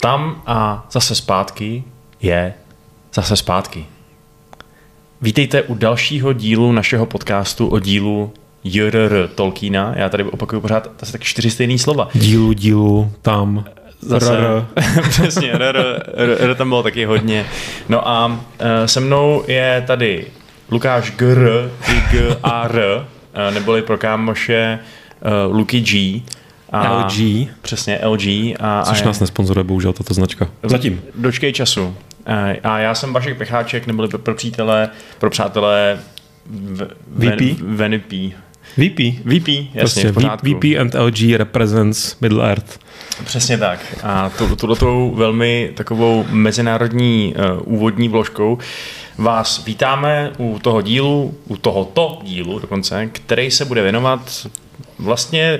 Tam a zase zpátky je zase zpátky. Vítejte u dalšího dílu našeho podcastu o dílu J.R.R. Tolkiena. Já tady opakuju pořád asi tak čtyři stejné slova. Dílu, dílu, tam, Zase, přesně, r, r, r, r, tam bylo taky hodně. No a uh, se mnou je tady Lukáš Gr, i G a R, uh, neboli pro kámoše uh, Luky G. A, LG. Přesně, LG. A, Což a nás nesponzoruje, bohužel, tato značka. Zatím. Dočkej času. A já jsem Vašek Pecháček, neboli pro přítele, pro přátelé v, VP? VNP. VP. VP, jasně, prostě, VP and LG represents Middle Earth. Přesně tak. A tuto velmi takovou mezinárodní uh, úvodní vložkou vás vítáme u toho dílu, u tohoto dílu dokonce, který se bude věnovat vlastně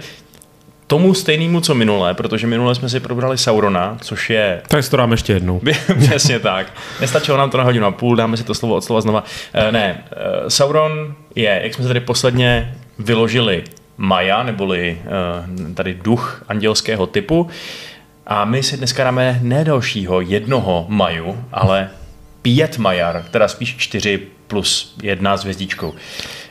tomu stejnému, co minule, protože minule jsme si probrali Saurona, což je... Tak si to dáme ještě jednou. Přesně tak. Nestačilo nám to na hodinu a půl, dáme si to slovo od slova znova. Uh, ne, uh, Sauron je, jak jsme se tady posledně vyložili, Maja, neboli uh, tady duch andělského typu. A my si dneska dáme ne dalšího jednoho Maju, ale pět Majar, teda spíš čtyři plus jedna s hvězdičkou.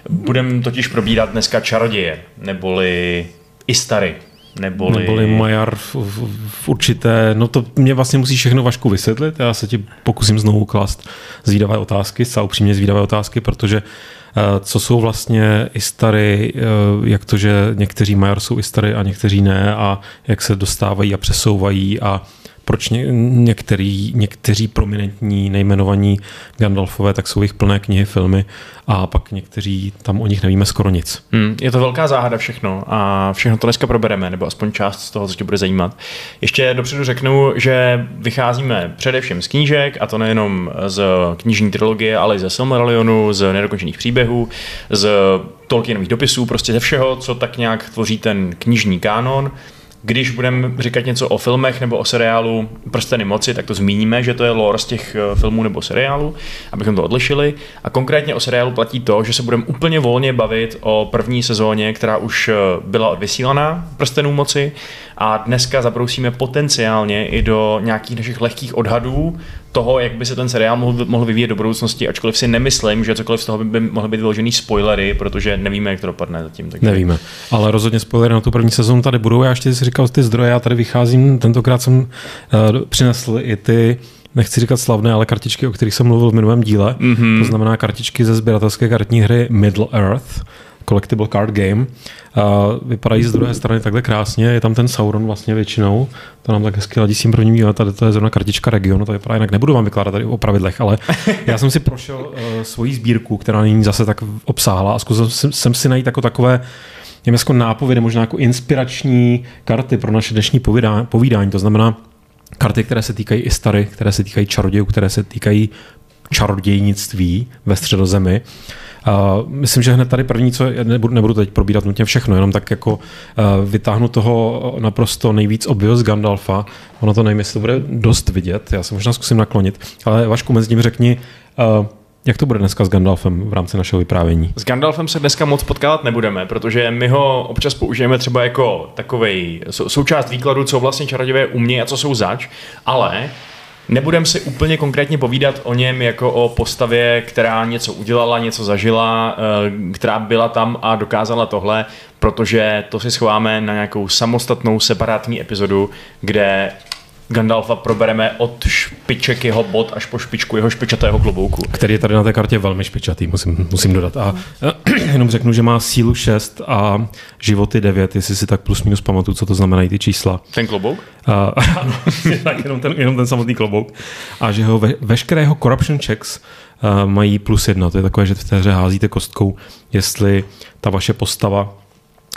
Budeme totiž probírat dneska čaroděje, neboli Istary, neboli... Neboli Majar v, v, v určité, no to mě vlastně musí všechno Vašku vysvětlit, já se ti pokusím znovu klást zvídavé otázky, zcela upřímně zvídavé otázky, protože uh, co jsou vlastně Istary, uh, jak to, že někteří Majar jsou Istary a někteří ne a jak se dostávají a přesouvají a proč ně, některý, někteří prominentní nejmenovaní Gandalfové, tak jsou jich plné knihy, filmy a pak někteří, tam o nich nevíme skoro nic. Hmm, je to velká záhada všechno a všechno to dneska probereme, nebo aspoň část z toho, co tě bude zajímat. Ještě dopředu řeknu, že vycházíme především z knížek, a to nejenom z knižní trilogie, ale i ze Silmarillionu, z nedokončených příběhů, z Tolkienových dopisů, prostě ze všeho, co tak nějak tvoří ten knižní kánon. Když budeme říkat něco o filmech nebo o seriálu Prsteny moci, tak to zmíníme, že to je lore z těch eh, filmů nebo seriálů, abychom to odlišili. A konkrétně o seriálu platí to, že se budeme úplně volně bavit o první sezóně, která už eh, byla odvysílaná Prstenů moci a dneska zabrousíme potenciálně i do nějakých našich lehkých odhadů toho, jak by se ten seriál mohl, mohl vyvíjet do budoucnosti, ačkoliv si nemyslím, že cokoliv z toho by, by mohly být vyložený spoilery, protože nevíme, jak to dopadne zatím. Takže... Nevíme, ale rozhodně spoilery na tu první sezónu tady budou. Já ještě si říkal ty zdroje, já tady vycházím, tentokrát jsem uh, přinesl i ty nechci říkat slavné, ale kartičky, o kterých jsem mluvil v minulém díle. Mm-hmm. To znamená kartičky ze sběratelské kartní hry Middle Earth, Collectible Card Game. A vypadají z druhé strany takhle krásně, je tam ten Sauron vlastně většinou, to nám tak hezky ladí s tím prvním dílem, tady to je zrovna kartička regionu, to vypadá jinak, nebudu vám vykládat tady o pravidlech, ale já jsem si prošel uh, svoji sbírku, která není zase tak obsáhla a zkusil jsem, jsem si najít jako takové jako nápovědy, možná jako inspirační karty pro naše dnešní povídání, povídání. To znamená karty, které se týkají i stary, které se týkají čarodějů, které se týkají čarodějnictví ve středozemi. Uh, myslím, že hned tady první, co nebudu, nebudu teď probírat nutně všechno, jenom tak jako uh, vytáhnu toho naprosto nejvíc obvious Gandalfa. Ono to nevím, jestli to bude dost vidět, já se možná zkusím naklonit, ale Vašku, mezi tím řekni, uh, jak to bude dneska s Gandalfem v rámci našeho vyprávění? S Gandalfem se dneska moc potkávat nebudeme, protože my ho občas použijeme třeba jako takový součást výkladu, co vlastně čarodějové umějí a co jsou zač, ale Nebudem si úplně konkrétně povídat o něm jako o postavě, která něco udělala, něco zažila, eh, která byla tam a dokázala tohle, protože to si schováme na nějakou samostatnou separátní epizodu, kde Gandalfa probereme od špiček jeho bod až po špičku jeho špičatého klobouku. Který je tady na té kartě velmi špičatý, musím, musím dodat. A jenom řeknu, že má sílu 6 a životy 9, jestli si tak plus minus pamatuju, co to znamenají ty čísla. Ten klobouk? A, tak jenom ten, jenom ten samotný klobouk. A že ho ve, veškerého corruption checks uh, mají plus jedna. To je takové, že v té hře házíte kostkou, jestli ta vaše postava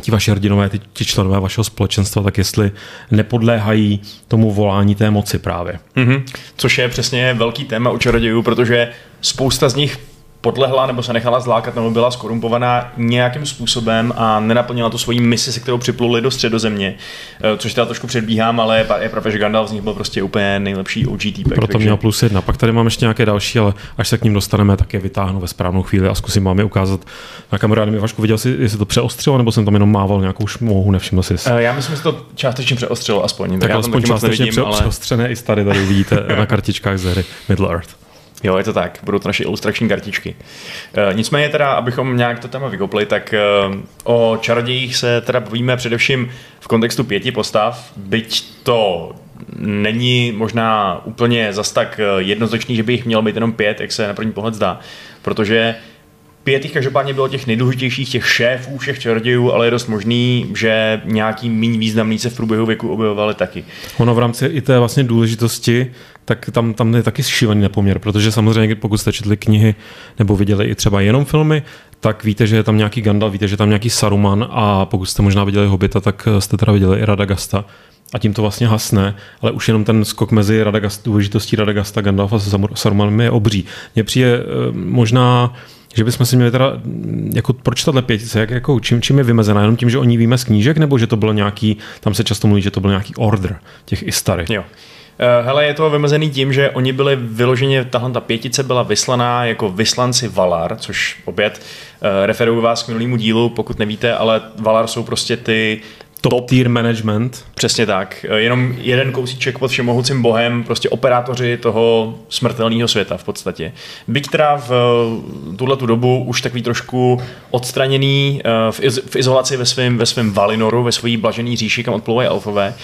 ti vaši hrdinové, ti, ti členové vašeho společenstva, tak jestli nepodléhají tomu volání té moci právě. Mm-hmm. Což je přesně velký téma u čarodějů, protože spousta z nich podlehla nebo se nechala zlákat nebo byla skorumpovaná nějakým způsobem a nenaplnila tu svoji misi, se kterou připluli do středozemě, eh, což teda trošku předbíhám, ale je pravda, že Gandalf z nich byl prostě úplně nejlepší OG týpek. Proto takže... měl plus jedna. Pak tady mám ještě nějaké další, ale až se k ním dostaneme, tak je vytáhnu ve správnou chvíli a zkusím vám je ukázat na kamarády. Vašku, viděl jsi, jestli to přeostřilo, nebo jsem tam jenom mával nějakou šmohu, nevšiml jsi. Uh, já myslím, že to částečně přeostřilo aspoň. Tak, tak aspoň částečně nevidím, ale... přeostřené i tady, tady vidíte na kartičkách z hry Middle Earth. Jo, je to tak, budou to naše ilustrační kartičky. E, nicméně teda, abychom nějak to téma vykopli, tak e, o čarodějích se teda bavíme především v kontextu pěti postav, byť to není možná úplně zas tak eh, jednoznačný, že by jich mělo být jenom pět, jak se na první pohled zdá, protože Pět jich každopádně bylo těch nejdůležitějších, těch šéfů všech čarodějů, ale je dost možný, že nějaký méně významný se v průběhu věku objevovali taky. Ono v rámci i té vlastně důležitosti, tak tam, tam je taky šílený nepoměr, protože samozřejmě pokud jste četli knihy nebo viděli i třeba jenom filmy, tak víte, že je tam nějaký Gandalf, víte, že je tam nějaký Saruman a pokud jste možná viděli Hobita, tak jste teda viděli i Radagasta a tím to vlastně hasne, ale už jenom ten skok mezi Radagast, důležitostí Radagasta, Gandalfa a Sarumanem je obří. Mně přijde eh, možná že bychom si měli teda, jako proč tahle pětice, jak, jako, čím, čím je vymezená? Jenom tím, že oni víme z knížek, nebo že to bylo nějaký, tam se často mluví, že to byl nějaký order těch Istary. Jo. Eh, hele, je to vymezený tím, že oni byli vyloženě, tahle ta pětice byla vyslaná jako vyslanci Valar, což opět uh, referuju vás k minulému dílu, pokud nevíte, ale Valar jsou prostě ty top, top tier management. Přesně tak. Eh, jenom jeden kousíček pod všemohoucím bohem, prostě operátoři toho smrtelného světa v podstatě. Byť teda v eh, tuhle tu dobu už takový trošku odstraněný eh, v, iz, v izolaci ve svém ve svém Valinoru, ve svojí blažený říši, kam odplouvají elfové,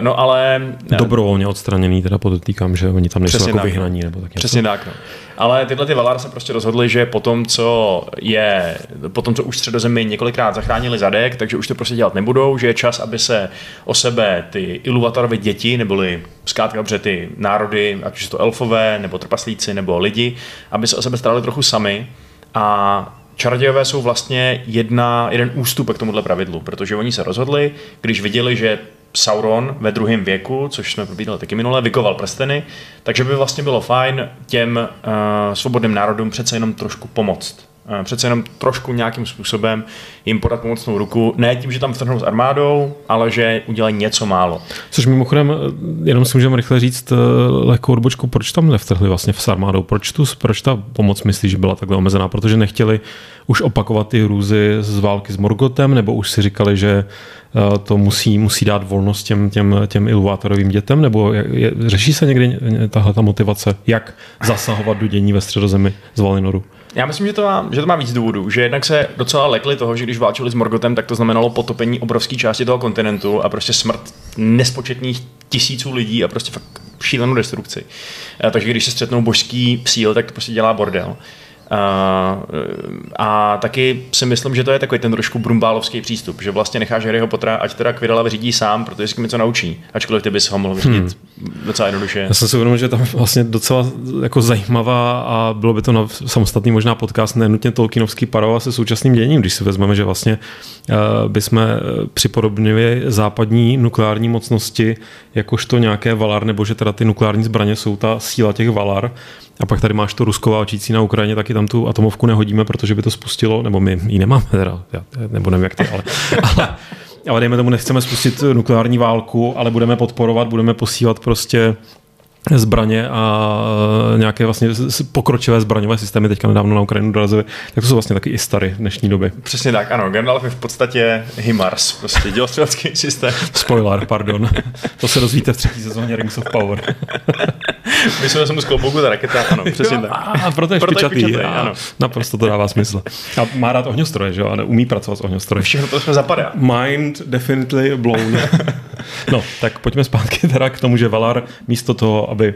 No ale... Dobrovolně odstraněný, teda podotýkám, že oni tam nejsou Přesně jako tak, vyhnaní. Nebo tak Přesně tak. No. Ale tyhle ty Valar se prostě rozhodli, že po tom, co je, po tom, co už středozemi několikrát zachránili zadek, takže už to prostě dělat nebudou, že je čas, aby se o sebe ty Iluvatarovi děti, neboli zkrátka dobře ty národy, ať už to elfové, nebo trpaslíci, nebo lidi, aby se o sebe starali trochu sami a Čarodějové jsou vlastně jedna, jeden ústupek k tomuhle pravidlu, protože oni se rozhodli, když viděli, že Sauron ve druhém věku, což jsme probídali taky minule, vykoval prsteny, takže by vlastně bylo fajn těm uh, svobodným národům přece jenom trošku pomoct. Uh, přece jenom trošku nějakým způsobem jim podat pomocnou ruku, ne tím, že tam vtrhnou s armádou, ale že udělají něco málo. Což mimochodem, eh, jenom si můžeme rychle říct lehkou odbočku, proč tam nevtrhli vlastně s armádou, proč, tu, proč ta pomoc myslí, že byla takhle omezená, protože nechtěli už opakovat ty hrůzy z války s Morgotem, nebo už si říkali, že Eh, to musí, musí dát volnost těm, těm, těm iluvátorovým dětem, nebo je, je, řeší se někdy tahle ta motivace, jak zasahovat do dění ve středozemi z Valinoru? Já myslím, že to, má, že to má víc důvodů. Že jednak se docela lekli toho, že když válčili s Morgotem, tak to znamenalo potopení obrovské části toho kontinentu a prostě smrt nespočetných tisíců lidí a prostě fakt šílenou destrukci. Eh, takže když se střetnou božský psíl, tak to prostě dělá bordel. A, a taky si myslím, že to je takový ten trošku brumbálovský přístup, že vlastně necháš Harryho Pottera, ať teda Quirrella vyřídí sám, protože si něco naučí, ačkoliv ty bys ho mohl vyřídit hmm. docela jednoduše. Já jsem si uvědomil, že tam vlastně docela jako zajímavá a bylo by to na samostatný možná podcast, nenutně Tolkienovský parova se současným děním, když si vezmeme, že vlastně uh, bychom eh, připodobnili západní nukleární mocnosti jakožto nějaké valar, nebo že teda ty nukleární zbraně jsou ta síla těch valar, a pak tady máš to Rusko válčící na Ukrajině, taky tam tu atomovku nehodíme, protože by to spustilo, nebo my ji nemáme, teda, já, nebo nevím jak ty, ale, ale, ale dejme tomu, nechceme spustit nukleární válku, ale budeme podporovat, budeme posílat prostě zbraně a nějaké vlastně pokročilé zbraňové systémy teďka nedávno na Ukrajinu dorazily, tak to jsou vlastně taky i staré v dnešní době. Přesně tak, ano. Gandalf je v podstatě HIMARS, prostě dělostřelecký systém. Spoiler, pardon. To se dozvíte v třetí sezóně Rings of Power. Myslím, že jsem mu z klobouku ta raketa, ano, přesně tak. A proto je proto špičatý, je ano. Naprosto to dává smysl. A má rád ohňostroje, že jo, a neumí pracovat s ohňostroje. Všechno to jsme zapadá. Mind definitely blown. no, tak pojďme zpátky teda k tomu, že Valar místo toho, aby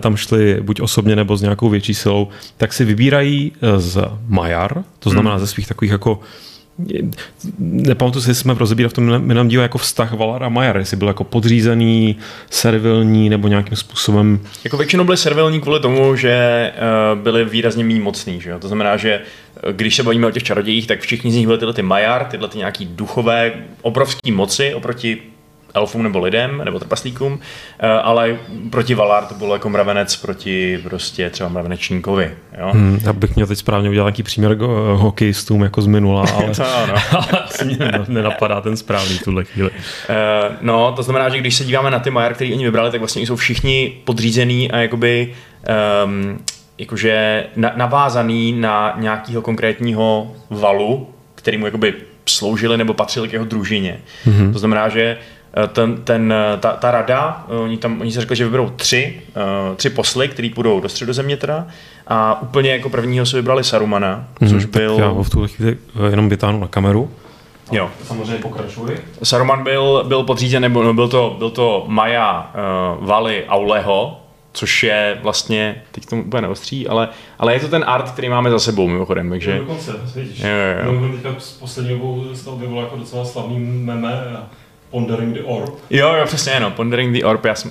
tam šli buď osobně nebo s nějakou větší silou, tak si vybírají eh, z Majar, to znamená hmm. ze svých takových jako nepamatuji si, jsme rozebírali v tom minulém díle jako vztah Valar a Majar, jestli byl jako podřízený, servilní nebo nějakým způsobem. Jako většinou byli servilní kvůli tomu, že uh, byli výrazně méně mocní. Že jo? To znamená, že eh, když se bavíme o těch čarodějích, tak všichni z nich byli tyhle ty Majar, tyhle ty nějaký duchové obrovské moci oproti elfům nebo lidem, nebo trpaslíkům, eh, ale proti Valar to bylo jako mravenec proti prostě třeba mravenečníkovi. Jo? Hmm, já bych měl teď správně udělat nějaký příměr go- hokejistům jako z minula, ale, To ano. ale mě nenapadá ten správný tuhle chvíli. Eh, no, to znamená, že když se díváme na ty Majar, který oni vybrali, tak vlastně jsou všichni podřízený a jakoby um, jakože na, navázaný na nějakého konkrétního valu, který mu jakoby sloužili nebo patřili k jeho družině. Mm-hmm. To znamená, že eh, ten, ten, ta, ta rada, eh, oni, tam, oni se řekli, že vyberou tři, tři posly, který půjdou do středozemě teda a úplně jako prvního se vybrali Sarumana, mm-hmm, což byl... Tak já ho v tuhle chvíli eh, jenom vytáhnu na kameru. Jo. Samozřejmě pokračuji. Saruman byl, byl podřízen, nebo no, byl to, byl to Maja uh, Vali Auleho, což je vlastně, teď to úplně neostří, ale, ale je to ten art, který máme za sebou mimochodem, takže... Dokonce, vidíš. Jo, jo, jo. No, teďka s poslední dobou se to objevilo jako docela slavný meme Pondering the Orb. Jo, jo, přesně, no, Pondering the Orb, já jsem,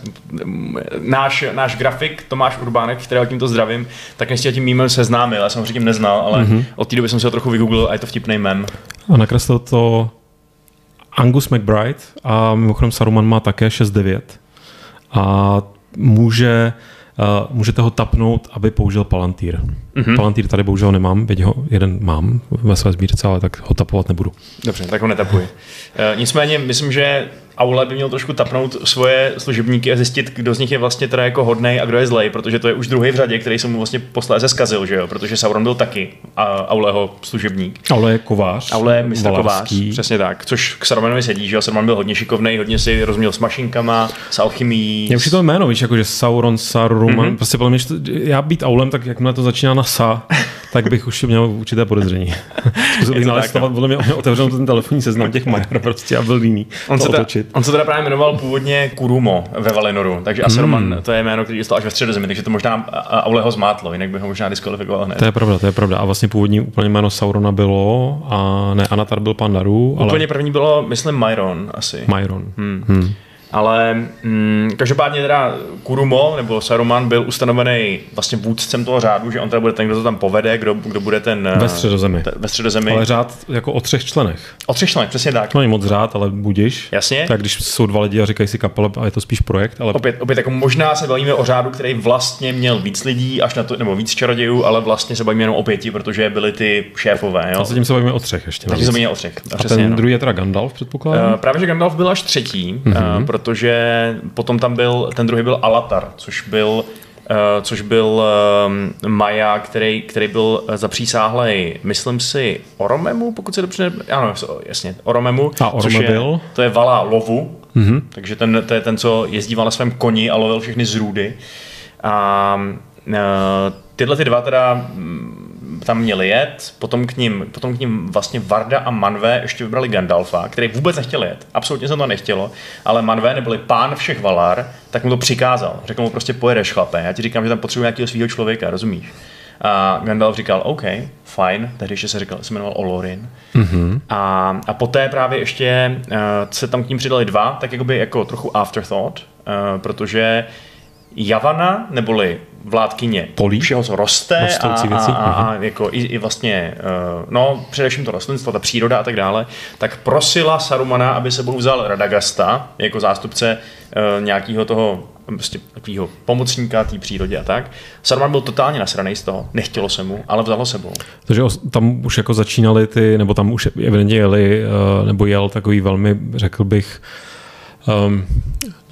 náš, náš grafik Tomáš Urbánek, kterého tímto zdravím, tak mě s tím mýmem seznámil, já jsem ho předtím neznal, ale mm-hmm. od té doby jsem se ho trochu vygooglil a je to vtipný mem. A nakreslil to Angus McBride a mimochodem Saruman má také 6-9 a může Uh, můžete ho tapnout, aby použil Palantír. Mm-hmm. Palantír tady bohužel nemám, byť ho jeden mám ve své sbírce, ale tak ho tapovat nebudu. Dobře, tak ho netapuji. Uh, nicméně myslím, že Aule by měl trošku tapnout svoje služebníky a zjistit, kdo z nich je vlastně teda jako hodnej a kdo je zlej, protože to je už druhý v řadě, který se mu vlastně posléze zkazil, že jo? Protože Sauron byl taky a Auleho služebník. Aule je kovář. Aule je mistr kovář, přesně tak. Což k Sarumanovi sedí, že jo? Saruman byl hodně šikovný, hodně si rozuměl s mašinkama, s alchymií. Já už si to jméno, víš, jako že Sauron, Saruman, mm-hmm. prostě podle mě, já být Aulem, tak jakmile to začíná na Sa, tak bych už měl určité podezření. Zkusil bych nalistovat, podle mě otevřel ten telefonní seznam těch Majer prostě a byl líný On to se, otočit. on se teda právě jmenoval původně Kurumo ve Valinoru, takže Asaruman to je jméno, který dostal až ve středozemi, takže to možná Aule ho zmátlo, jinak by ho možná diskvalifikoval hned. To je pravda, to je pravda. A vlastně původní úplně jméno Saurona bylo, a ne, Anatar byl Pandaru, ale Úplně první bylo, myslím, Myron asi. Myron. Hmm. Ale mm, každopádně teda Kurumo nebo Saruman byl ustanovený vlastně vůdcem toho řádu, že on teda bude ten, kdo to tam povede, kdo, kdo bude ten... Ve eh, středozemi. te- ve středozemi. Ale řád jako o třech členech. O třech členech, přesně tak. To není moc řád, ale budíš. Jasně. Tak když jsou dva lidi a říkají si kapela a je to spíš projekt, ale Opět, opět jako možná se bavíme o řádu, který vlastně měl víc lidí, až na to, nebo víc čarodějů, ale vlastně se bavíme jenom o pěti, protože byli ty šéfové. Jo? a zatím se bavíme o třech ještě. Takže se bavíme o třech. A přesně, ten no. druhý je teda Gandalf, předpokládám. Uh, právě, že Gandalf byl až třetí, mm-hmm. uh, protože potom tam byl, ten druhý byl Alatar, což byl uh, což byl um, Maja, který, který byl zapřísáhlej, myslím si, Oromemu, pokud se dobře... Ano, jasně, Oromemu. A Orome což je, byl? To je vala lovu, mm-hmm. takže ten, to je ten, co jezdíval na svém koni a lovil všechny zrůdy. A uh, tyhle ty dva teda mm, tam měli jet, potom k ním, potom k ním vlastně Varda a Manve ještě vybrali Gandalfa, který vůbec nechtěl jet, absolutně se to nechtělo, ale Manve neboli pán všech Valar, tak mu to přikázal. Řekl mu prostě pojedeš chlape, já ti říkám, že tam potřebuji nějakého svého člověka, rozumíš? A Gandalf říkal, OK, fajn, tehdy ještě se říkal, se jmenoval Olorin. Mm-hmm. A, a poté právě ještě uh, se tam k ním přidali dva, tak jakoby jako trochu afterthought, uh, protože Javana, neboli vládkyně Polí? všeho, co roste a, a, a, a jako i, i vlastně, uh, no především to rostlinstvo, ta příroda a tak dále, tak prosila Sarumana, aby se sebou vzal Radagasta jako zástupce uh, nějakého toho prostě takového pomocníka té přírodě a tak. Saruman byl totálně nasraný z toho, nechtělo se mu, ale vzal ho sebou. Takže tam už jako začínali ty, nebo tam už evidentně jeli, eh, nebo jel takový velmi, řekl bych, um,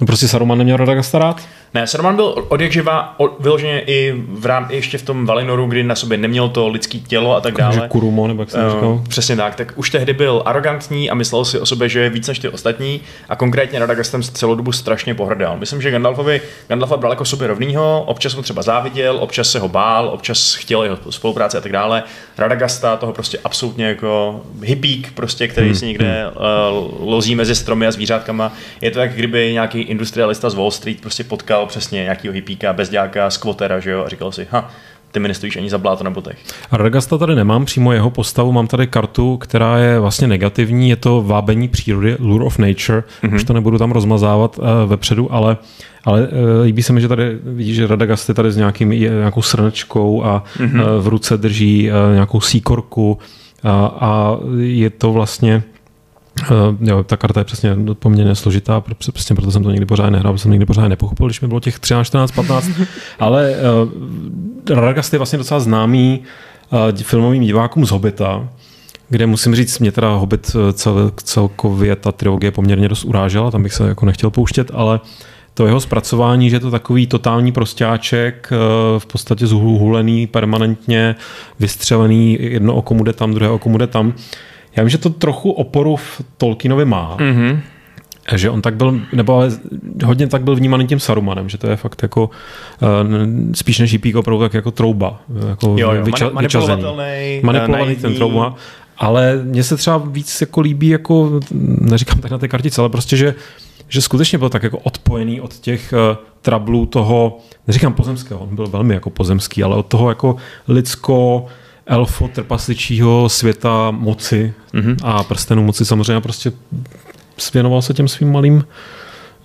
no prostě Saruman neměl Radagasta rád? Ne, Saruman byl od jak živa od, vyloženě i v rám, i ještě v tom Valinoru, kdy na sobě neměl to lidský tělo a tak dále. Takže Kurumo, nebo jak jsem Eh, říkal. Přesně tak, tak už tehdy byl arrogantní a myslel si o sobě, že je víc než ty ostatní a konkrétně Radagastem celou dobu strašně pohrdal. Myslím, že Gandalfovi, Gandalfa bral jako sobě rovnýho, občas mu třeba záviděl, občas se ho bál, občas chtěl jeho spolupráci a tak dále. Radagasta toho prostě absolutně jako hippík, prostě, který hmm. si někde uh, lozí mezi stromy a zvířátkama. Je to jak kdyby nějaký industrialista z Wall Street prostě potkal přesně nějakýho hippíka, bezďáka, squattera, že jo, a říkal si, ha, ty mi nestojíš ani za bláto na botech. A Radagasta tady nemám, přímo jeho postavu, mám tady kartu, která je vlastně negativní, je to vábení přírody, Lure of Nature, mm-hmm. už to nebudu tam rozmazávat uh, vepředu, ale ale uh, líbí se mi, že tady vidíš, že Radagast je tady s nějakým, nějakou srnečkou a mm-hmm. uh, v ruce drží uh, nějakou síkorku a, a je to vlastně Uh, jo, ta karta je přesně poměrně složitá, přesně proto jsem to nikdy pořád nehrál, jsem nikdy pořád nepochopil, když mi bylo těch 13, 14, 15. Ale uh, Radagast je vlastně docela známý uh, filmovým divákům z Hobita, kde musím říct, mě teda Hobbit cel, celkově ta trilogie poměrně dost urážela, tam bych se jako nechtěl pouštět, ale to jeho zpracování, že je to takový totální prostáček, v podstatě zhulený, permanentně vystřelený, jedno oko mu jde tam, druhé oko mu jde tam, já vím, že to trochu oporu v Tolkienovi má. Mm-hmm. Že on tak byl, nebo ale hodně tak byl vnímaný tím Sarumanem, že to je fakt jako uh, spíš než jípík opravdu tak jako trouba. Jako jo, jo, vyča, manipulovatelný, manipulovatelný ten trouba. Ale mně se třeba víc jako líbí, jako, neříkám tak na té kartice, ale prostě, že, že skutečně byl tak jako odpojený od těch uh, trablů toho, neříkám pozemského, on byl velmi jako pozemský, ale od toho jako lidsko, elfo trpasličího světa moci mm-hmm. a prstenů moci samozřejmě prostě svěnoval se těm svým malým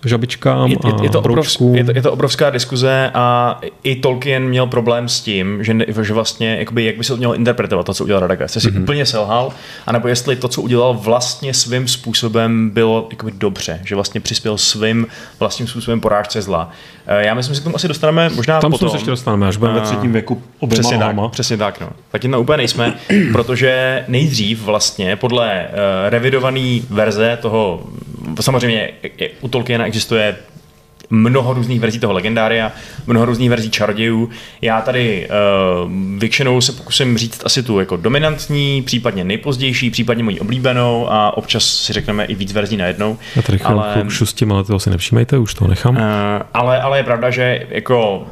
žabičkám je, je, je, to obrovsk, je, to, je to obrovská diskuze a i Tolkien měl problém s tím, že, že vlastně jakoby, jak by se to mělo interpretovat to, co udělal Radagast. Jestli mm-hmm. úplně selhal, anebo jestli to, co udělal vlastně svým způsobem bylo jakoby dobře, že vlastně přispěl svým vlastním způsobem porážce zla. Eh, já myslím, že k tomu asi dostaneme možná Tam potom. se ještě dostaneme, až budeme ve eh, třetím věku oběma přesně tak, přesně tak, no. Tak na úplně nejsme, protože nejdřív vlastně podle uh, revidované verze toho, samozřejmě u Tolkiena existuje mnoho různých verzí toho legendária, mnoho různých verzí čarodějů. Já tady uh, většinou se pokusím říct asi tu jako dominantní, případně nejpozdější, případně moji oblíbenou a občas si řekneme i víc verzí najednou. Já tady ale, šustím, ale toho si nevšímejte, už to nechám. Uh, ale, ale je pravda, že jako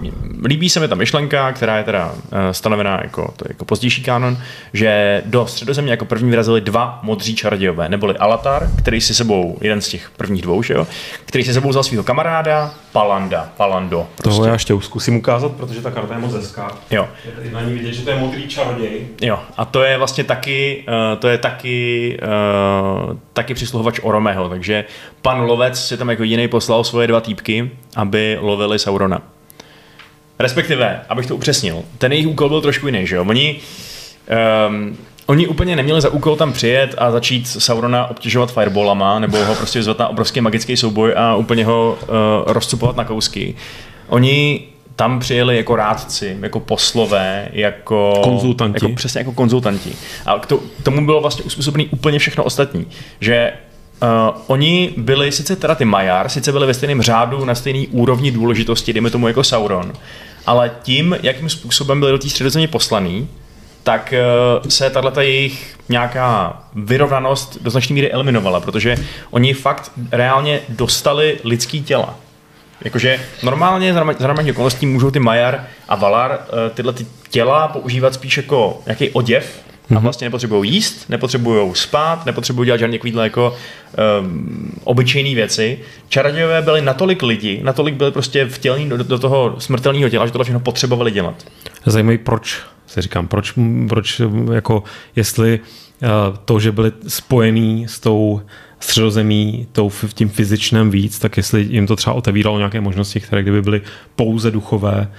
líbí se mi ta myšlenka, která je teda uh, stanovená jako, to je jako pozdější kanon, že do středozemě jako první vyrazili dva modří čarodějové, neboli Alatar, který si sebou, jeden z těch prvních dvou, že jo, který si sebou vzal svého kamaráda, Palanda, Palando. Prostě. Toho já ještě zkusím ukázat, protože ta karta je moc hezká. Jo. Je tady na ní vidět, že to je modrý čaroděj. Jo, a to je vlastně taky, uh, to je taky, uh, taky přisluhovač Oromeho, takže pan lovec si tam jako jiný poslal svoje dva týpky, aby lovili Saurona. Respektive, abych to upřesnil, ten jejich úkol byl trošku jiný, že jo? Oni um, Oni úplně neměli za úkol tam přijet a začít Saurona obtěžovat fireballama, nebo ho prostě vzvat na obrovský magický souboj a úplně ho uh, rozcupovat na kousky. Oni tam přijeli jako rádci, jako poslové, jako konzultanti. Jako, přesně jako konzultanti. A k, to, k tomu bylo vlastně uspůsobený úplně všechno ostatní. Že Uh, oni byli sice teda ty Majar, sice byli ve stejném řádu, na stejné úrovni důležitosti, dejme tomu jako Sauron, ale tím, jakým způsobem byli do té středozemě poslaný, tak eh, se tato jejich nějaká vyrovnanost do značné míry eliminovala, protože oni fakt reálně dostali lidský těla. Jakože normálně za normálních okolností můžou ty Majar a Valar eh, tyhle ty těla používat spíš jako nějaký oděv, a mhm. vlastně nepotřebují jíst, nepotřebují spát, nepotřebují dělat žádné takovýhle jako um, obyčejné věci. Čarodějové byli natolik lidi, natolik byli prostě vtělní do, do toho smrtelného těla, že tohle všechno potřebovali dělat. Zajímavé, proč si říkám, proč, proč jako jestli eh, to, že byli spojení s tou středozemí, tou, tím fyzičném víc, tak jestli jim to třeba otevíralo nějaké možnosti, které kdyby byly pouze duchové,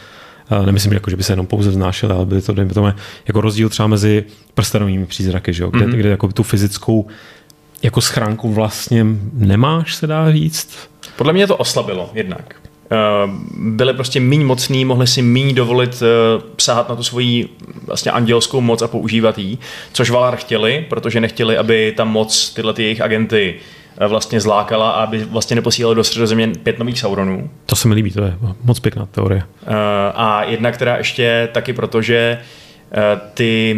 nemyslím, jako, že by se jenom pouze vznášely, ale byly to, dejme tomu, jako rozdíl třeba mezi prstenovými přízraky, že jo? Kde, mm-hmm. kde jako tu fyzickou jako schránku vlastně nemáš, se dá říct. Podle mě to oslabilo jednak. Eh, byli prostě méně mocní, mohli si méně dovolit uh, sahat na tu svoji vlastně andělskou moc a používat ji, což Valar chtěli, protože nechtěli, aby ta moc tyhle ty jejich agenty uh, vlastně zlákala aby vlastně neposílali do středozemě pět nových Sauronů. To se mi líbí, to je moc pěkná teorie. Uh, a jednak teda ještě taky proto, že uh, ty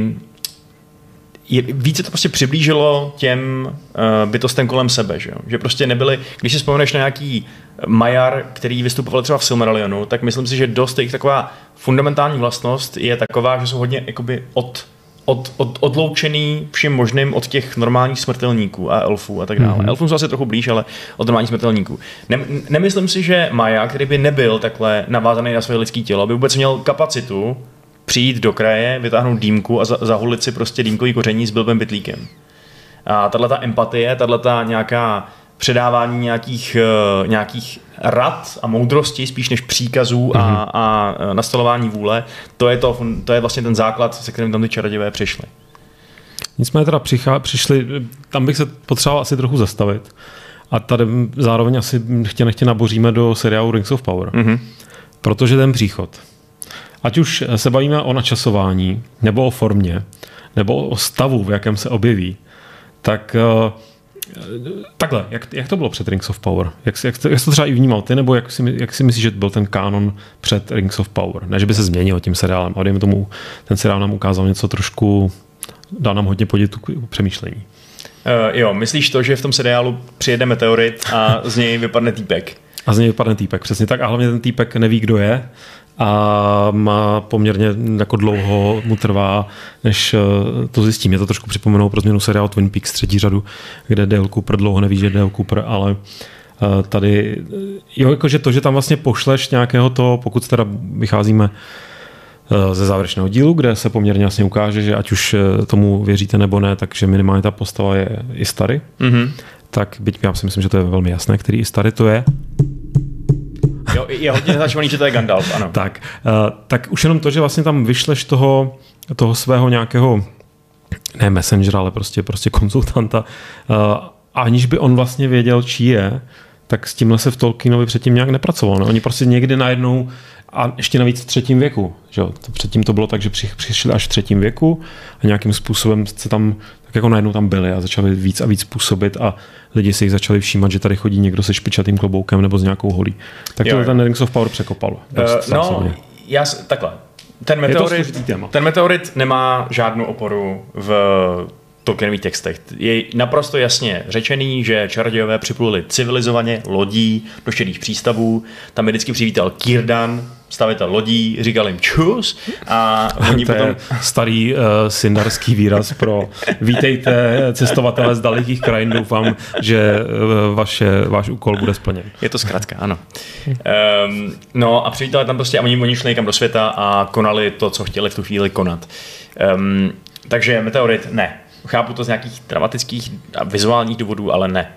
je, více to prostě přiblížilo těm uh, bytostem kolem sebe, že, jo? že prostě nebyli, když si vzpomeneš na nějaký Majar, který vystupoval třeba v Silmarillionu, tak myslím si, že dost jejich taková fundamentální vlastnost je taková, že jsou hodně jakoby od, od, od, odloučený vším možným od těch normálních smrtelníků a elfů a tak dále. Mm-hmm. Elfům jsou asi trochu blíž, ale od normálních smrtelníků. Ne, nemyslím si, že Maja, který by nebyl takhle navázaný na své lidské tělo, by vůbec měl kapacitu přijít do kraje, vytáhnout dýmku a zahulit si prostě dýmkový koření s blbým bytlíkem. A tahle ta empatie, tahle ta nějaká předávání nějakých, uh, nějakých rad a moudrosti, spíš než příkazů mm-hmm. a, mhm. a nastolování vůle, to je, to, to je vlastně ten základ, se kterým tam ty čarodějové přišli. Nicméně teda přichá, přišli, tam bych se potřeboval asi trochu zastavit. A tady zároveň asi chtě nechtě naboříme do seriálu Rings of Power. Mm-hmm. Protože ten příchod, ať už se bavíme o načasování, nebo o formě, nebo o stavu, v jakém se objeví, tak uh, Takhle, jak, jak to bylo před Rings of Power? Jak, jak, to, jak to třeba i vnímal ty, nebo jak si, jak si myslíš, že byl ten kánon před Rings of Power? Ne, že by se změnil tím seriálem, ale tomu, ten seriál nám ukázal něco trošku, dal nám hodně podnětu k přemýšlení. Uh, jo, myslíš to, že v tom seriálu přijede meteorit a z něj vypadne týpek? A z něj vypadne týpek, přesně tak. A hlavně ten týpek neví, kdo je a má poměrně jako dlouho mu trvá, než eh, to zjistí. Mě to trošku připomenout pro změnu seriál Twin Peaks třetí řadu, kde Dale Cooper dlouho neví, že je Dale Cooper, ale eh, tady, jo, jakože to, že tam vlastně pošleš nějakého to, pokud teda vycházíme eh, ze závěrečného dílu, kde se poměrně jasně ukáže, že ať už tomu věříte nebo ne, takže minimálně ta postava je i starý. Mm-hmm. Tak byť já si myslím, že to je velmi jasné, který i starý to je. Jo, je hodně naznačovaný, že to je Gandalf, ano. tak, uh, tak už jenom to, že vlastně tam vyšleš toho, toho svého nějakého ne messengera, ale prostě, prostě konzultanta, uh, aniž by on vlastně věděl, čí je, tak s tímhle se v Tolkienovi předtím nějak nepracoval. No. Oni prostě někdy najednou, a ještě navíc v třetím věku, že předtím to bylo tak, že přišli až v třetím věku a nějakým způsobem se tam, tak jako najednou tam byli a začali víc a víc působit a lidi si jich začali všímat, že tady chodí někdo se špičatým kloboukem nebo s nějakou holí. Tak to ten Rings of Power překopal. Dost, uh, no, já, takhle. Ten meteorit, ten meteorit nemá žádnou oporu v Tolkienových textech. Je naprosto jasně řečený, že čarodějové připluli civilizovaně lodí do šedých přístavů. Tam je vždycky přivítal Kirdan, stavitel lodí, říkal jim čus a oni to potom... Je starý uh, syndarský výraz pro vítejte cestovatele z dalekých krajin, doufám, že uh, vaše, váš úkol bude splněn. Je to zkrátka, ano. Um, no a přivítali tam prostě a oni, oni šli někam do světa a konali to, co chtěli v tu chvíli konat. Um, takže meteorit ne. Chápu to z nějakých dramatických a vizuálních důvodů, ale ne.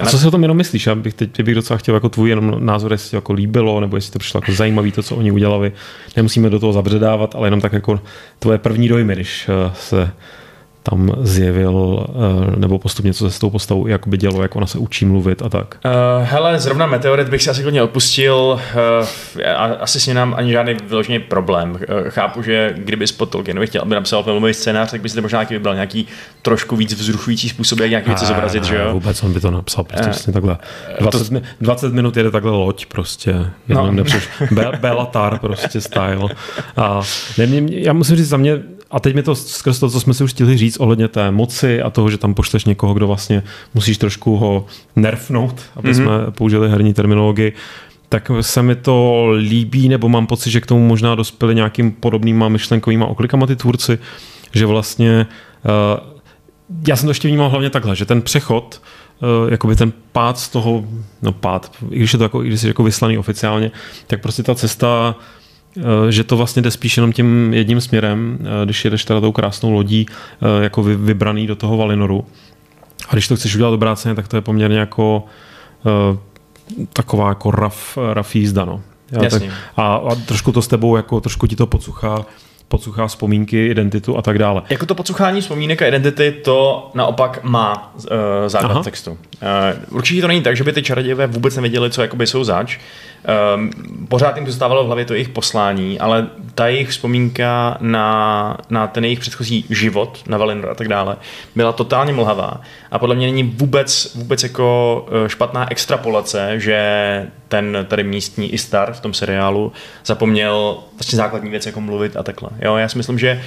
A co si o tom jenom myslíš? Já bych teď bych docela chtěl jako tvůj jenom názor, jestli jako líbilo, nebo jestli to přišlo jako zajímavý, to, co oni udělali. Nemusíme do toho zabředávat, ale jenom tak jako tvoje první dojmy, když eh, se tam zjevil, eh, nebo postupně co se s tou postavou jakoby dělo, jak ona se učí mluvit a tak? Uh, hele, zrovna Meteorit bych si asi klidně odpustil. Uh, asi s ním nám ani žádný vyložený problém. Uh, chápu, že kdyby pod Tolkienovi chtěl, aby napsal filmový scénář, tak by si možná nějaký vybral nějaký trošku víc vzrušující způsob, jak nějaké věci zobrazit, že jo? Vůbec on by to napsal, prostě uh, takhle. 20, to... 20 minut jede takhle loď prostě. No. Be- Belatar prostě style. A ne, já musím říct, za mě a teď mi to skrz to, co jsme si už chtěli říct ohledně té moci a toho, že tam pošleš někoho, kdo vlastně musíš trošku ho nerfnout, aby mm-hmm. jsme použili herní terminologii, tak se mi to líbí, nebo mám pocit, že k tomu možná dospěli nějakým podobnýma myšlenkovýma oklikama ty tvůrci, že vlastně uh, já jsem to ještě vnímal hlavně takhle, že ten přechod uh, jakoby ten pád z toho, no pád, i když je to jako, i když je jako vyslaný oficiálně, tak prostě ta cesta Eh, že to vlastně jde spíš jenom tím jedním směrem, eh, když jedeš teda tou krásnou lodí eh, jako vybraný do toho Valinoru. A když to chceš udělat obráceně, tak to je poměrně jako taková jako raf, raf jízda, no. Já, tak, a, a, trošku to s tebou, jako trošku ti to podsuchá, podsuchá vzpomínky, identitu a tak dále. Jako to podsuchání vzpomínek a identity, to naopak má uh, základ Aha. textu. Uh, určitě to není tak, že by ty čarodějové vůbec nevěděli, co jakoby jsou zač. Um, pořád jim zůstávalo v hlavě to jejich poslání, ale ta jejich vzpomínka na, na ten jejich předchozí život, na Valinor a tak dále, byla totálně mlhavá. A podle mě není vůbec, vůbec jako špatná extrapolace, že ten tady místní Istar v tom seriálu zapomněl vlastně základní věc, jako mluvit a takhle. Jo, já si myslím, že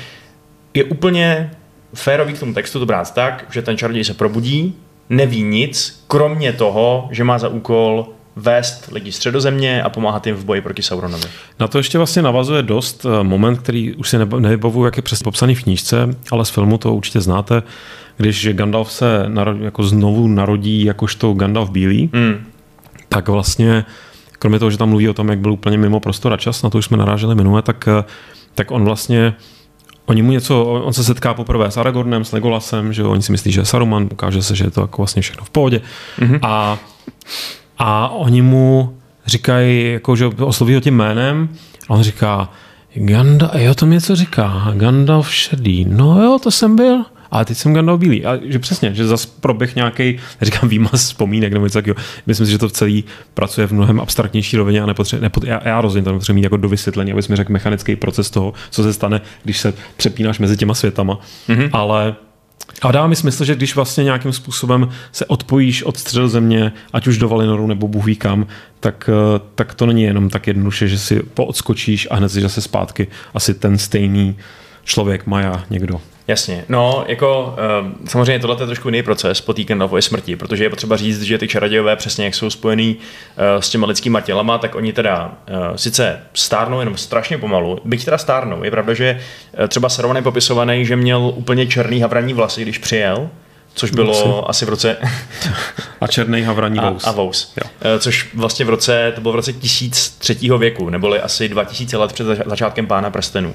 je úplně férový k tomu textu to brát tak, že ten čaroděj se probudí, neví nic, kromě toho, že má za úkol vést lidi středozemě a pomáhat jim v boji proti Sauronovi. Na to ještě vlastně navazuje dost eh, moment, který už si nevybavuju, jak je přesně popsaný v knížce, ale z filmu to určitě znáte, když Gandalf se narodí, jako znovu narodí jakožto Gandalf bílý, mm. Tak vlastně kromě toho, že tam mluví o tom, jak byl úplně mimo prostor a čas, na to už jsme naráželi minule, tak, eh, tak on vlastně Oni mu něco, on se setká poprvé s Aragornem, s Legolasem, že oni si myslí, že je Saruman, ukáže se, že je to jako vlastně všechno v pohodě. Mm-hmm. A a oni mu říkají, jako, že osloví ho tím jménem a on říká, Ganda, jo, to mi něco říká, Gandalf šedý. No jo, to jsem byl. A teď jsem Gandalf bílý. A že přesně, že zase proběh nějaký, říkám výmaz vzpomínek nebo něco takového. Myslím si, že to celý pracuje v mnohem abstraktnější rovině a nepotře- nepot- já, já rozumím, to nepotřebuji mít jako do vysvětlení, abys mi řekl mechanický proces toho, co se stane, když se přepínáš mezi těma světama. Mm-hmm. Ale a dá mi smysl, že když vlastně nějakým způsobem se odpojíš od středu země, ať už do Valinoru nebo Bůh ví kam, tak, eh, tak to není jenom tak jednoduše, že si poodskočíš a hned si zase zpátky asi ten stejný člověk, Maja, někdo. Jasně, no jako uh, samozřejmě tohle je trošku jiný proces po té Gandalfově smrti, protože je potřeba říct, že ty čarodějové přesně jak jsou spojený uh, s těma lidskýma tělama, tak oni teda uh, sice stárnou jenom strašně pomalu, byť teda stárnou. Je pravda, že uh, třeba Saruman je popisovaný, že měl úplně černý havraní vlasy, když přijel, což bylo Vlasy. asi v roce... a černý havraní vous. A, a vous. Jo. Což vlastně v roce, to bylo v roce 1003. věku, neboli asi 2000 let před začátkem Pána prstenů.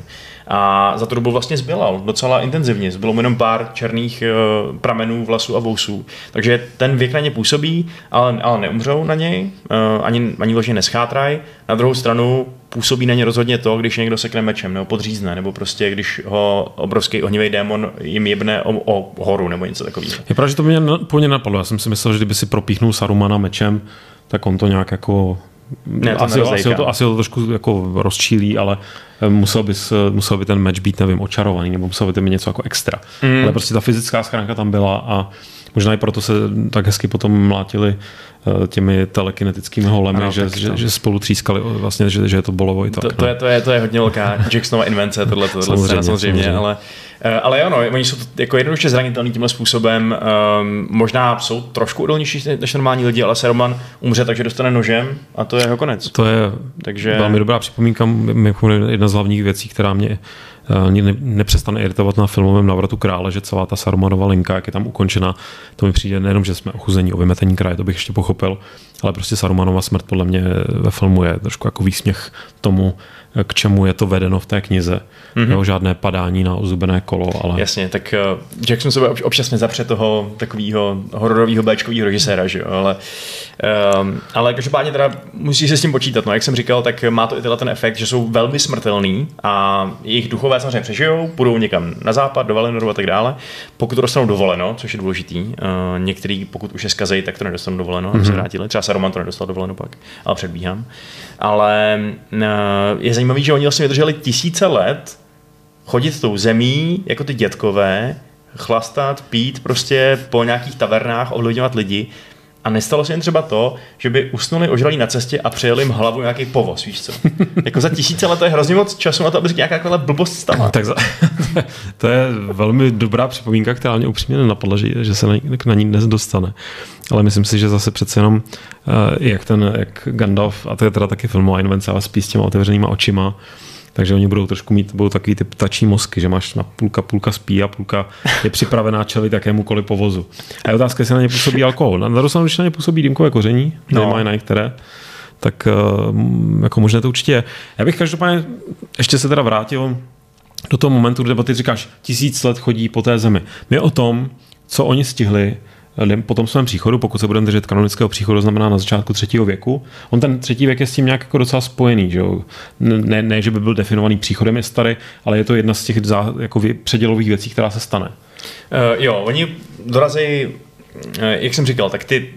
A za tu dobu vlastně zbylal docela intenzivně. Zbylo jenom pár černých uh, pramenů vlasů a vousů. Takže ten věk na ně působí, ale, ale neumřou na něj, uh, ani, ani vložně neschátrají. Na druhou stranu působí na ně rozhodně to, když někdo sekne mečem nebo podřízne, nebo prostě když ho obrovský ohnivý démon jim jebne o, o horu nebo něco takového. Je pravda, že to mě úplně napadlo. Já jsem si myslel, že kdyby si propíchnul Sarumana mečem, tak on to nějak jako ne, to asi, asi, to, asi to trošku jako rozčílí, ale eh, musel, bys, eh, musel by ten meč být, nevím, očarovaný, nebo musel by to mít něco jako extra. Mm. Ale prostě ta fyzická schránka tam byla a možná i proto se tak hezky potom mlátili eh, těmi telekinetickými holemi, ano, že, že, že, spolu třískali vlastně, že, že je to bolovo i tak. To, to, no. je, to, je, to je hodně velká Jacksonova invence, tohle, tohle samozřejmě, scéna, samozřejmě, samozřejmě, ale Eh, ale ano, oni jsou jako jednoduše zranitelní tímhle způsobem. Um, možná jsou trošku odolnější než normální lidi, ale Saruman umře, takže dostane nožem a to je jeho konec. To je takže... velmi dobrá připomínka, jedna z hlavních věcí, která mě ani ne, nepřestane iritovat na filmovém navratu krále, že celá ta Sarumanova linka, jak je tam ukončena, to mi přijde nejenom, že jsme ochuzení o vymetení kraje, to bych ještě pochopil, ale prostě Sarumanova smrt podle mě ve filmu je trošku jako výsměch tomu, k čemu je to vedeno v té knize. Mm-hmm. Jo, žádné padání na ozubené kolo, ale... Jasně, tak uh, Jackson se občas nezapře toho takového hororového béčkového režiséra, že jo, ale, um, ale každopádně teda musí se s tím počítat, no, jak jsem říkal, tak má to i tenhle ten efekt, že jsou velmi smrtelný a jejich duchové samozřejmě přežijou, půjdou někam na západ, do Valenoru a tak dále. Pokud to dostanou dovoleno, což je důležitý, uh, některý, pokud už je skazej, tak to nedostanou dovoleno, mm-hmm. se vrátili. Třeba Saruman to nedostal dovoleno pak, ale předbíhám. Ale uh, je zajímavý, že oni vlastně vydrželi tisíce let chodit tou zemí, jako ty dětkové, chlastat, pít prostě po nějakých tavernách, ovlivňovat lidi. A nestalo se jen třeba to, že by usnuli, ožrali na cestě a přejeli jim hlavu nějaký povoz, víš co? jako za tisíce let to je hrozně moc času na to, aby se nějaká taková blbost stala. tak za, to je velmi dobrá připomínka, která mě upřímně nenapadla, že, že se na, na ní dnes dostane. Ale myslím si, že zase přece jenom, uh, jak ten, jak Gandalf, a to je teda taky filmová invence, ale spíš s těma otevřenýma očima, takže oni budou trošku mít, budou takový ty ptačí mozky, že máš na půlka, půlka spí a půlka je připravená čelit jakémukoliv povozu. A je otázka, jestli na ně působí alkohol. Na druhou stranu, když na ně působí dýmkové koření, no. nemají na některé, tak uh, jako možná to určitě je. Já bych každopádně ještě se teda vrátil do toho momentu, kde ty říkáš, tisíc let chodí po té zemi. My o tom, co oni stihli, po tom svém příchodu, pokud se budeme držet kanonického příchodu, znamená na začátku třetího věku. On ten třetí věk je s tím nějak jako docela spojený, že jo? Ne, ne, že by byl definovaný příchodem je starý, ale je to jedna z těch zá, jako předělových věcí, která se stane. Uh, jo, oni dorazí, uh, jak jsem říkal, tak ty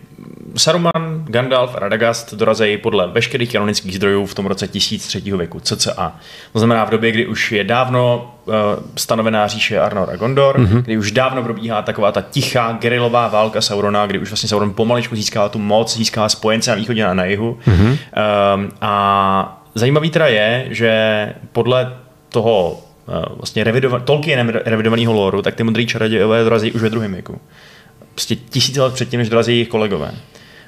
Saruman, Gandalf a Radagast dorazejí podle veškerých kanonických zdrojů v tom roce 1003. věku, cca. To znamená v době, kdy už je dávno uh, stanovená říše Arnor a Gondor, mm-hmm. kdy už dávno probíhá taková ta tichá gerilová válka Saurona, kdy už vlastně Sauron pomaličku získává tu moc, získává spojence na východě a na jihu. Mm-hmm. Um, a zajímavý teda je, že podle toho uh, vlastně revidova- Tolkienem revidovaného loru, tak ty modrý čarodějové dorazí už ve druhém věku. Prostě tisíce let předtím, než dorazí jejich kolegové.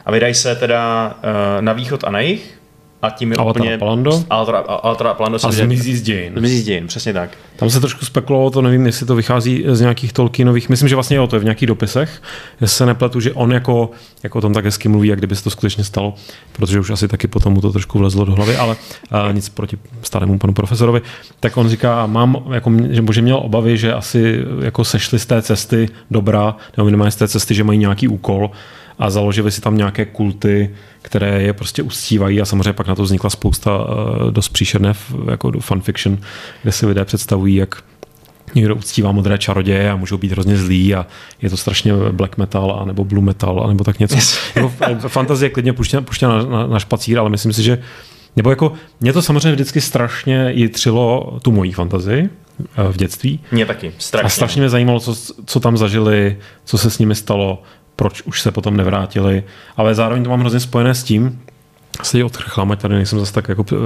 A vydají se teda uh, na východ a na jih a tím je Altra úplně... Palando. Altra, Altra Palando a zmizí z dějin. Zmizí z dějin, přesně tak. Tam se trošku spekulovalo, to nevím, jestli to vychází z nějakých Tolkienových, myslím, že vlastně jo, to je v nějakých dopisech, jestli se nepletu, že on jako, jako o tom tak hezky mluví, jak kdyby se to skutečně stalo, protože už asi taky potom mu to trošku vlezlo do hlavy, ale a nic proti starému panu profesorovi, tak on říká, mám, jako, že, že měl obavy, že asi jako sešli z té cesty dobrá, nebo minimálně z té cesty, že mají nějaký úkol, a založili si tam nějaké kulty, které je prostě ustívají a samozřejmě pak na to vznikla spousta uh, dost příšerné jako fanfiction, kde si lidé představují, jak někdo uctívá modré čaroděje a můžou být hrozně zlí a je to strašně black metal a nebo blue metal a nebo tak něco. Yes. fantazie klidně puštěna, puštěna na, na, na špacír, ale myslím si, že nebo jako, mě to samozřejmě vždycky strašně jitřilo tu mojí fantazii eh, v dětství. Mě taky, strašně. A strašně mě zajímalo, co, co tam zažili, co se s nimi stalo, proč už se potom nevrátili, ale zároveň to mám hrozně spojené s tím, se odchrchám, ať tady nejsem zase tak jako uh,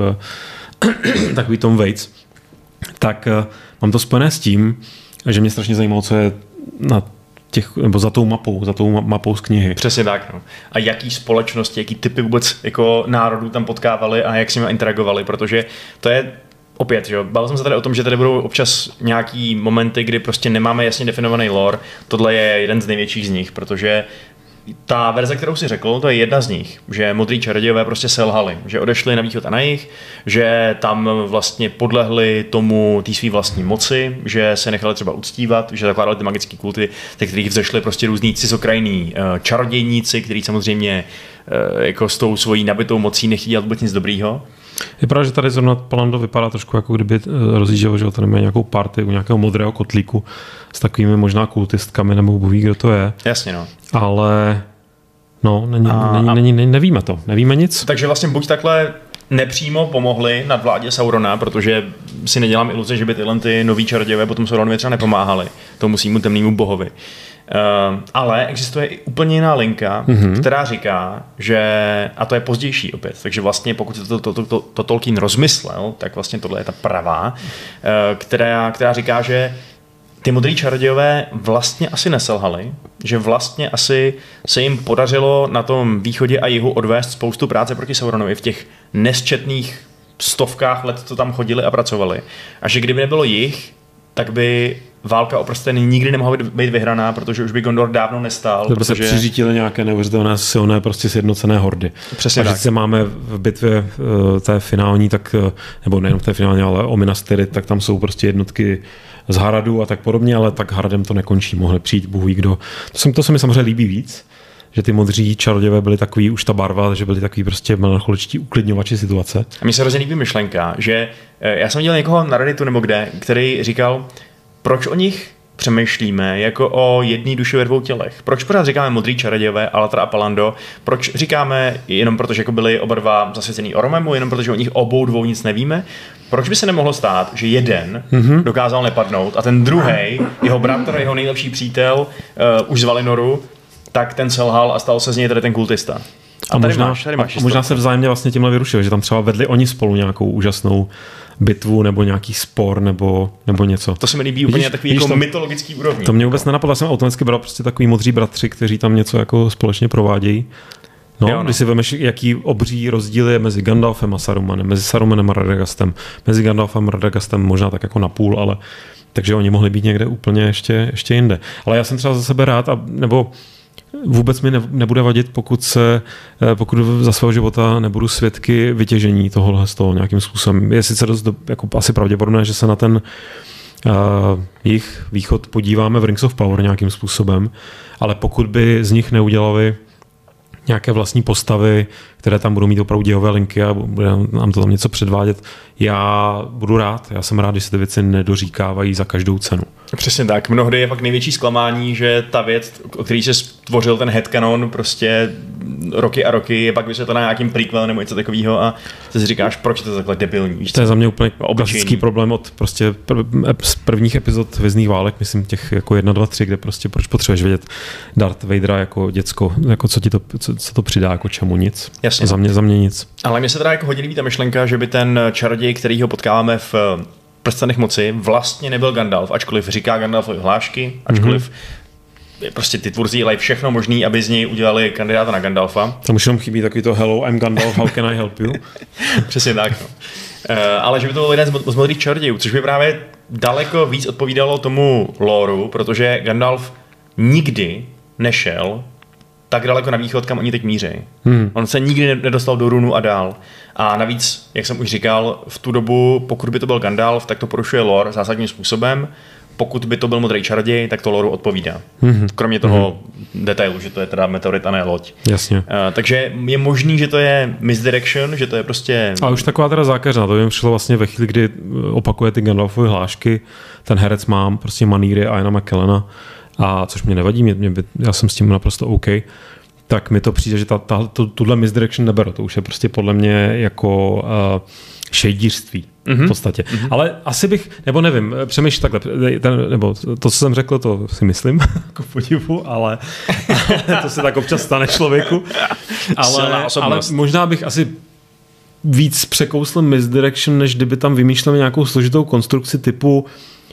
takový Tom Waits, tak uh, mám to spojené s tím, že mě strašně zajímalo, co je na těch, nebo za tou mapou, za tou mapou z knihy. Přesně tak. No. A jaký společnosti, jaký typy vůbec jako národů tam potkávali a jak s nimi interagovali, protože to je opět, že bavil jsem se tady o tom, že tady budou občas nějaký momenty, kdy prostě nemáme jasně definovaný lore. Tohle je jeden z největších z nich, protože ta verze, kterou si řekl, to je jedna z nich, že modrý čarodějové prostě selhali, že odešli na východ a na jih, že tam vlastně podlehli tomu té své vlastní moci, že se nechali třeba uctívat, že zakládali ty magické kulty, ze kterých vzešli prostě různí cizokrajní eh, čarodějníci, kteří samozřejmě eh, jako s tou svojí nabitou mocí nechtějí dělat vůbec nic dobrýho. Je pravda, že tady zrovna Palando vypadá trošku jako kdyby eh, rozjížděl, že tady má nějakou party u nějakého modrého kotlíku s takovými možná kultistkami nebo Bůh ví, kdo to je. Jasně, no. Ale no, není, a, není, a... Není, není, nevíme to, nevíme nic. Takže vlastně buď takhle nepřímo pomohli nad vládě Saurona, protože si nedělám iluze, že by tyhle ty nový čarodějové potom Sauronovi třeba nepomáhali tomu svýmu temnému bohovi. Uh, ale existuje i úplně jiná linka, mm-hmm. která říká, že, a to je pozdější opět, takže vlastně pokud to, to, to, to, to Tolkien rozmyslel, tak vlastně tohle je ta pravá, uh, která, která říká, že ty modrý čarodějové vlastně asi neselhali, že vlastně asi se jim podařilo na tom východě a jihu odvést spoustu práce proti Sauronovi v těch nesčetných stovkách let, co tam chodili a pracovali. A že kdyby nebylo jich, tak by válka o prsteny nikdy nemohla být vyhraná, protože už by Gondor dávno nestál. To protože se přiřítili nějaké neuvěřitelné silné prostě sjednocené hordy. Přesně a tak. se máme v bitvě uh, té finální, tak, uh, nebo nejenom v té finální, ale o Minas Tirith, tak tam jsou prostě jednotky z Haradu a tak podobně, ale tak Haradem to nekončí, mohli přijít Bůh kdo. To, jsem, to se mi samozřejmě líbí víc, že ty modří čarodějové byly takový už ta barva, že byli takový prostě melancholičtí uklidňovači situace. A mi se hrozně líbí myšlenka, že eh, já jsem viděl někoho na Redditu nebo kde, který říkal, proč o nich přemýšlíme jako o jedné duši ve dvou tělech. Proč pořád říkáme modrý čarodějové, Alatra a Palando? Proč říkáme jenom proto, že jako byli oba dva zasvěcený Oromemu, jenom protože o nich obou dvou nic nevíme? Proč by se nemohlo stát, že jeden mm-hmm. dokázal nepadnout a ten druhý, jeho bratr, jeho nejlepší přítel, uh, už z Valinoru, tak ten selhal a stal se z něj tady ten kultista. A, a tady možná, máš, tady máš a možná se vzájemně vlastně tímhle vyrušil, že tam třeba vedli oni spolu nějakou úžasnou bitvu nebo nějaký spor nebo, nebo něco. To se mi líbí úplně takový jako tam, mytologický úrovni. To mě vůbec nenapadlo, já jsem automaticky bral prostě takový modří bratři, kteří tam něco jako společně provádějí. No, jo, no. když si vemeš, jaký obří rozdíl je mezi Gandalfem a Sarumanem, mezi Sarumanem a Radagastem, mezi Gandalfem a Radagastem možná tak jako na půl, ale takže oni mohli být někde úplně ještě, ještě jinde. Ale já jsem třeba za sebe rád, a, nebo vůbec mi nebude vadit, pokud se, eh, pokud za svého života nebudu svědky vytěžení tohohle z toho nějakým způsobem. Je sice dost jako asi pravděpodobné, že se na ten uh, jich východ podíváme v Rings of Power nějakým způsobem, ale pokud by z nich neudělali nějaké vlastní postavy, které tam budou mít opravdu dějové linky a bude nám to tam něco předvádět. Já budu rád, já jsem rád, když se ty věci nedoříkávají za každou cenu. Přesně tak. Mnohdy je fakt největší zklamání, že ta věc, o který se stvořil ten headcanon prostě roky a roky, je pak vysvětlená nějakým prequel nebo něco takového a ty si říkáš, proč je to takhle debilní. Víš to je za mě úplně obyčejný. klasický problém od prostě z prvních epizod Vězných válek, myslím těch jako jedna, dva, tři, kde prostě proč potřebuješ vědět Darth Vadera jako děcko, jako co ti to, co, co to přidá, jako čemu nic. Jasně. Za mě, za mě nic. Ale mě se teda jako hodně líbí ta myšlenka, že by ten čaroděj, který ho potkáváme v eh, prstenech moci, vlastně nebyl Gandalf, ačkoliv říká Gandalfovi hlášky, ačkoliv mm-hmm. prostě ty tvůrci dělají všechno možné, aby z něj udělali kandidáta na Gandalfa. Tam už jenom chybí takový to hello, I'm Gandalf, how can I help you? Přesně tak. No. Uh, ale že by to byl jeden z modrých čarodějů, což by právě daleko víc odpovídalo tomu loru, protože Gandalf nikdy nešel tak daleko na východ, kam oni teď míří. Hmm. On se nikdy nedostal do Runu a dál. A navíc, jak jsem už říkal, v tu dobu, pokud by to byl Gandalf, tak to porušuje lore zásadním způsobem, pokud by to byl modrý čaroděj, tak to loru odpovídá. Mm-hmm. Kromě toho mm-hmm. detailu, že to je teda meteorit a ne loď. Jasně. Uh, takže je možný, že to je misdirection, že to je prostě... A už taková teda zákeřná, to mi přišlo vlastně ve chvíli, kdy opakuje ty Gandalfové hlášky, ten herec mám prostě maníry Iana McKellena, a což mě nevadí, mě, mě, já jsem s tím naprosto OK, tak mi to přijde, že ta, ta, to, tuhle misdirection neberu. To už je prostě podle mě jako uh, šejdířství mm-hmm. v podstatě. Mm-hmm. Ale asi bych, nebo nevím, přemýšlím takhle, ten, nebo to, co jsem řekl, to si myslím, jako podivu, ale, ale to se tak občas stane člověku. Ale, ale možná bych asi víc překousl misdirection, než kdyby tam vymýšleli nějakou složitou konstrukci typu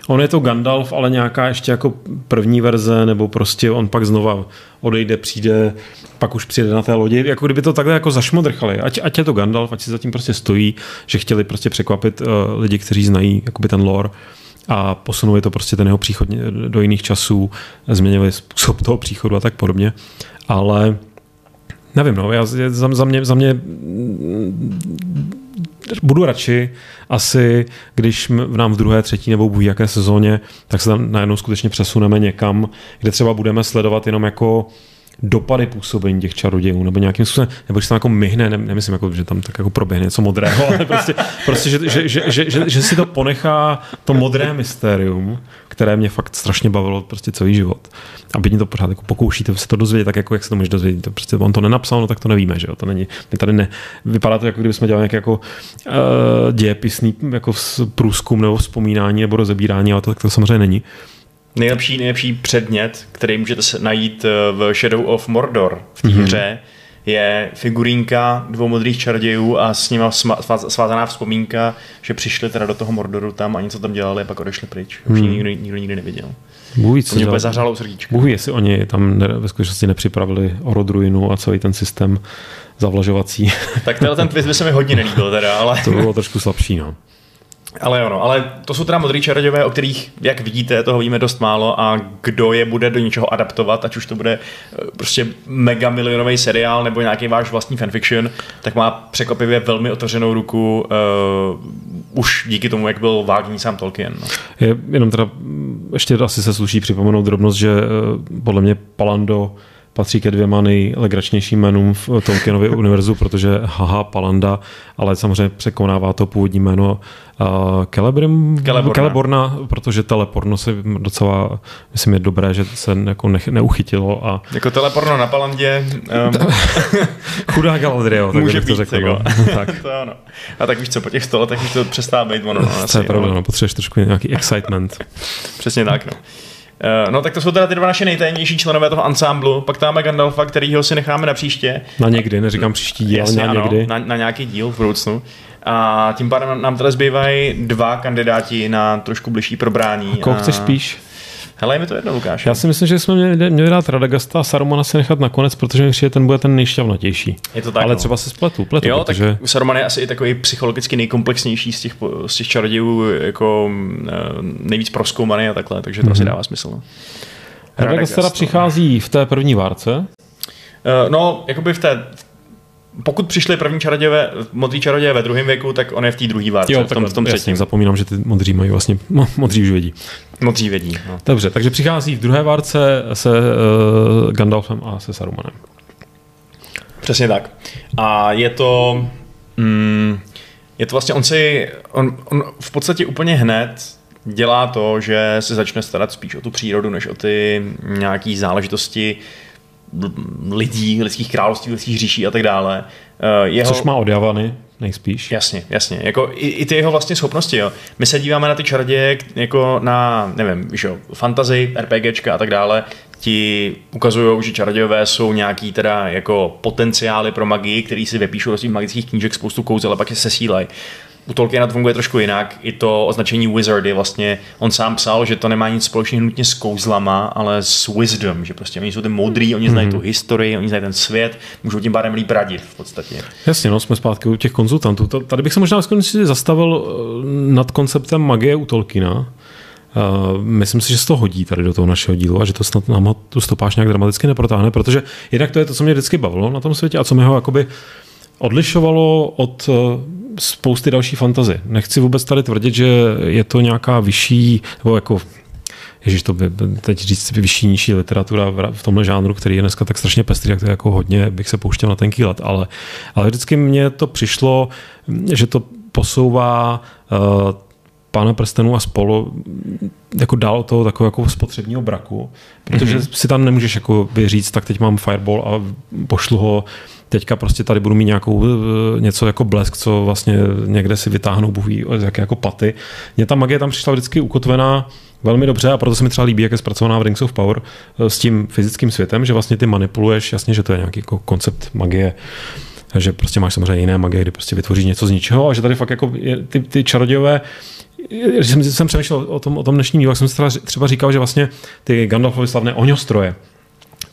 On je to Gandalf, ale nějaká ještě jako první verze, nebo prostě on pak znova odejde, přijde, pak už přijde na té lodi. Jako kdyby to takhle jako zašmodrchali. Ať, ať je to Gandalf, ať si zatím prostě stojí, že chtěli prostě překvapit uh, lidi, kteří znají jakoby ten lore a posunuli to prostě ten jeho příchod do jiných časů, změnili způsob toho příchodu a tak podobně. Ale nevím, no, já, za, za, mě, za mě budu radši asi, když v nám v druhé, třetí nebo v jaké sezóně, tak se tam najednou skutečně přesuneme někam, kde třeba budeme sledovat jenom jako dopady působení těch čarodějů, nebo nějakým způsobem, nebo že se tam jako myhne, ne, nemyslím, jako, že tam tak jako proběhne něco modrého, ale prostě, prostě že, že, že, že, že, že, si to ponechá to modré mystérium, které mě fakt strašně bavilo prostě celý život. A mě to pořád jako pokoušíte se to dozvědět tak, jako jak se to může dozvědět. To prostě on to nenapsal, no tak to nevíme, že jo. To není, my tady ne, vypadá to, jako kdyby jsme dělali nějaký jako uh, dějepisný jako průzkum nebo vzpomínání nebo rozebírání, ale to tak to samozřejmě není. Nejlepší, nejlepší předmět, který můžete najít eh, v Shadow of Mordor v té mm-hmm. hře, je figurínka dvou modrých čarodějů a s nimi svázaná vzpomínka, že přišli teda do toho Mordoru tam a něco tam dělali a pak odešli pryč. Už hmm. nikdo, nikdo nikdy neviděl. Bůh to mě úplně zahřálo srdíčko. Bůh jestli oni tam ne, ve skutečnosti nepřipravili Orodruinu a celý ten systém zavlažovací. tak ten twist by se mi hodně nelíbil teda, ale... to bylo trošku slabší, no. Ale jo, no, ale to jsou teda modrý čarodějové, o kterých, jak vidíte, toho víme dost málo a kdo je bude do něčeho adaptovat, ať už to bude eh, prostě mega milionový seriál nebo nějaký váš vlastní fanfiction, tak má překvapivě velmi otevřenou ruku uh, už díky tomu, jak byl vágní sám Tolkien. No. Je, jenom teda ještě asi se sluší připomenout drobnost, že uh, podle mě Palando patří ke dvěma nejlegračnějším jménům v Tolkienově univerzu, protože haha, Palanda, ale samozřejmě překonává to původní jméno uh, Celebrim, Celeborna. Celeborna, protože teleporno se docela, myslím, je dobré, že se jako ne, neuchytilo. A... Jako teleporno na Palandě. Um... Chudá Galadriel, tak Může bych to řekl. Jako. tak. to ano. A tak víš co, po těch 100 letech už to přestává být ono. No, to je pravda, no. potřebuješ trošku nějaký excitement. Přesně tak, no. Uh, no tak to jsou teda ty dva naše nejtajemnější členové toho ansámblu. Pak tam máme Gandalfa, kterýho si necháme na příště. Na někdy, neříkám příští díl, Jasně, na někdy. Na, na nějaký díl v budoucnu. A tím pádem nám teda zbývají dva kandidáti na trošku bližší probrání. A koho chceš spíš? Hele, je mi to jedno, Lukáš. Já si myslím, že jsme měli, měli dát Radagasta a Sarumana se nechat nakonec, protože mi ten bude ten nejšťavnatější. Je to tak, Ale no. třeba se spletu, pletu, jo, protože... tak Saruman je asi i takový psychologicky nejkomplexnější z těch, z těch čarodějů, jako eh, nejvíc proskoumaný a takhle, takže to mm-hmm. asi dává smysl. No. Radagast teda no. přichází v té první várce. Uh, no, jakoby v té, pokud přišli první čaroděje, modří čaroděje ve druhém věku, tak on je v té druhé várce, jo, v tom, v tom třetím. Jasně, zapomínám, že ty modří mají vlastně, modří už vědí. Modří vědí. No. Dobře, takže přichází v druhé várce se uh, Gandalfem a se Sarumanem. Přesně tak. A je to... Mm, je to vlastně, on si, on, on v podstatě úplně hned dělá to, že se začne starat spíš o tu přírodu, než o ty nějaké záležitosti lidí, lidských království, lidských říší a tak dále. Eh, jeho... Což má od Javany nejspíš. Jasně, jasně. Jako i, i, ty jeho vlastně schopnosti, jo. My se díváme na ty čaroděje jako na, nevím, víš jo, fantasy, RPGčka a tak dále, ti ukazují, že čarodějové jsou nějaký teda jako potenciály pro magii, který si vypíšou do svých magických knížek spoustu kouzel a pak je sesílají u Tolkiena to funguje trošku jinak. I to označení wizard je vlastně, on sám psal, že to nemá nic společného nutně s kouzlama, ale s wisdom, že prostě oni jsou ty moudrý, oni znají mm-hmm. tu historii, oni znají ten svět, můžou tím pádem líp radit v podstatě. Jasně, no, jsme zpátky u těch konzultantů. Tady bych se možná zastavil eh, nad konceptem magie u Tolkiena. Uh, myslím si, že se to hodí tady do toho našeho dílu a že to snad nám tu stopáž nějak dramaticky neprotáhne, protože jednak to je to, co mě vždycky bavilo na tom světě a co mi ho jakoby odlišovalo od eh, spousty další fantazy. Nechci vůbec tady tvrdit, že je to nějaká vyšší, nebo jako ježiš, to by teď říct vyšší, nižší literatura v tomhle žánru, který je dneska tak strašně pestrý, jak to je jako hodně bych se pouštěl na tenký let, ale, ale vždycky mně to přišlo, že to posouvá uh, Pána prstenů a spolu jako dál toho takového jako spotřebního braku, protože mm-hmm. si tam nemůžeš jako říct, tak teď mám fireball a pošlu ho teďka prostě tady budu mít nějakou eh, něco jako blesk, co vlastně někde si vytáhnou buví z jaké jako paty. Mně ta magie tam přišla vždycky ukotvená velmi dobře a proto se mi třeba líbí, jak je zpracovaná v Rings of Power eh, s tím fyzickým světem, že vlastně ty manipuluješ, jasně, že to je nějaký jako koncept magie, že prostě máš samozřejmě jiné magie, kdy prostě vytvoříš něco z ničeho a že tady fakt jako ty, ty čarodějové když jsem, jsem přemýšlel o tom, o tom dnešním dílu, jsem třeba, třeba říkal, že vlastně ty Gandalfovy slavné ohňostroje,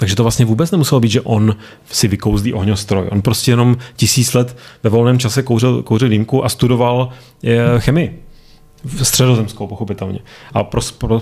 takže to vlastně vůbec nemuselo být, že on si vykouzlí ohňostroj. On prostě jenom tisíc let ve volném čase kouřil, kouřil dýmku a studoval eh, chemii středozemskou, pochopitelně. A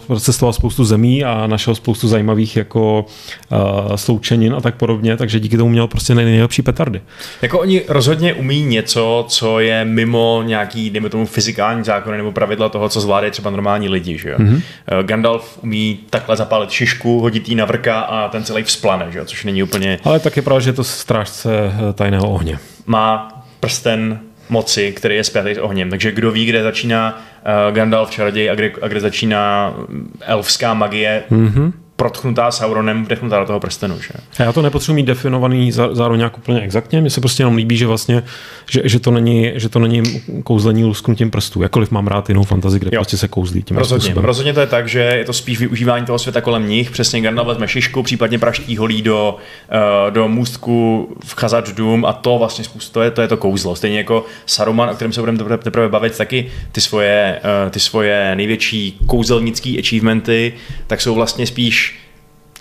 procestoval spoustu zemí a našel spoustu zajímavých jako uh, sloučenin a tak podobně, takže díky tomu měl prostě nejlepší petardy. Jako oni rozhodně umí něco, co je mimo nějaký, dejme tomu, fyzikální zákony nebo pravidla toho, co zvládají třeba normální lidi. Že? Mm-hmm. Uh, Gandalf umí takhle zapálit šišku, hodit jí na vrka a ten celý vzplane, že? což není úplně... Ale tak je pravda, že je to strážce eh, tajného ohně. Má prsten moci, který je spjatý s ohněm. Takže kdo ví, kde začíná uh, Gandalf čaroděj a kde, a kde začíná elfská magie, mm-hmm protchnutá Sauronem, vdechnutá do toho prstenu. Že? A já to nepotřebuji mít definovaný zároveň nějak úplně exaktně, mně se prostě jenom líbí, že vlastně, že, že, to, není, že to není kouzlení lusknutím prstů. Jakkoliv mám rád jinou fantazii, kde jo. prostě se kouzlí tím rozhodně, způsobem. rozhodně to je tak, že je to spíš využívání toho světa kolem nich. Přesně Gandalf vezme šišku, případně praští holí do, uh, do můstku v Khazad Doom a to vlastně způsob, to je, to je to kouzlo. Stejně jako Saruman, o kterém se budeme teprve, teprve bavit, taky ty svoje, uh, ty svoje největší kouzelnické achievementy, tak jsou vlastně spíš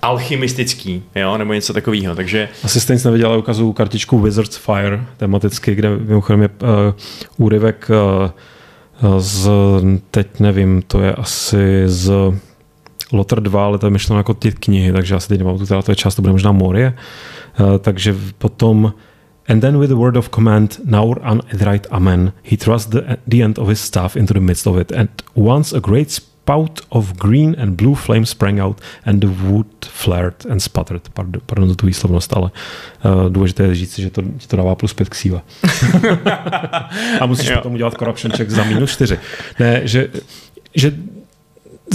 alchymistický, jo, nebo něco takového. Takže... Asi jste nic neviděl, ukazuju kartičku Wizard's Fire tematicky, kde mimochodem je uh, úryvek uh, z, teď nevím, to je asi z Lotter 2, ale to je myšleno jako ty knihy, takže asi teď nemám tu to je část, to bude možná Morie. Uh, takže potom And then with a word of command, Naur an Edrite Amen, he thrust the, the end of his staff into the midst of it, and once a great spout of green and blue flame sprang out and the wood flared and sputtered. Pardon, pardon za tu výslovnost, ale uh, důležité je říct, že to, že to dává plus pět k síle. A musíš potom udělat corruption check za minus čtyři. Ne, že, že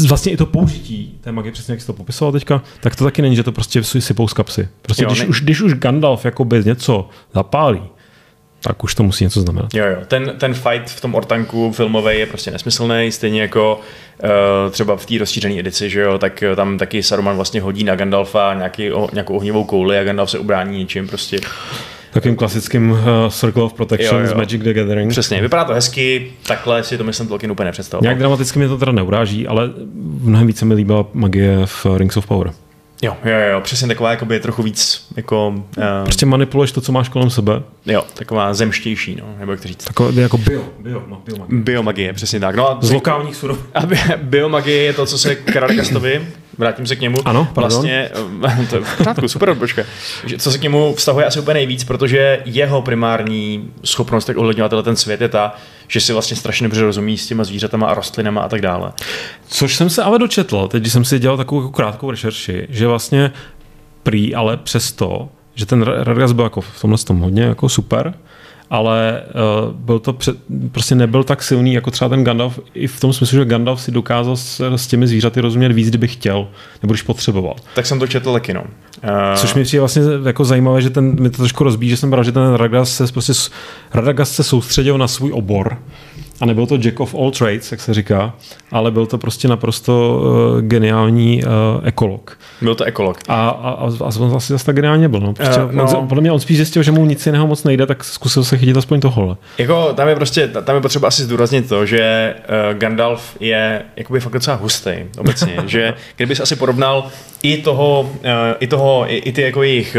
vlastně i to použití té magie, přesně jak jsi to popisoval teďka, tak to taky není, že to prostě sypou z kapsy. Prostě jo, když, už, když už Gandalf jakoby něco zapálí, tak už to musí něco znamenat. Jo, jo. Ten, ten fight v tom ortanku filmové je prostě nesmyslný, stejně jako uh, třeba v té rozšířené edici, že jo, tak eh, tam taky Saruman vlastně hodí na Gandalfa nějaký, o, nějakou ohnivou kouli a Gandalf se ubrání ničím prostě. Takým klasickým uh, Circle of Protection jo, jo. z Magic the Gathering. Přesně, vypadá to hezky, takhle si to myslím Tolkien úplně nepředstavoval. Nějak dramaticky mě to teda neuráží, ale mnohem více mi líbila magie v Rings of Power. Jo, jo, jo, přesně taková jakoby trochu víc jako... Uh, prostě manipuluješ to, co máš kolem sebe. Jo, taková zemštější, no, nebo jak to říct. Takové jako bio, bio, biomagie. Biomagie, přesně tak. No a Z lokálních surov. A biomagie je to, co se Karadagastovi vrátím se k němu. Ano, pardon. Vlastně, eh, to je v pořádku, super, počkej. Co se k němu vztahuje asi úplně nejvíc, protože jeho primární schopnost tak ohledňovat ten svět je ta, že si vlastně strašně dobře rozumí s těma zvířatama a rostlinama a tak dále. Což jsem se ale dočetl, teď když jsem si dělal takovou jako krátkou rešerši, že vlastně prý, ale přesto, že ten Radgast byl jako v tomhle tom hodně jako super, ale uh, byl to před, prostě nebyl tak silný jako třeba ten Gandalf i v tom smyslu, že Gandalf si dokázal s, s těmi zvířaty rozumět víc, kdyby chtěl, nebo když potřeboval. Tak jsem to četl taky, no. Uh... Což mi přijde vlastně jako zajímavé, že ten, mi to trošku rozbíjí, že jsem bral, že ten Radagast se, prostě, Radagast se soustředil na svůj obor a nebyl to Jack of all trades, jak se říká, ale byl to prostě naprosto uh, geniální uh, ekolog. Byl to ekolog. A, a, a, on vlastně zase tak geniálně byl. No. Prostě uh, no. On, podle mě on spíš zjistil, že mu nic jiného moc nejde, tak zkusil se chytit aspoň tohle. Jako tam je prostě, tam je potřeba asi zdůraznit to, že uh, Gandalf je jakoby fakt docela hustý obecně, že kdybys asi porovnal i toho, uh, i toho, i, i ty jako jejich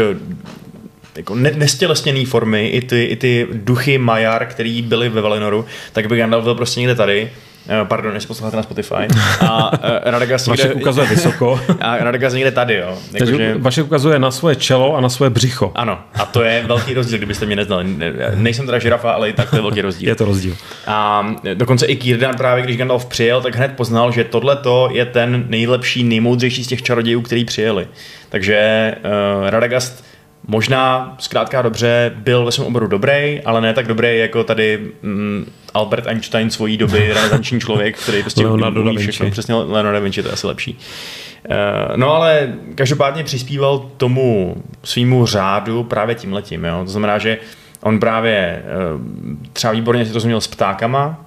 jako ne, nestělesněný formy, i ty, i ty duchy Majar, který byly ve Valinoru, tak by Gandalf byl prostě někde tady Eh, pardon, jestli posloucháte na Spotify. A uh, Radagast někde... Vašek ukazuje vysoko. A Radagast někde tady, jo. Jako, Takže že... Vašek ukazuje na svoje čelo a na svoje břicho. Ano, a to je velký rozdíl, kdybyste mě neznali. Nejsem teda žirafa, ale i tak to je velký rozdíl. je to rozdíl. A dokonce i Kírdan právě, když Gandalf přijel, tak hned poznal, že tohle je ten nejlepší, nejmoudřejší z těch čarodějů, který přijeli. Takže uh, Radagast možná zkrátka dobře byl ve svém oboru dobrý, ale ne tak dobrý jako tady mm, Albert Einstein svojí doby, renesanční člověk, který prostě Leonardo da Vinci. Všechno, přesně Leonardo da Vinci, to je asi lepší. Uh, no ale každopádně přispíval tomu svýmu řádu právě tím letím. Jo? To znamená, že on právě uh, třeba výborně si to rozuměl s ptákama,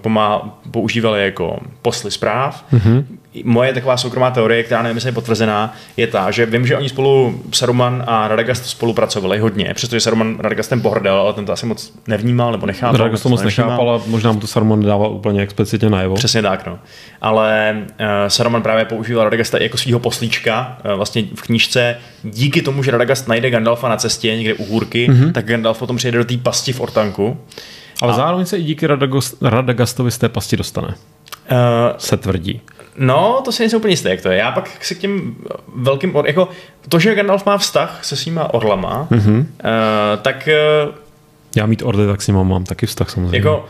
pomá, používal je jako posly zpráv, mm-hmm moje taková soukromá teorie, která nevím, jestli je potvrzená, je ta, že vím, že oni spolu, Saruman a Radagast spolupracovali hodně, přestože Saruman Radagastem pohrdal, ale ten to asi moc nevnímal nebo nechápal. Radagast to moc nechápal a možná mu to Saruman nedával úplně explicitně najevo. Přesně tak, no. Ale uh, Saruman právě používal Radagasta jako svého poslíčka uh, vlastně v knížce. Díky tomu, že Radagast najde Gandalfa na cestě někde u hůrky, mm-hmm. tak Gandalf potom přijede do té pasti v Ortanku. Ale a... zároveň se i díky Radagastovi z té pasti dostane. Uh, se tvrdí. No, to si nejsem úplně jistý, jak to je. Já pak se k těm velkým, or, jako to, že Gandalf má vztah se svýma orlama, mm-hmm. uh, tak... Uh, já mít orly, tak s ním mám taky vztah samozřejmě. Jako,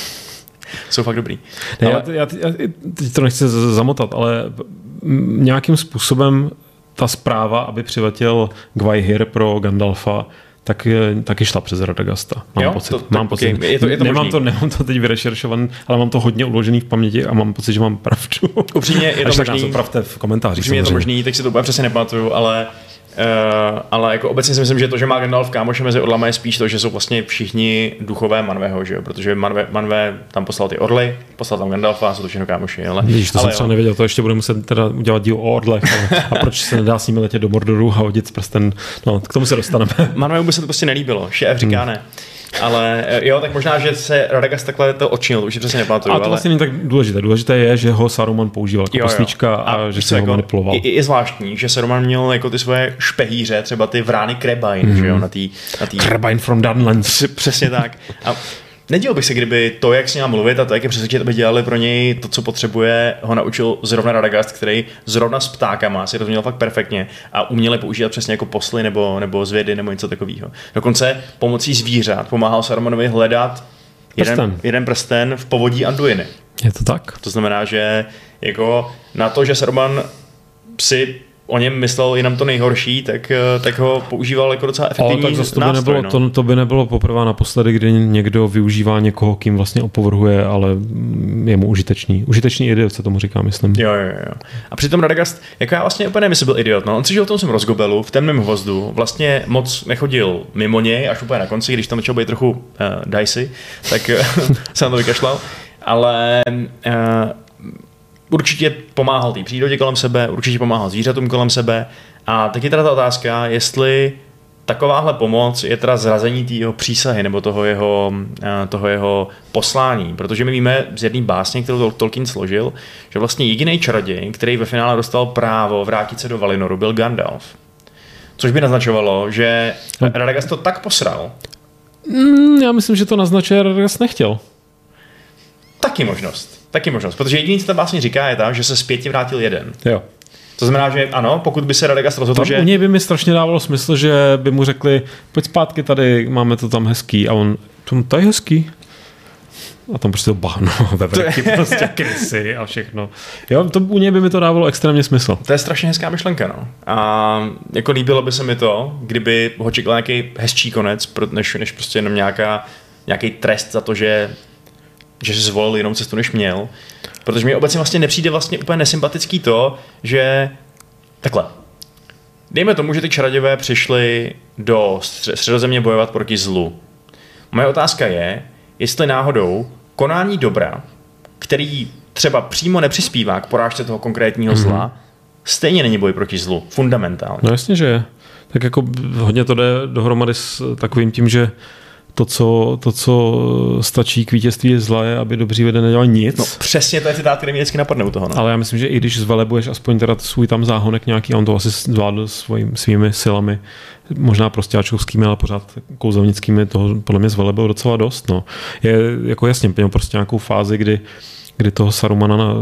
jsou fakt dobrý. Ne, ale... já, já, já teď to nechci zamotat, ale nějakým způsobem ta zpráva, aby přiletěl Gwaihir pro Gandalfa, tak taky šla přes Radagasta. Mám jo, pocit. To, mám pocit. Okay. Je to, je to nemám, to, nemám to teď vyrešeršované, ale mám to hodně uložený v paměti a mám pocit, že mám pravdu. Upřímně je to Až možný. Tak nás v komentářích. Upřímně je to možný, teď si to úplně přesně nepamatuju, ale Uh, ale jako obecně si myslím, že to, že má Gandalf kámoše mezi orlama je spíš to, že jsou vlastně všichni duchové Manveho, že jo? protože Manve, Manve tam poslal ty orly, poslal tam Gandalfa, jsou to všechno kámoši. Ale, Víš, to ale jsem třeba nevěděl, to ještě budu muset teda udělat díl o orlech ale, a proč se nedá s nimi letět do Mordoru a hodit prsten, no k tomu se dostaneme. Manveu by se to prostě nelíbilo, šéf říká hmm. ne. Ale eh, jo, tak možná, že se Radagast takhle to očinil, už přesně nepamatuju. A to ale... vlastně není tak důležité. Důležité je, že ho Saruman používal jako poslička a, a že se jako, ho manipuloval. Je, je, zvláštní, že Saruman měl jako ty svoje špehýře, třeba ty vrány Krebine, mm. že jo, na tý, na tý... Krebine from Dunlands. Přesně tak. A Nedělal bych se, kdyby to, jak s ním mluvit a to, jak je přesvědčit, aby dělali pro něj to, co potřebuje, ho naučil zrovna Radagast, který zrovna s ptákama si rozuměl fakt perfektně a uměli používat přesně jako posly nebo, nebo zvědy nebo něco takového. Dokonce pomocí zvířat pomáhal Sarumanovi hledat jeden prsten. jeden prsten v povodí Anduiny. Je to tak? To znamená, že jako na to, že Saruman si o něm myslel jenom to nejhorší, tak, eh, tak ho používal jako docela efektivní Ale tak zase to by, nástroj, nebylo, no. to, to by nebylo poprvé naposledy, kdy někdo využívá někoho, kým vlastně opovrhuje, ale je mu užitečný. Užitečný idiot se tomu říká, myslím. Jo, jo, jo. A přitom Radagast, jako já vlastně úplně jestli byl idiot. No. On si žil v tom jsem rozgobelu, v temném hvozdu, vlastně moc nechodil mimo něj, až úplně na konci, když tam začal být trochu uh, dicey, tak se na to vykašlal. Ale uh, určitě pomáhal té přírodě kolem sebe, určitě pomáhal zvířatům kolem sebe. A teď je teda ta otázka, jestli takováhle pomoc je teda zrazení té jeho přísahy nebo toho jeho, eh, toho jeho poslání. Protože my víme z jedné básně, kterou Tolkien složil, že vlastně jediný čaroděj, který ve finále dostal právo vrátit se do Valinoru, byl Gandalf. Což by naznačovalo, že. Radagast to tak posral. Mm, já myslím, že to naznačuje Radagast nechtěl. Taky možnost. Taky možnost, protože jediný, co tam vlastně říká, je ta, že se zpětě vrátil jeden. Jo. To znamená, že ano, pokud by se Radagast rozhodl, že... U něj by mi strašně dávalo smysl, že by mu řekli, pojď zpátky tady, máme to tam hezký. A on, to je hezký. A tam prostě bahno, veverky, prostě krysy a všechno. Jo, to, u něj by mi to dávalo extrémně smysl. To je strašně hezká myšlenka, no. A jako líbilo by se mi to, kdyby ho čekal nějaký hezčí konec, než, než prostě jenom nějaká, nějaký trest za to, že že si zvolil jinou cestu, než měl. Protože mi obecně vlastně nepřijde vlastně úplně nesympatický to, že takhle. Dejme tomu, že ty čaroděvé přišli do středozemě bojovat proti zlu. Moje otázka je, jestli náhodou konání dobra, který třeba přímo nepřispívá k porážce toho konkrétního mm-hmm. zla, stejně není boj proti zlu, fundamentálně. No jasně, že je. Tak jako hodně to jde dohromady s takovým tím, že to, co, to, co stačí k vítězství je zlé, aby dobří vede nedělal nic. No, přesně to je citát, který mě vždycky napadne u toho. No. Ale já myslím, že i když zvelebuješ aspoň teda svůj tam záhonek nějaký, a on to asi zvládl svým, svými silami, možná prostěáčovskými, ale pořád kouzelnickými, toho podle mě zvelebil docela dost. No. Je jako jasně, měl prostě nějakou fázi, kdy kdy toho Sarumana,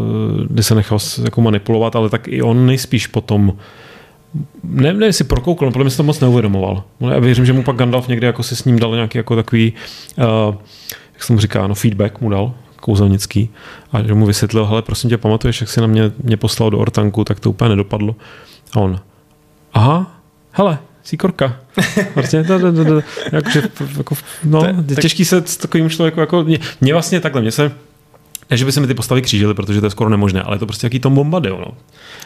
kdy se nechal jako manipulovat, ale tak i on nejspíš potom ne, ne si prokoukl, podle mě se to moc neuvědomoval. Já věřím, že mu pak Gandalf někdy jako si s ním dal nějaký jako takový, uh, jak se mu říká, no feedback mu dal, kouzelnický, a že mu vysvětlil, hele, prosím tě, pamatuješ, jak si na mě, mě poslal do Ortanku, tak to úplně nedopadlo. A on, aha, hele, síkorka. Prostě to, to, to, to, jakože, jako, no, je těžký se s takovým člověkem, jako, mě, mě vlastně takhle, mě se, ne, že by se mi ty postavy křížily, protože to je skoro nemožné, ale je to prostě jaký Tom Bombadil, no.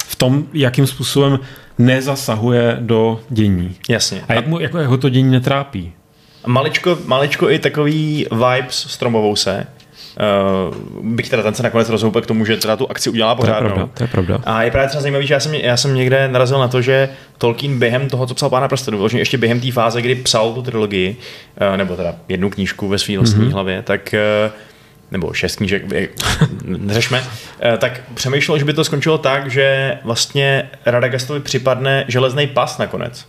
V tom, jakým způsobem nezasahuje do dění. Jasně. A jak, mu, jako, jak ho to dění netrápí. Maličko, maličko i takový vibes s Tromovou se, Uh, byť teda ten se nakonec rozhoupe k tomu, že teda tu akci udělá pořádnou. To je pravda, to je pravda. A je právě třeba zajímavý, že já jsem, já jsem někde narazil na to, že Tolkien během toho, co psal Pána prstenů, vlastně ještě během té fáze, kdy psal tu trilogii, uh, nebo teda jednu knížku ve své vlastní mm-hmm. hlavě, tak uh, nebo šest knížek, neřešme, eh, tak přemýšlel, že by to skončilo tak, že vlastně Radagastovi připadne železný pas nakonec.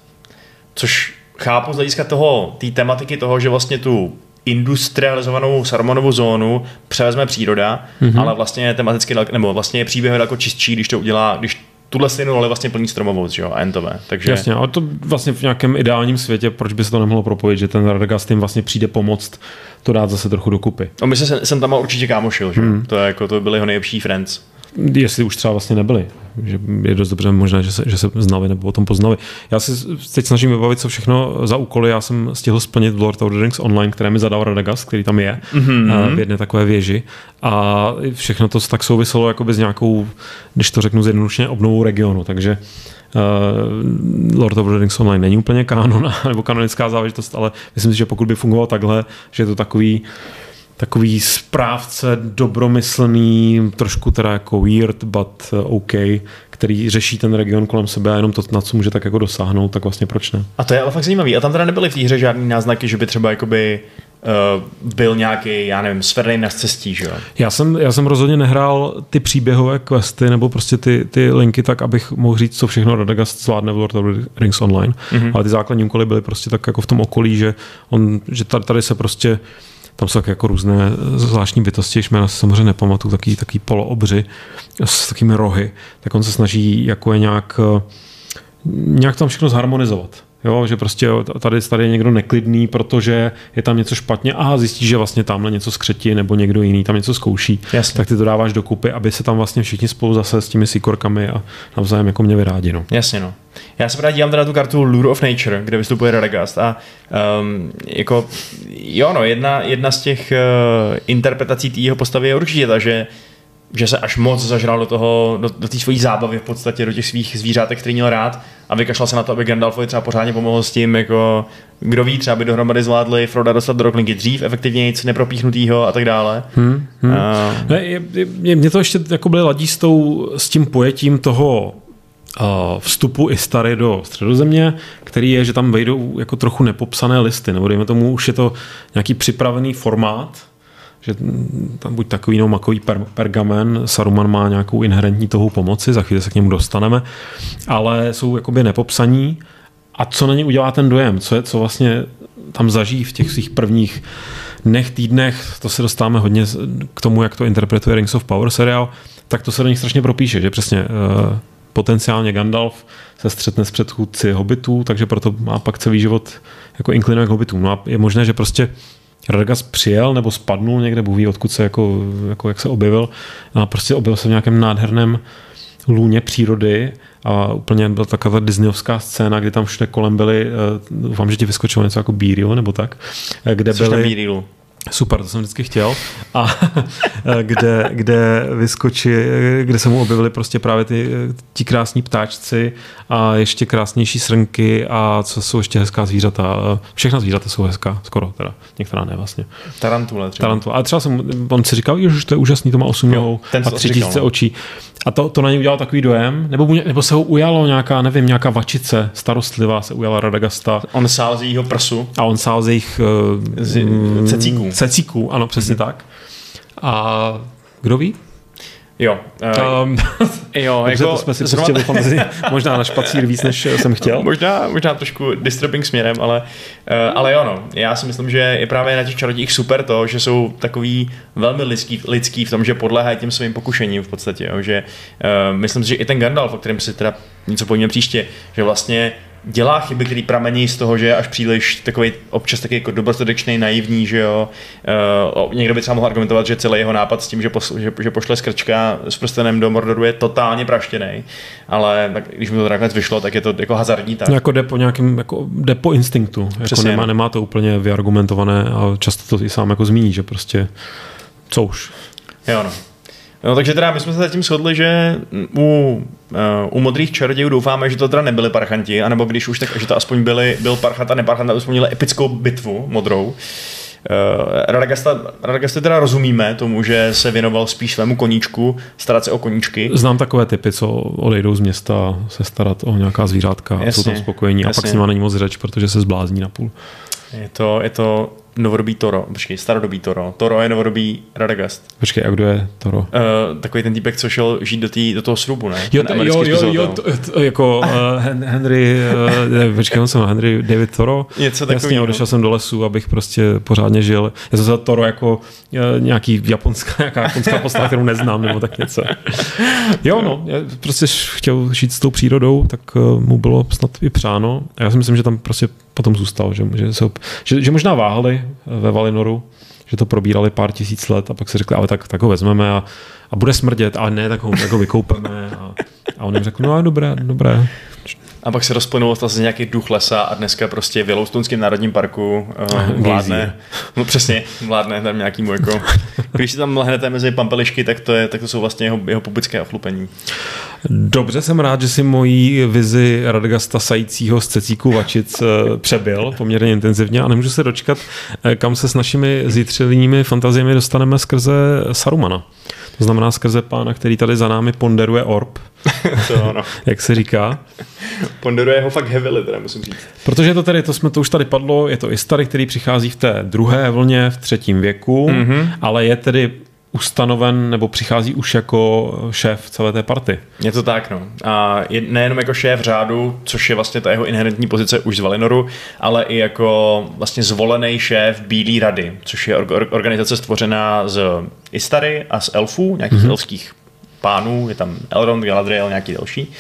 Což chápu z hlediska toho, té tematiky toho, že vlastně tu industrializovanou Sarumanovou zónu převezme příroda, mm-hmm. ale vlastně je tematicky, nebo vlastně je příběh jako čistší, když to udělá, když tuhle stejnou roli vlastně plní stromovou, že jo, a entové. Takže... Jasně, ale to vlastně v nějakém ideálním světě, proč by se to nemohlo propojit, že ten Radagast jim vlastně přijde pomoct to dát zase trochu dokupy. No my se jsem tam určitě kámošil, že? Hmm. To, je jako, to byly jeho nejlepší friends. Jestli už třeba vlastně nebyli. Že je dost dobře možné, že se, že se znali nebo potom poznali. Já si teď snažím vybavit, co všechno za úkoly já jsem stihl splnit v Lord of the Rings Online, které mi zadal Radagast, který tam je mm-hmm. v jedné takové věži. A všechno to tak souviselo jakoby s nějakou, když to řeknu zjednodušeně, obnovou regionu. Takže Uh, Lord of the Rings Online není úplně kanon nebo kanonická záležitost, ale myslím si, že pokud by fungoval takhle, že je to takový takový správce dobromyslný, trošku teda jako weird, but OK, který řeší ten region kolem sebe a jenom to, na co může tak jako dosáhnout, tak vlastně proč ne? A to je ale fakt zajímavý. A tam teda nebyly v té hře žádný náznaky, že by třeba jakoby uh, byl nějaký, já nevím, sferný na cestí, že jo? Já jsem, já jsem rozhodně nehrál ty příběhové questy nebo prostě ty, ty linky tak, abych mohl říct, co všechno Radagast zvládne v Lord of the Rings Online, mm-hmm. ale ty základní úkoly byly prostě tak jako v tom okolí, že, on, že tady, tady se prostě tam jsou jako různé zvláštní bytosti, když jména se samozřejmě nepamatuju, taky, taky poloobři s takými rohy, tak on se snaží jako je nějak, nějak tam všechno zharmonizovat. Jo, že prostě tady, tady je někdo neklidný, protože je tam něco špatně a zjistí, že vlastně tamhle něco skřetí nebo někdo jiný tam něco zkouší. Jasně. Tak ty to dáváš dokupy, aby se tam vlastně všichni spolu zase s těmi sikorkami a navzájem jako mě vyrádi. No. Jasně, no. Já se právě dívám teda tu kartu Lure of Nature, kde vystupuje Radagast a um, jako, jo no, jedna, jedna z těch uh, interpretací té jeho postavy je určitě ta, že že se až moc zažral do toho, do, do té své zábavy v podstatě, do těch svých zvířátek, který měl rád a vykašlal se na to, aby Gandalfovi třeba pořádně pomohl s tím, jako kdo ví, třeba by dohromady zvládli Froda dostat do roklinky dřív, efektivně nic nepropíchnutýho a tak dále. Hmm, hmm. A... Ne, je, je, mě to ještě jako byly ladí s, tou, s tím pojetím toho vstupu i stary do středozemě, který je, že tam vejdou jako trochu nepopsané listy, nebo dejme tomu, už je to nějaký připravený formát, že tam buď takový no makový per, pergamen, Saruman má nějakou inherentní toho pomoci, za chvíli se k němu dostaneme, ale jsou jakoby nepopsaní. A co na ně udělá ten dojem, co, je, co vlastně tam zažijí v těch svých prvních dnech, týdnech, to se dostáváme hodně k tomu, jak to interpretuje Rings of Power seriál, tak to se do nich strašně propíše, že přesně uh, potenciálně Gandalf se střetne s předchůdci hobitů, takže proto má pak celý život jako inklinuje k hobitům. No a je možné, že prostě Radagast přijel nebo spadnul někde, Bůh ví, odkud se jako, jako jak se objevil. A prostě objevil se v nějakém nádherném lůně přírody a úplně byla taková disneyovská scéna, kdy tam všude kolem byly, eh, doufám, že ti vyskočilo něco jako Bírilu nebo tak, eh, kde Což byly... Super, to jsem vždycky chtěl. A kde, kde vyskočí, kde se mu objevily prostě právě ty, ti krásní ptáčci a ještě krásnější srnky a co jsou ještě hezká zvířata. Všechna zvířata jsou hezká, skoro teda. Některá ne vlastně. Tarantule třeba. Tarantule. A třeba jsem, on si říkal, že to je úžasný, to má 8 nohou a 3000 no. očí. A to, to na něj udělal takový dojem, nebo, nebo se ho ujalo nějaká, nevím, nějaká vačice starostlivá se ujala Radagasta. On sál z jejího prsu. A on sál z jejich z, uh, cecíků. Cecíků, ano, přesně mm-hmm. tak. A kdo ví? Jo. Uh, um, jo, jako to jsme si zrovna... fantasy, možná na špacír víc, než jsem chtěl. Možná, možná trošku disturbing směrem, ale, uh, ale jo, no. Já si myslím, že je právě na těch čarodějích super to, že jsou takový velmi lidský, lidský v tom, že podléhají těm svým pokušením v podstatě. Jo, že uh, myslím si, že i ten Gandalf, o kterém si teda něco povíme příště, že vlastně dělá chyby, které pramení z toho, že je až příliš takový občas taky jako dobrostodečný, naivní, že jo. Uh, někdo by třeba mohl argumentovat, že celý jeho nápad s tím, že, posl, že, že pošle skrčka s prstenem do Mordoru je totálně praštěný, ale tak, když mu to nakonec vyšlo, tak je to jako hazardní tak. No, jako jde po nějakým, jako jde po instinktu, jako nemá, nemá, to úplně vyargumentované a často to i sám jako zmíní, že prostě co už. Jo no. No, takže teda my jsme se zatím shodli, že u, uh, u modrých čarodějů doufáme, že to teda nebyli parchanti, anebo když už tak, že to aspoň byli, byl parchant a neparchant, aspoň měli epickou bitvu modrou. Uh, Radagasta, Radagasta teda rozumíme tomu, že se věnoval spíš svému koníčku, starat se o koníčky. Znám takové typy, co odejdou z města se starat o nějaká zvířátka jasně, a jsou tam spokojení jasně. a pak s nima není moc řeč, protože se zblázní na půl. Je to, je to novodobý Toro, počkej, starodobý Toro. Toro je novodobý Radagast. Počkej, a kdo je Toro? Uh, takový ten týpek, co šel žít do, tý, do toho srubu, ne? Jo, ten jo, jo, jo, to, to, jako uh, Henry, uh, počkej, on jsem Henry David Toro. Něco takového. Jasně, odešel jsem do lesu, abych prostě pořádně žil. Já jsem se Toro jako uh, nějaký japonská, nějaká japonská postava, kterou neznám, nebo tak něco. Jo, no, já prostě chtěl žít s tou přírodou, tak uh, mu bylo snad i přáno. A já si myslím, že tam prostě potom zůstal, že, že, se, že, že možná váhali ve Valinoru, že to probírali pár tisíc let a pak si řekli, ale tak, tak ho vezmeme a, a bude smrdět, ale ne, tak ho, tak ho vykoupeme. A, a on jim řekl, no a dobré, dobré. A pak se rozplynul zase nějaký duch lesa a dneska prostě v Yellowstoneském národním parku uh, vládne, no přesně, vládne tam nějaký jako, když si tam lehnete mezi pampelišky, tak to, je, tak to jsou vlastně jeho, jeho publické ochlupení. Dobře, jsem rád, že si mojí vizi Radgasta sajícího z cecíků vačic eh, přebyl poměrně intenzivně a nemůžu se dočkat, eh, kam se s našimi zítřelými fantaziemi dostaneme skrze Sarumana. To znamená skrze pána, který tady za námi ponderuje orb. to ano. jak se říká. ponderuje ho fakt heavily, teda musím říct. Protože to tady, to jsme to už tady padlo, je to Istary, který přichází v té druhé vlně v třetím věku, mm-hmm. ale je tedy ustanoven nebo přichází už jako šéf celé té party. Je to tak, no. A je nejenom jako šéf řádu, což je vlastně ta jeho inherentní pozice už z Valinoru, ale i jako vlastně zvolený šéf Bílé rady, což je organizace stvořená z Istary a z elfů, nějakých mm-hmm. elfských pánů, je tam Elrond, Galadriel, nějaký další.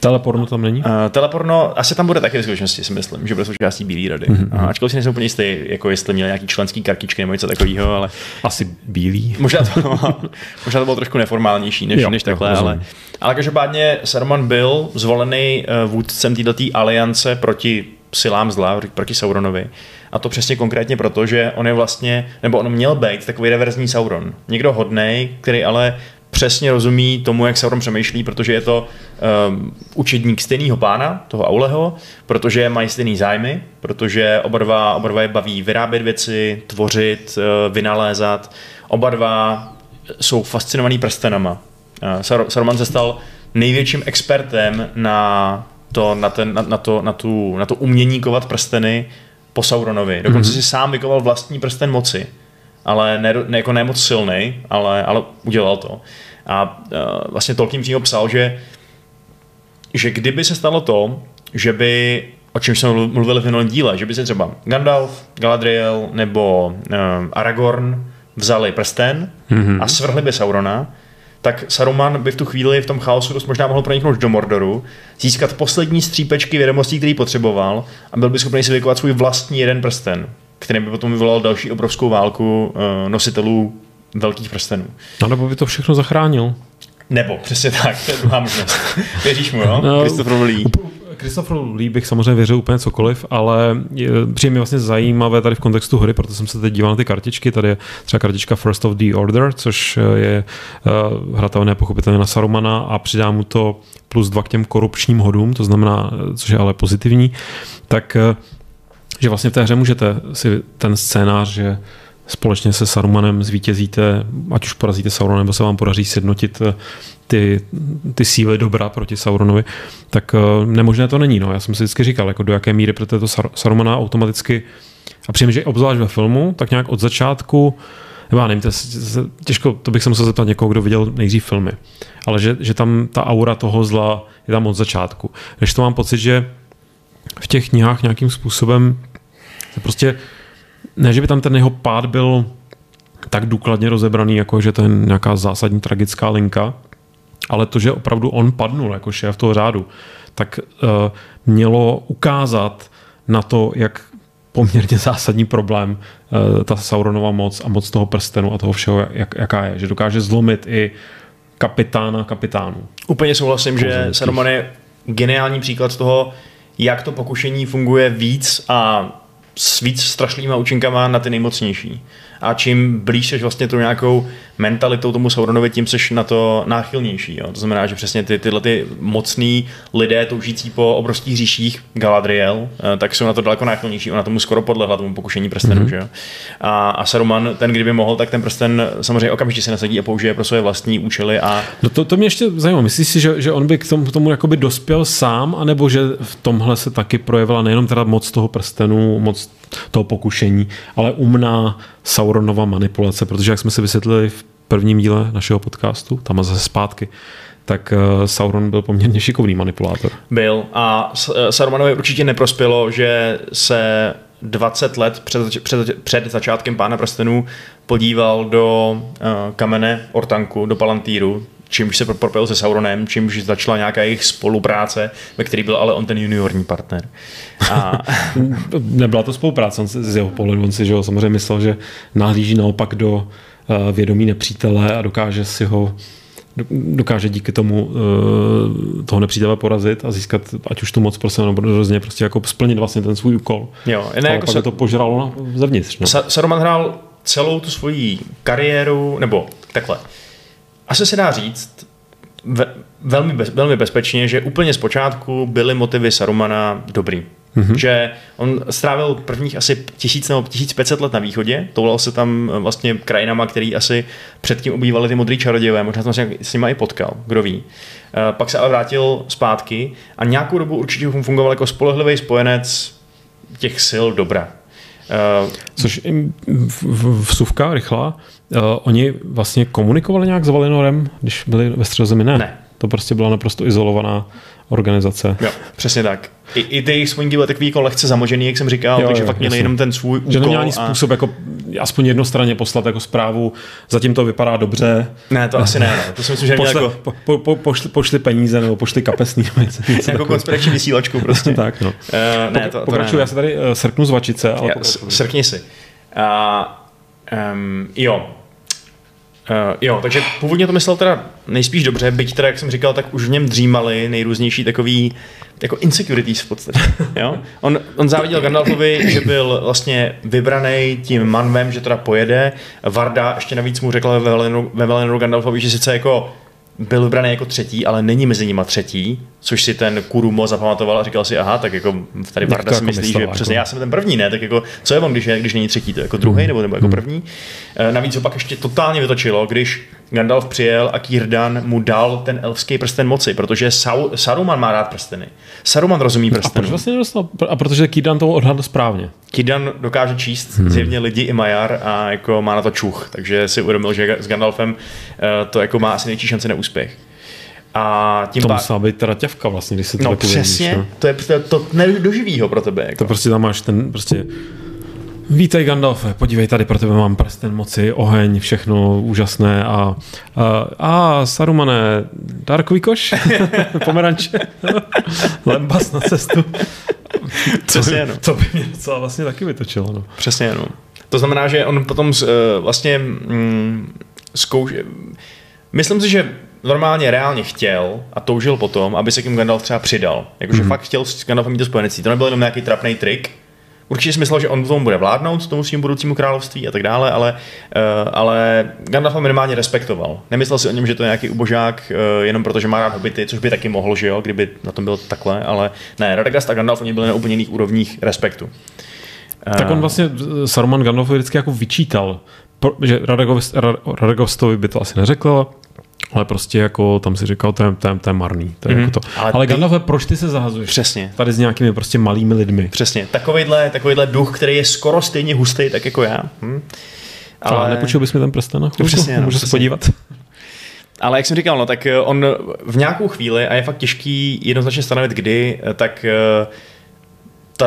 Teleporno tam není? Uh, teleporno asi tam bude taky v skutečnosti, si myslím, že bude součástí Bílé rady. Mm-hmm. Ačkoliv si nejsem úplně jistý, jako jestli měl nějaký členský kartičky nebo něco takového, ale... Asi bílý. Možná to, možná to bylo trošku neformálnější než, jo, než takhle, ale, ale každopádně Saruman byl zvolený uh, vůdcem této aliance proti silám zla, proti Sauronovi. A to přesně konkrétně proto, že on je vlastně, nebo on měl být takový reverzní Sauron. Někdo hodnej, který ale přesně rozumí tomu, jak Sauron přemýšlí, protože je to um, učedník stejného pána, toho Auleho, protože mají stejný zájmy, protože oba dva, oba dva je baví vyrábět věci, tvořit, uh, vynalézat. Oba dva jsou fascinovaný prstenama. Uh, Saruman se stal největším expertem na to, na, ten, na, na, to, na, tu, na to umění kovat prsteny po Sauronovi. Dokonce mm-hmm. si sám vykoval vlastní prsten moci ale ne, ne jako ne moc silný, ale, ale udělal to. A uh, vlastně Tolkien přímo psal, že, že kdyby se stalo to, že by, o čem jsme mluvili v minulém díle, že by se třeba Gandalf, Galadriel nebo uh, Aragorn vzali prsten mm-hmm. a svrhli by Saurona, tak Saruman by v tu chvíli v tom chaosu dost možná mohl proniknout do Mordoru, získat poslední střípečky vědomostí, který potřeboval a byl by schopný si vykovat svůj vlastní jeden prsten který by potom vyvolal další obrovskou válku uh, nositelů velkých prstenů. A nebo by to všechno zachránil. Nebo, přesně tak, to je druhá možnost. Věříš mu, jo? No, Christopher Lee. Christopher Lee bych samozřejmě věřil úplně cokoliv, ale přijde mi vlastně zajímavé tady v kontextu hry, proto jsem se teď díval na ty kartičky. Tady je třeba kartička First of the Order, což je uh, hratelné pochopitelně na Sarumana a přidá mu to plus dva k těm korupčním hodům, to znamená, což je ale pozitivní, tak že vlastně v té hře můžete si ten scénář, že společně se Sarumanem zvítězíte, ať už porazíte Saurona, nebo se vám podaří sjednotit eh, ty, ty síly dobra proti Sauronovi, tak eh, nemožné to není. No. Já jsem si vždycky říkal, jako do jaké míry pro to Sarumana automaticky a přijím, že obzvlášť ve filmu, tak nějak od začátku nebo já nevím, to je, těžko, to bych se musel zeptat někoho, kdo viděl nejdřív filmy, ale že, že tam ta aura toho zla je tam od začátku. Když to mám pocit, že v těch knihách nějakým způsobem to prostě ne, že by tam ten jeho pád byl tak důkladně rozebraný, jako že to je nějaká zásadní tragická linka, ale to, že opravdu on padnul jako šéf toho řádu, tak uh, mělo ukázat na to, jak poměrně zásadní problém uh, ta Sauronova moc a moc toho prstenu a toho všeho, jak, jaká je. Že dokáže zlomit i kapitána kapitánů. Úplně souhlasím, že Saruman je geniální příklad toho, jak to pokušení funguje víc a s víc strašlýma účinkama na ty nejmocnější. A čím blíž seš vlastně tu nějakou mentalitou tomu Sauronovi, tím seš na to náchylnější. Jo. To znamená, že přesně ty, tyhle ty mocný lidé toužící po obrovských říších Galadriel, eh, tak jsou na to daleko náchylnější. Ona tomu skoro podlehla tomu pokušení prstenu. Mm-hmm. Že jo. A, a Saruman, ten kdyby mohl, tak ten prsten samozřejmě okamžitě se nasadí a použije pro své vlastní účely. A... No to, to mě ještě zajímá. Myslíš si, že, že on by k tomu, tomu jakoby dospěl sám, anebo že v tomhle se taky projevila nejenom teda moc toho prstenu, moc toho pokušení, ale umná Sauronova manipulace, protože jak jsme si vysvětlili v prvním díle našeho podcastu, tam a zase zpátky, tak eh, Sauron byl poměrně šikovný manipulátor. Byl a eh, Sauromanovi určitě neprospělo, že se 20 let před, před, před začátkem Pána prstenů podíval do uh, kamene Ortanku, do Palantíru, čímž se propil se Sauronem, čímž začala nějaká jejich spolupráce, ve který byl ale on ten juniorní partner. A... Nebyla to spolupráce, on si, z jeho pohledu, on si že ho samozřejmě myslel, že nahlíží naopak do uh, vědomí nepřítele a dokáže si ho dokáže díky tomu uh, toho nepřítele porazit a získat ať už tu moc prostě nebo hrozně prostě jako splnit vlastně ten svůj úkol. Jo, ne, jako pak se... to požralo zevnitř. No. Sa- Saruman hrál celou tu svoji kariéru, nebo takhle, asi se dá říct ve, velmi, bez, velmi bezpečně, že úplně zpočátku byly motivy Sarumana dobrý. Mm-hmm. Že on strávil prvních asi tisíc nebo 1500 let na východě, toulal se tam vlastně krajinama, který asi předtím obývali ty modrý čarodějové, možná jsem se s nimi i potkal, kdo ví. Eh, pak se ale vrátil zpátky a nějakou dobu určitě fungoval jako spolehlivý spojenec těch sil dobra. Uh, Což vsuvka rychlá, uh, oni vlastně komunikovali nějak s Valinorem, když byli ve středozemi? Ne. ne. To prostě byla naprosto izolovaná organizace. Jo, přesně tak. I, i ty jejich byly takový jako lehce zamožený, jak jsem říkal, jo, takže jo, fakt měli jenom ten svůj úkol. Že neměl ani a... způsob jako aspoň jednostranně poslat jako zprávu, zatím to vypadá dobře. Ne, to asi ne, no. to si myslím, že pošle, jako... po, po, po, pošli, pošli, peníze nebo pošli kapesný. Něco, něco jako konspirační vysílačku prostě. tak, no. Uh, ne, to, to Pokračuji, ne, já se tady uh, srknu z vačice. Ale já, srkni si. Uh, um, jo, Uh, jo, takže původně to myslel teda nejspíš dobře, byť teda, jak jsem říkal, tak už v něm dřímali nejrůznější takový jako insecurities v podstatě. Jo? On, on záviděl Gandalfovi, že byl vlastně vybraný tím manvem, že teda pojede. Varda ještě navíc mu řekla ve Velenoru Gandalfovi, že sice jako byl vybraný jako třetí, ale není mezi nimi třetí, což si ten Kurumo zapamatoval a říkal si, aha, tak jako tady Varda si jako myslí, myslel, že jako... přesně já jsem ten první, ne, tak jako co je on, když, je, když není třetí, to jako druhý nebo, nebo jako hmm. první. E, navíc ho pak ještě totálně vytočilo, když Gandalf přijel a Kírdan mu dal ten elfský prsten moci, protože Sau, Saruman má rád prsteny. Saruman rozumí prsteny. A proč vlastně nedostal? A protože Kírdan to odhadl správně. Kírdan dokáže číst hmm. zjevně lidi i Majar a jako má na to čuch, takže si uvědomil, že s Gandalfem eh, to jako má asi největší šanci na úspěch. A tím to pá... musela být teda těvka vlastně, když se to No přesně, no? to je to, to nedoživýho pro tebe. Jako. To prostě tam máš ten prostě Vítej Gandalfe, podívej tady, pro tebe mám prsten moci, oheň, všechno úžasné a, a, a Sarumane, dárkový koš, pomeranče, lembas na cestu. Přesně, no. To by mě docela vlastně taky vytočilo. No. Přesně, no. To znamená, že on potom uh, vlastně mm, zkouš... Myslím si, že normálně reálně chtěl a toužil potom, aby se k Gandalf třeba přidal. Jakože mm-hmm. fakt chtěl s Gandalfem mít to spojenectví. To nebyl jenom nějaký trapný trik, Určitě si myslel, že on tomu bude vládnout, tomu svým budoucímu království a tak dále, ale, uh, ale Gandalf ho minimálně respektoval. Nemyslel si o něm, že to je nějaký ubožák, uh, jenom protože má rád hobity, což by taky mohl, že jo, kdyby na tom bylo takhle, ale ne, Radagast a Gandalf oni byli na úplně jiných úrovních respektu. Uh, tak on vlastně Saruman Gandalfovi vždycky jako vyčítal, že Radagostovi by to asi neřekl, ale prostě jako tam si říkal, to je, to je, to je marný. To je mm-hmm. jako to. Ale, ale ty... Gandalf, proč ty se zahazuješ? Přesně. Tady s nějakými prostě malými lidmi. Přesně. Takovýhle, takovýhle duch, který je skoro stejně hustý, tak jako já. Hm? Ale... Ale nepůjčil bys mi ten prsten na Přesně, no, Můžu se podívat? Ale jak jsem říkal, no, tak eh, on v nějakou chvíli, a je fakt těžký jednoznačně stanovit kdy, eh, tak uh,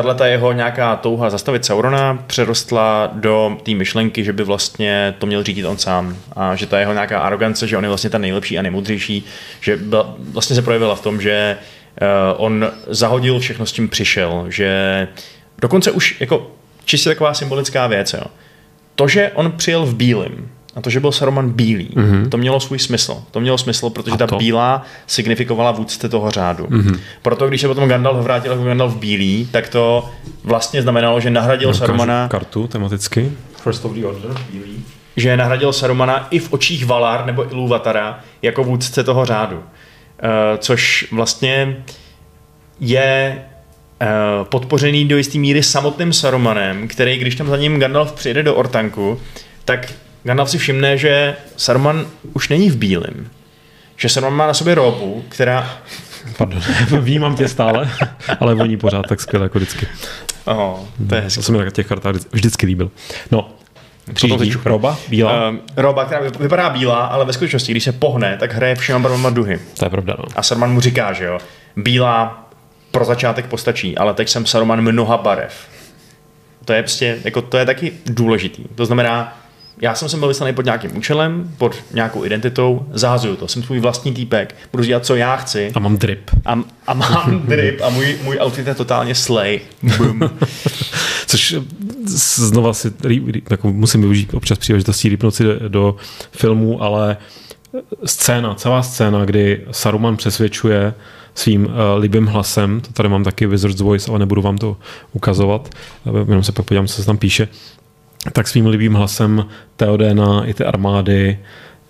tahle jeho nějaká touha zastavit Saurona přerostla do té myšlenky, že by vlastně to měl řídit on sám a že ta jeho nějaká arogance, že on je vlastně ten nejlepší a nejmudřejší, že vlastně se projevila v tom, že eh, on zahodil všechno, s tím přišel, že dokonce už jako čistě taková symbolická věc, jo. To, že on přijel v bílém, a to, že byl Saruman bílý, mm-hmm. to mělo svůj smysl. To mělo smysl, protože ta bílá signifikovala vůdce toho řádu. Mm-hmm. Proto, když se potom Gandalf vrátil jako Gandalf bílý, tak to vlastně znamenalo, že nahradil no, Sarumana... kartu tematicky. First of the Order, bílý. Že nahradil Sarumana i v očích Valar nebo Iluvatara jako vůdce toho řádu. Uh, což vlastně je uh, podpořený do jisté míry samotným Sarumanem, který, když tam za ním Gandalf přijede do Ortanku, tak Gandalf si všimne, že Saruman už není v bílém. Že Saruman má na sobě robu, která... Pardon, vnímám tě stále, ale voní pořád tak skvěle jako vždycky. Oh, to je hezky. To se mi tak těch kartách vždycky líbil. No, Přijíždí roba, bílá? Uh, roba, která vypadá bílá, ale ve skutečnosti, když se pohne, tak hraje všema barvama duhy. To je pravda, no. A Saruman mu říká, že jo, bílá pro začátek postačí, ale teď jsem Saruman mnoha barev. To je prostě, jako to je taky důležitý. To znamená, já jsem se byl vyslaný pod nějakým účelem, pod nějakou identitou, zahazuju to, jsem svůj vlastní týpek, budu dělat, co já chci. A mám drip. A, a mám drip a můj, můj outfit je totálně slay. Boom. Což znova si jako musím využít občas příležitostí rýpnout si do filmů, ale scéna, celá scéna, kdy Saruman přesvědčuje svým uh, libým hlasem, to tady mám taky Wizard's Voice, ale nebudu vám to ukazovat, jenom se pak podívám, co se tam píše, tak svým libým hlasem Teodena i ty armády,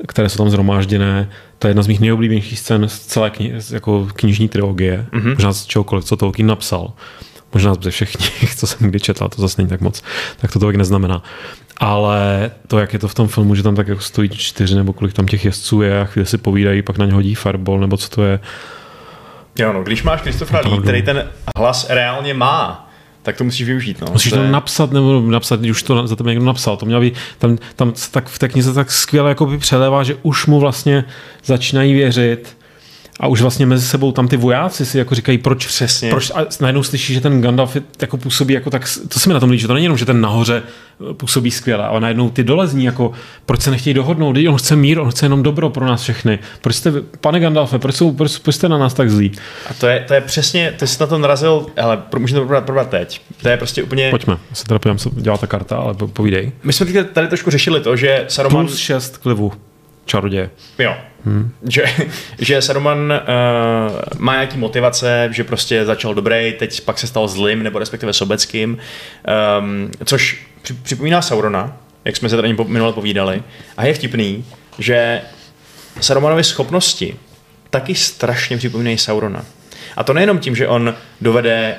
které jsou tam zhromážděné, to je jedna z mých nejoblíbenějších scén z celé kni- jako knižní trilogie, mm-hmm. možná z čehokoliv, co Tolkien napsal. Možná ze všech knih, co jsem kdy četl, to zase není tak moc, tak to tolik neznamená. Ale to, jak je to v tom filmu, že tam tak jako stojí čtyři nebo kolik tam těch jezdců je a chvíli si povídají, pak na ně hodí fireball, nebo co to je. Jo, no, když máš Kristofra Lee, který ten hlas reálně má, tak to musíš využít. No. Musíš to, je... napsat, nebo napsat, když už to za tebe někdo napsal. To měl být, tam, tam tak v té knize tak skvěle jako by přelévá, že už mu vlastně začínají věřit a už vlastně mezi sebou tam ty vojáci si jako říkají, proč, Přesně. proč a najednou slyší, že ten Gandalf je, jako působí jako tak, to se mi na tom líbí, to není jenom, že ten nahoře eh, působí skvěle, ale najednou ty dolezní, jako proč se nechtějí dohodnout, on chce mír, on chce jenom dobro pro nás všechny. Proč jste, pane Gandalfe, proč, jsou, proč, proč jste na nás tak zlí? A to je, to je přesně, ty jsi na to narazil, ale můžeme to probrat, probrat teď. To je prostě úplně... Pojďme, já se teda podívám, co dělá ta karta, ale povídej. My jsme tady trošku řešili to, že Saruman... Plus 6 klivu čaroděje. Jo. Hmm. Že, že Saruman uh, má nějaký motivace, že prostě začal dobrý, teď pak se stal zlým, nebo respektive sobeckým, um, což připomíná Saurona, jak jsme se tady minule povídali. A je vtipný, že Sarumanovy schopnosti taky strašně připomínají Saurona. A to nejenom tím, že on dovede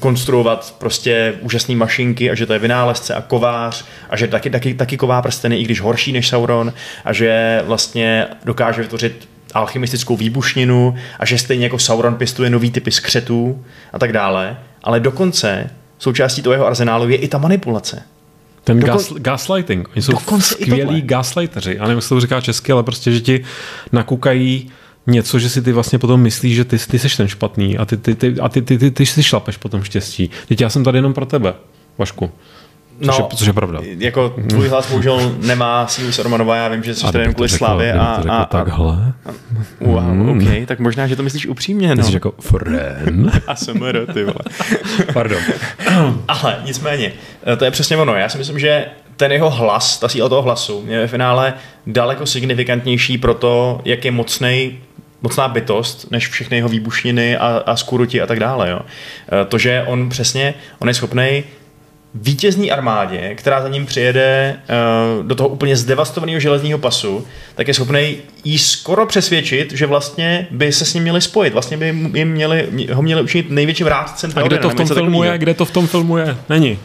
konstruovat prostě úžasné mašinky a že to je vynálezce a kovář a že taky, taky, taky ková prsteny, i když horší než Sauron a že vlastně dokáže vytvořit alchymistickou výbušninu a že stejně jako Sauron pěstuje nový typy skřetů a tak dále, ale dokonce součástí toho jeho arzenálu je i ta manipulace. Ten Dokon... gas, gaslighting. Oni jsou skvělí gaslighteři. A nevím, jestli to říká česky, ale prostě, že ti nakukají něco, že si ty vlastně potom myslíš, že ty, ty seš ten špatný a ty, ty, ty, a ty, ty, ty, ty, ty si šlapeš potom štěstí. Teď já jsem tady jenom pro tebe, Vašku. Což, no, je, což je pravda. Jako tvůj hlas bohužel nemá sílu Sormanova, já vím, že jsi tady jenom kvůli slávě. A, a, a, takhle. A, wow, mm. ok, tak možná, že to myslíš upřímně. No. Jsi jako friend. a SMR, ty vole. Pardon. Ale nicméně, to je přesně ono. Já si myslím, že ten jeho hlas, ta síla toho hlasu je ve finále daleko signifikantnější pro to, jak je mocnej mocná bytost, než všechny jeho výbušniny a, a skuruti a tak dále. Jo. E, to, že on přesně, on je schopný vítězní armádě, která za ním přijede uh, do toho úplně zdevastovaného železního pasu, tak je schopný jí skoro přesvědčit, že vlastně by se s ním měli spojit. Vlastně by jim měli, ho měli učinit největším rádcem. A kde to v tom filmu je? Kde to v tom filmu je? Není.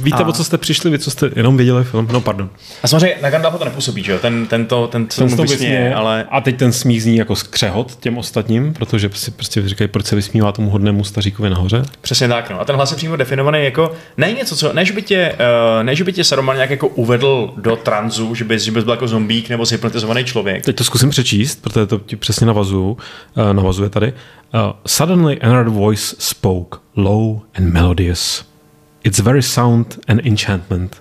Víte, a... o co jste přišli, vy co jste jenom viděli film? No, pardon. A samozřejmě na Gandalfa to nepůsobí, že jo? Ten, ten, to, ten, ten to vysměje, ale... A teď ten smích zní jako skřehot těm ostatním, protože si prostě říkají, proč se vysmívá tomu hodnému staříkovi nahoře. Přesně tak, no. A ten hlas je přímo definovaný jako, ne něco, co, než by tě, uh, než by tě Saruman nějak jako uvedl do tranzu, že bys, že bys byl jako zombík nebo zhypnotizovaný člověk. Teď to zkusím přečíst, protože to ti přesně navazuju, uh, navazuje tady. Uh, suddenly another voice spoke, low and melodious. It's very sound and enchantment.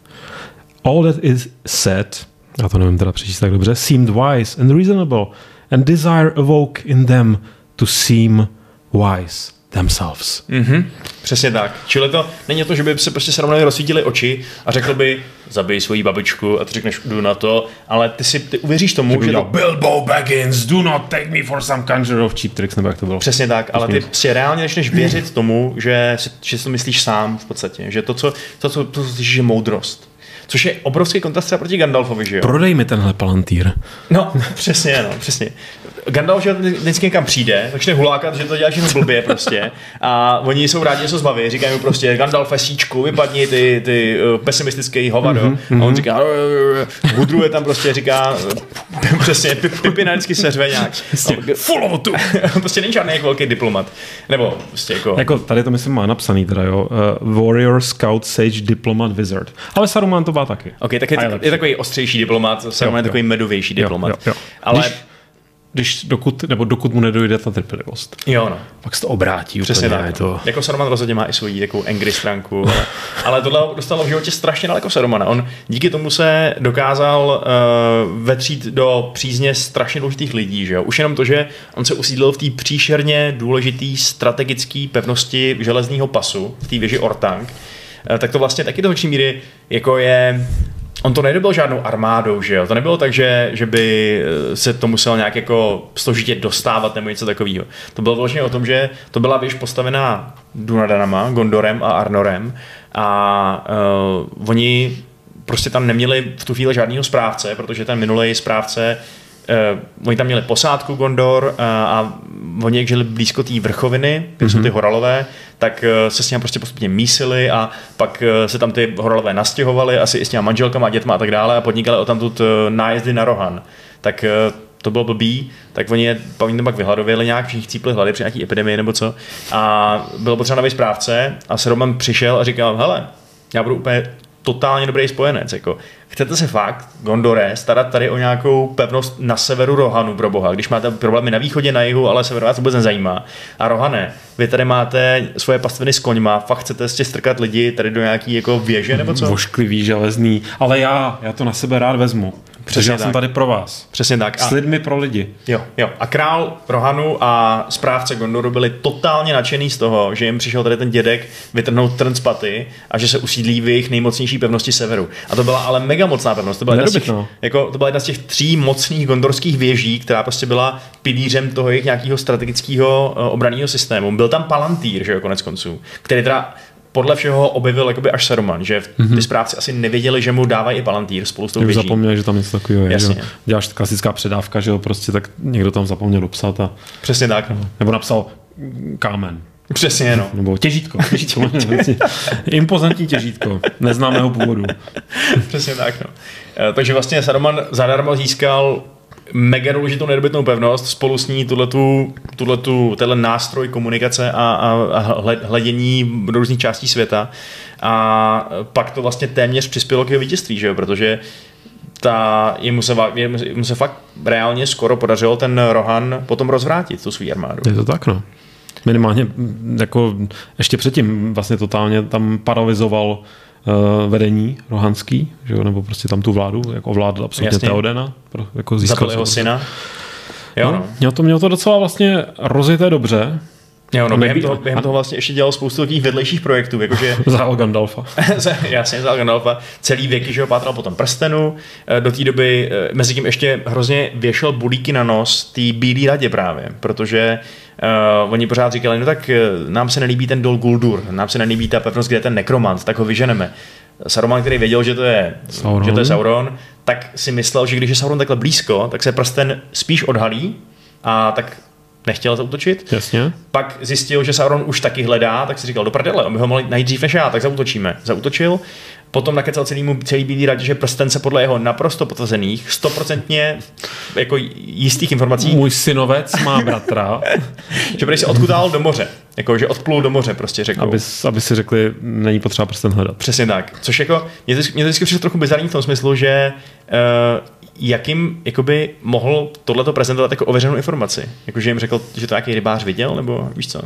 All that is said, já to nevím teda přečíst tak dobře, seemed wise and reasonable, and desire awoke in them to seem wise themselves. Mm-hmm. Přesně tak. Čili to není to, že by se prostě srovnali rozsvítili oči a řekl by, zabij svoji babičku a ty řekneš, jdu na to, ale ty si ty uvěříš tomu, že, že to... Bilbo Baggins, do not take me for some kind of cheap tricks, nebo jak to bylo. Přesně tak, ale ty si reálně začneš věřit tomu, že, si, že si to myslíš sám v podstatě, že to, co, to, co, to, co je moudrost. Což je obrovský kontrast třeba proti Gandalfovi, že jo? Prodej mi tenhle palantýr. No, přesně, no, přesně. Gandalf, že vždycky někam přijde, začne hulákat, že to dělá všechno blbě prostě. A oni jsou rádi, že se zbaví. Říkají mu prostě, Gandalf, síčku, vypadni ty, ty uh, pesimistický hovado. Mm-hmm. A on říká, hudruje tam prostě, říká, přesně, Pipina vždycky seřve nějak. Follow tu. prostě není žádný velký diplomat. Nebo prostě jako... jako tady to myslím má napsaný teda, jo. Uh, warrior, Scout, Sage, Diplomat, Wizard. Ale Saruman to má taky. Ok, tak je, je takový ostřejší diplomat, Saruman je takový medovější diplomat. Jo, jo, jo. Ale Když dokud, nebo dokud mu nedojde ta trpělivost. Jo, no. Pak se to obrátí Přesně úplně. tak. To... Jako Saruman rozhodně má i svoji takovou angry stránku, ale, ale tohle dostalo v životě strašně daleko Sarumana. On díky tomu se dokázal uh, vetřít do přízně strašně důležitých lidí. Že jo? Už jenom to, že on se usídlil v té příšerně důležitý strategické pevnosti železného pasu, v té věži Ortang, uh, tak to vlastně taky do míry jako je on to nedobil žádnou armádou, že jo? To nebylo tak, že, že by eh, se to musel nějak jako složitě dostávat nebo něco takového. To bylo vlastně o tom, že to byla věž postavená Dunadanama, Gondorem a Arnorem a uh, oni prostě tam neměli v tu chvíli žádného správce, protože ten minulý správce Uh, oni tam měli posádku Gondor uh, a oni jak žili blízko té vrchoviny, mm-hmm. jsou ty horalové, tak uh, se s ním prostě postupně mísili a pak uh, se tam ty horalové nastěhovali, asi i s těma manželkama, dětma a tak dále a podnikali o tamtud uh, nájezdy na Rohan. Tak uh, to bylo blbý, tak oni, je, oni tam pak vyhladověli nějak, všichni chcípli hlady při nějaký epidemii nebo co. A bylo potřeba nový správce a Saruman přišel a říkal, hele, já budu úplně totálně dobrý spojenec. Jako. Chcete se fakt, Gondore, starat tady o nějakou pevnost na severu Rohanu, pro boha, když máte problémy na východě, na jihu, ale sever vás vůbec nezajímá. A Rohane, vy tady máte svoje pastviny s koňma, fakt chcete ještě strkat lidi tady do nějaký jako věže nebo co? Vošklivý, železný, ale já, já to na sebe rád vezmu. Přesně já tak. jsem tady pro vás. Přesně tak. A, S lidmi pro lidi. Jo, jo. A král Rohanu a správce Gondoru byli totálně nadšený z toho, že jim přišel tady ten dědek vytrhnout trn z paty a že se usídlí v jejich nejmocnější pevnosti severu. A to byla ale mega mocná pevnost. To byla, jedna z, těch, jako, to byla jedna z těch tří mocných gondorských věží, která prostě byla pilířem toho jejich nějakého strategického uh, obranného systému. Byl tam Palantír, že jo, konec konců, který teda podle všeho objevil jakoby až Saruman, že mm-hmm. ty správci asi nevěděli, že mu dávají i Palantír spolu s tou věží. zapomněl, že tam něco takového je. Jasně. Že děláš klasická předávka, že jo, prostě tak někdo tam zapomněl dopsat a... Přesně tak. No. Nebo napsal kámen. Přesně, no. Nebo těžítko. těžítko. Impozantní těžítko. Neznámého původu. Přesně tak, no. E, takže vlastně Saruman zadarmo získal mega důležitou nedobytnou pevnost, spolu s ní tuhletu, tuhletu, nástroj komunikace a, a, a hledění do různých částí světa a pak to vlastně téměř přispělo k jeho vítězství, že jo? protože ta, jemu, se, jemu se fakt reálně skoro podařilo ten Rohan potom rozvrátit, tu svou armádu. Je to tak, no. Minimálně jako ještě předtím vlastně totálně tam paralizoval vedení rohanský, že jo, nebo prostě tam tu vládu, jako ovládl absolutně Jasně. Teodena. Pro, jako získal jeho syna. Jo, no, no. Měl, to, měl to docela vlastně rozjeté dobře, Jo, no, během, toho, během toho vlastně ještě dělal spoustu takových vedlejších projektů, jakože... Zál Gandalfa. Jasně, zál Gandalfa. Celý věky, že ho pátral po tom prstenu. Eh, do té doby, eh, mezi tím ještě hrozně věšel bulíky na nos té bílé radě právě, protože uh, oni pořád říkali, no tak nám se nelíbí ten Dol Guldur, nám se nelíbí ta pevnost, kde je ten nekromant, tak ho vyženeme. Saruman, který věděl, že to je Sauron, že to je Sauron tak si myslel, že když je Sauron takhle blízko, tak se prsten spíš odhalí a tak nechtěl zautočit. Jasně. Pak zjistil, že Sauron už taky hledá, tak si říkal, do prdele, on by ho mohli najít dřív než já, tak zautočíme. Zautočil, potom nakecal celý, celý bílý radě, že prsten se podle jeho naprosto potvrzených, stoprocentně jako jistých informací. Můj synovec má bratra. že prý se odkudál do moře. Jako, že odplul do moře, prostě řekl. Aby, aby si řekli, není potřeba prsten hledat. Přesně tak. Což jako, mě to, mě to vždycky přišlo trochu bizarní v tom smyslu, že uh, jakým jakoby mohl tohleto prezentovat jako ověřenou informaci? Jakože jim řekl, že to nějaký rybář viděl, nebo víš co?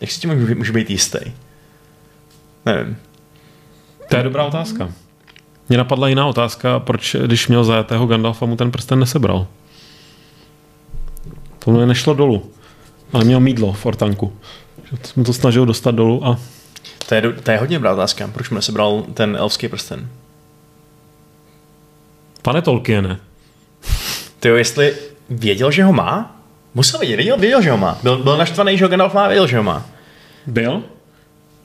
Jak si tím může, může být jistý? Nevím. To je dobrá otázka. Mně napadla jiná otázka, proč, když měl zajatého Gandalfa, mu ten prsten nesebral. To mu nešlo dolů. Ale měl mídlo v ortanku. Jsem to snažil dostat dolů a... To je, to je hodně dobrá otázka. Proč mu nesebral ten elfský prsten? Pane Tolkiene, ty jo, jestli věděl, že ho má? Musel vědět, věděl, věděl že ho má. Byl, byl naštvaný, že ho Gandalf má, věděl, že ho má. Byl?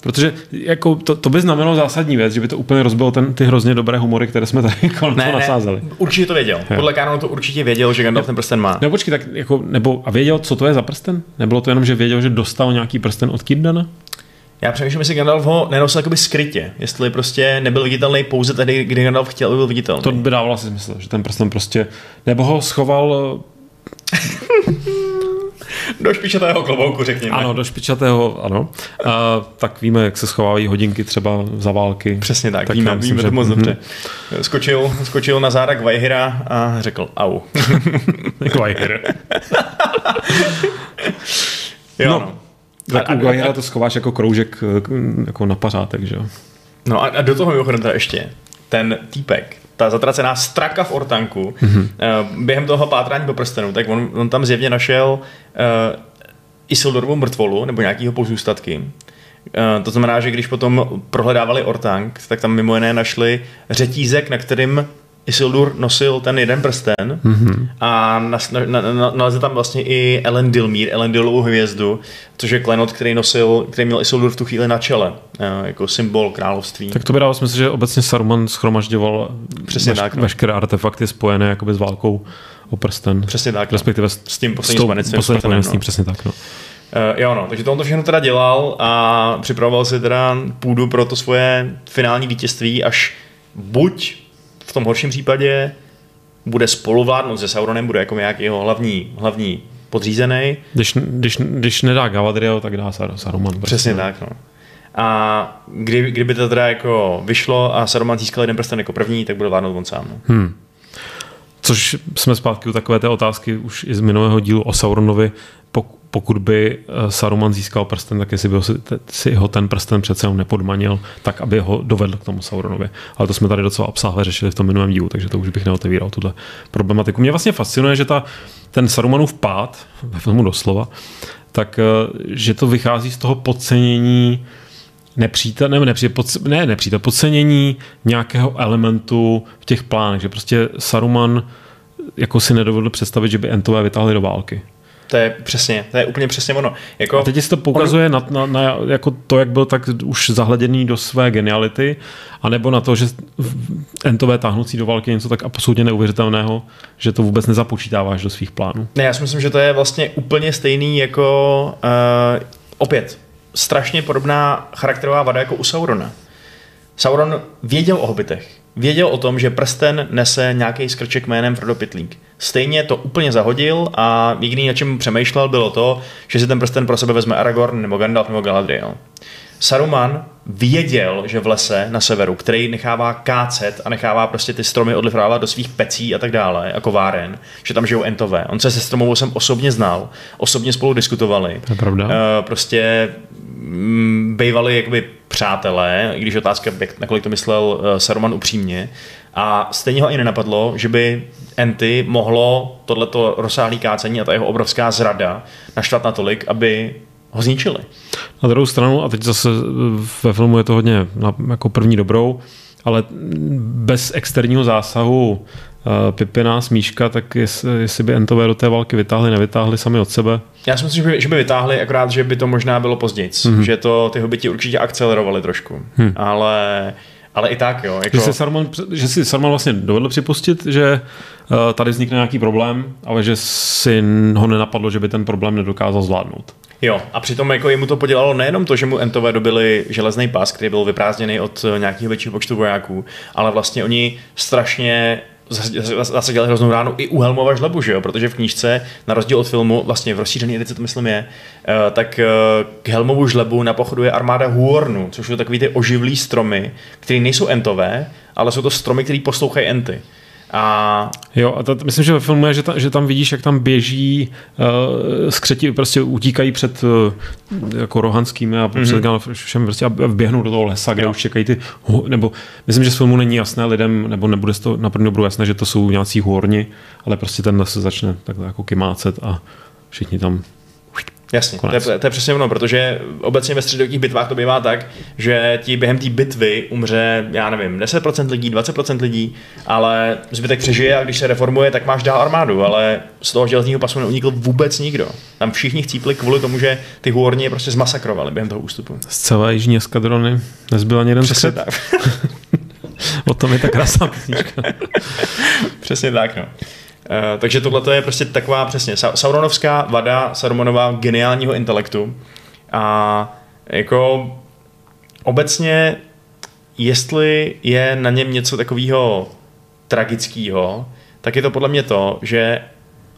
Protože jako to, to by znamenalo zásadní věc, že by to úplně rozbilo ten, ty hrozně dobré humory, které jsme tady kolem ne, nasázeli. Ne, určitě to věděl. Jo. Podle kanonu to určitě věděl, že Gandalf ne, ten prsten má. Nebo počkej, tak jako, nebo a věděl, co to je za prsten? Nebylo to jenom, že věděl, že dostal nějaký prsten od Kirdana? Já přemýšlím, jestli Gandalf ho nenosil jakoby skrytě, jestli prostě nebyl viditelný pouze tady, kdy Gandalf chtěl, aby byl viditelný. To by dávalo asi smysl, že ten prsten prostě, nebo ho schoval do špičatého klobouku, řekněme. Ano, do špičatého, ano. A, tak víme, jak se schovávají hodinky třeba za války. Přesně tak, tak víme, víme že... to moc dobře. Mm-hmm. Skočil, skočil na záda Vajhira a řekl au. Vajhir. jo, no. no. Tak u Gajera to schováš jako kroužek eh, jako na pařátek, že jo? No a, a do toho mimochodem teda ještě ten týpek, ta zatracená straka v ortanku, mm-hmm. během toho pátrání po prstenu, tak on, on tam zjevně našel uh, Isildorovu mrtvolu, nebo nějakýho pozůstatky. Uh, to znamená, že když potom prohledávali ortank, tak tam mimo jiné našli řetízek, na kterým Isildur nosil ten jeden prsten mm-hmm. a nalezl tam vlastně i Ellen Dilmír, Ellen Dilovou hvězdu, což je klenot, který nosil, který měl Isildur v tu chvíli na čele, eh, jako symbol království. Tak to by dalo smysl, že obecně Saruman schromažďoval Přesně veš, tak, no. veškeré artefakty spojené jakoby s válkou o prsten. Přesně tak. No. Respektive s, s tím posledním spanectvím. Posledním no. přesně tak. No. Uh, jo, no, takže to on to všechno teda dělal a připravoval si teda půdu pro to svoje finální vítězství, až buď tom horším případě bude spoluvládnout se Sauronem, bude jako nějaký jeho hlavní, hlavní podřízený. Když, když, když nedá Galadriel, tak dá Saruman. Přesně prostě. tak, no. A kdy, kdyby to teda jako vyšlo a Saruman získal jeden prsten jako první, tak bude vládnout on sám. No. Hmm. Což jsme zpátky u takové té otázky už i z minulého dílu o Sauronovi, pokud by eh, Saruman získal prsten, tak jestli by ho si, si ho ten prsten přece nepodmanil, tak aby ho dovedl k tomu Sauronovi. Ale to jsme tady docela obsáhle řešili v tom minulém dílu, takže to už bych neotevíral tuhle problematiku. Mě vlastně fascinuje, že ta, ten Sarumanův pád, ve filmu doslova, tak eh, že to vychází z toho podcenění nepřítel, ne, nepřítel, pod, ne nepřítel, podcenění nějakého elementu v těch plánech, že prostě Saruman jako si nedovedl představit, že by Entové vytáhli do války. To je přesně, to je úplně přesně ono. Jako, a teď se to poukazuje on... na, na, na, jako to, jak byl tak už zahleděný do své geniality, anebo na to, že entové táhnoucí do války něco tak absolutně neuvěřitelného, že to vůbec nezapočítáváš do svých plánů. Ne, já si myslím, že to je vlastně úplně stejný jako uh, opět strašně podobná charakterová vada jako u Saurona. Sauron věděl o hobitech. Věděl o tom, že prsten nese nějaký skrček jménem Frodo Pitlík. Stejně to úplně zahodil a jediný, na čem přemýšlel, bylo to, že si ten prsten pro sebe vezme Aragorn nebo Gandalf nebo Galadriel. Saruman věděl, že v lese na severu, který nechává kácet a nechává prostě ty stromy odlifrávat do svých pecí a tak dále, jako váren, že tam žijou entové. On se se stromovou jsem osobně znal, osobně spolu diskutovali. To je pravda. Uh, prostě mm, bývali jakoby přátelé, i když otázka, jak, nakolik to myslel uh, Saruman upřímně. A stejně ho i nenapadlo, že by Enty mohlo tohleto rozsáhlé kácení a ta jeho obrovská zrada naštvat natolik, aby ho zničili. Na druhou stranu, a teď zase ve filmu je to hodně na, jako první dobrou, ale bez externího zásahu uh, Pipina, Smíška, tak jestli, jestli by Entové do té války vytáhli, nevytáhli sami od sebe. Já si myslím, že by, že by vytáhli, akorát, že by to možná bylo později, mm-hmm. že to ty hobiti určitě akcelerovali trošku, hmm. ale ale i tak, jo. Jako... Že, si Sarman, že si Sarman vlastně dovedl připustit, že uh, tady vznikne nějaký problém, ale že si ho nenapadlo, že by ten problém nedokázal zvládnout. Jo, a přitom jako jemu to podělalo nejenom to, že mu Entové dobili železný pás, který byl vyprázdněný od eh, nějakého většího počtu vojáků, ale vlastně oni strašně zase dělali hroznou ránu i u Helmova žlebu, že jo? protože v knížce, na rozdíl od filmu, vlastně v rozšířené edici to myslím je, eh, tak eh, k Helmovu žlebu na pochodu je armáda Huornu, což jsou takový ty oživlý stromy, které nejsou entové, ale jsou to stromy, které poslouchají enty. A... Jo, a to, myslím, že ve filmu je, že, ta, že tam vidíš, jak tam běží uh, skřeti, prostě utíkají před uh, jako rohanskými a mm-hmm. před všem prostě a vběhnou do toho lesa, kde jo. už čekají ty, nebo myslím, že z filmu není jasné lidem, nebo nebude to na první dobu jasné, že to jsou nějací hůrni, ale prostě ten les se začne takhle jako kymácet a všichni tam Jasně, to je, to je přesně ono, protože obecně ve středových bitvách to bývá tak, že ti během té bitvy umře, já nevím, 10% lidí, 20% lidí, ale zbytek přežije a když se reformuje, tak máš dál armádu, ale z toho železního pasu neunikl vůbec nikdo. Tam všichni chcípli kvůli tomu, že ty hůrni prostě zmasakrovali během toho ústupu. Z celé jižní eskadrony nezbyl ani jeden Přesně tak. o tom je ta krásná písnička. Přesně tak, no. Uh, takže tohle je prostě taková přesně Sauronovská vada Sarumanova geniálního intelektu. A jako obecně, jestli je na něm něco takového tragického, tak je to podle mě to, že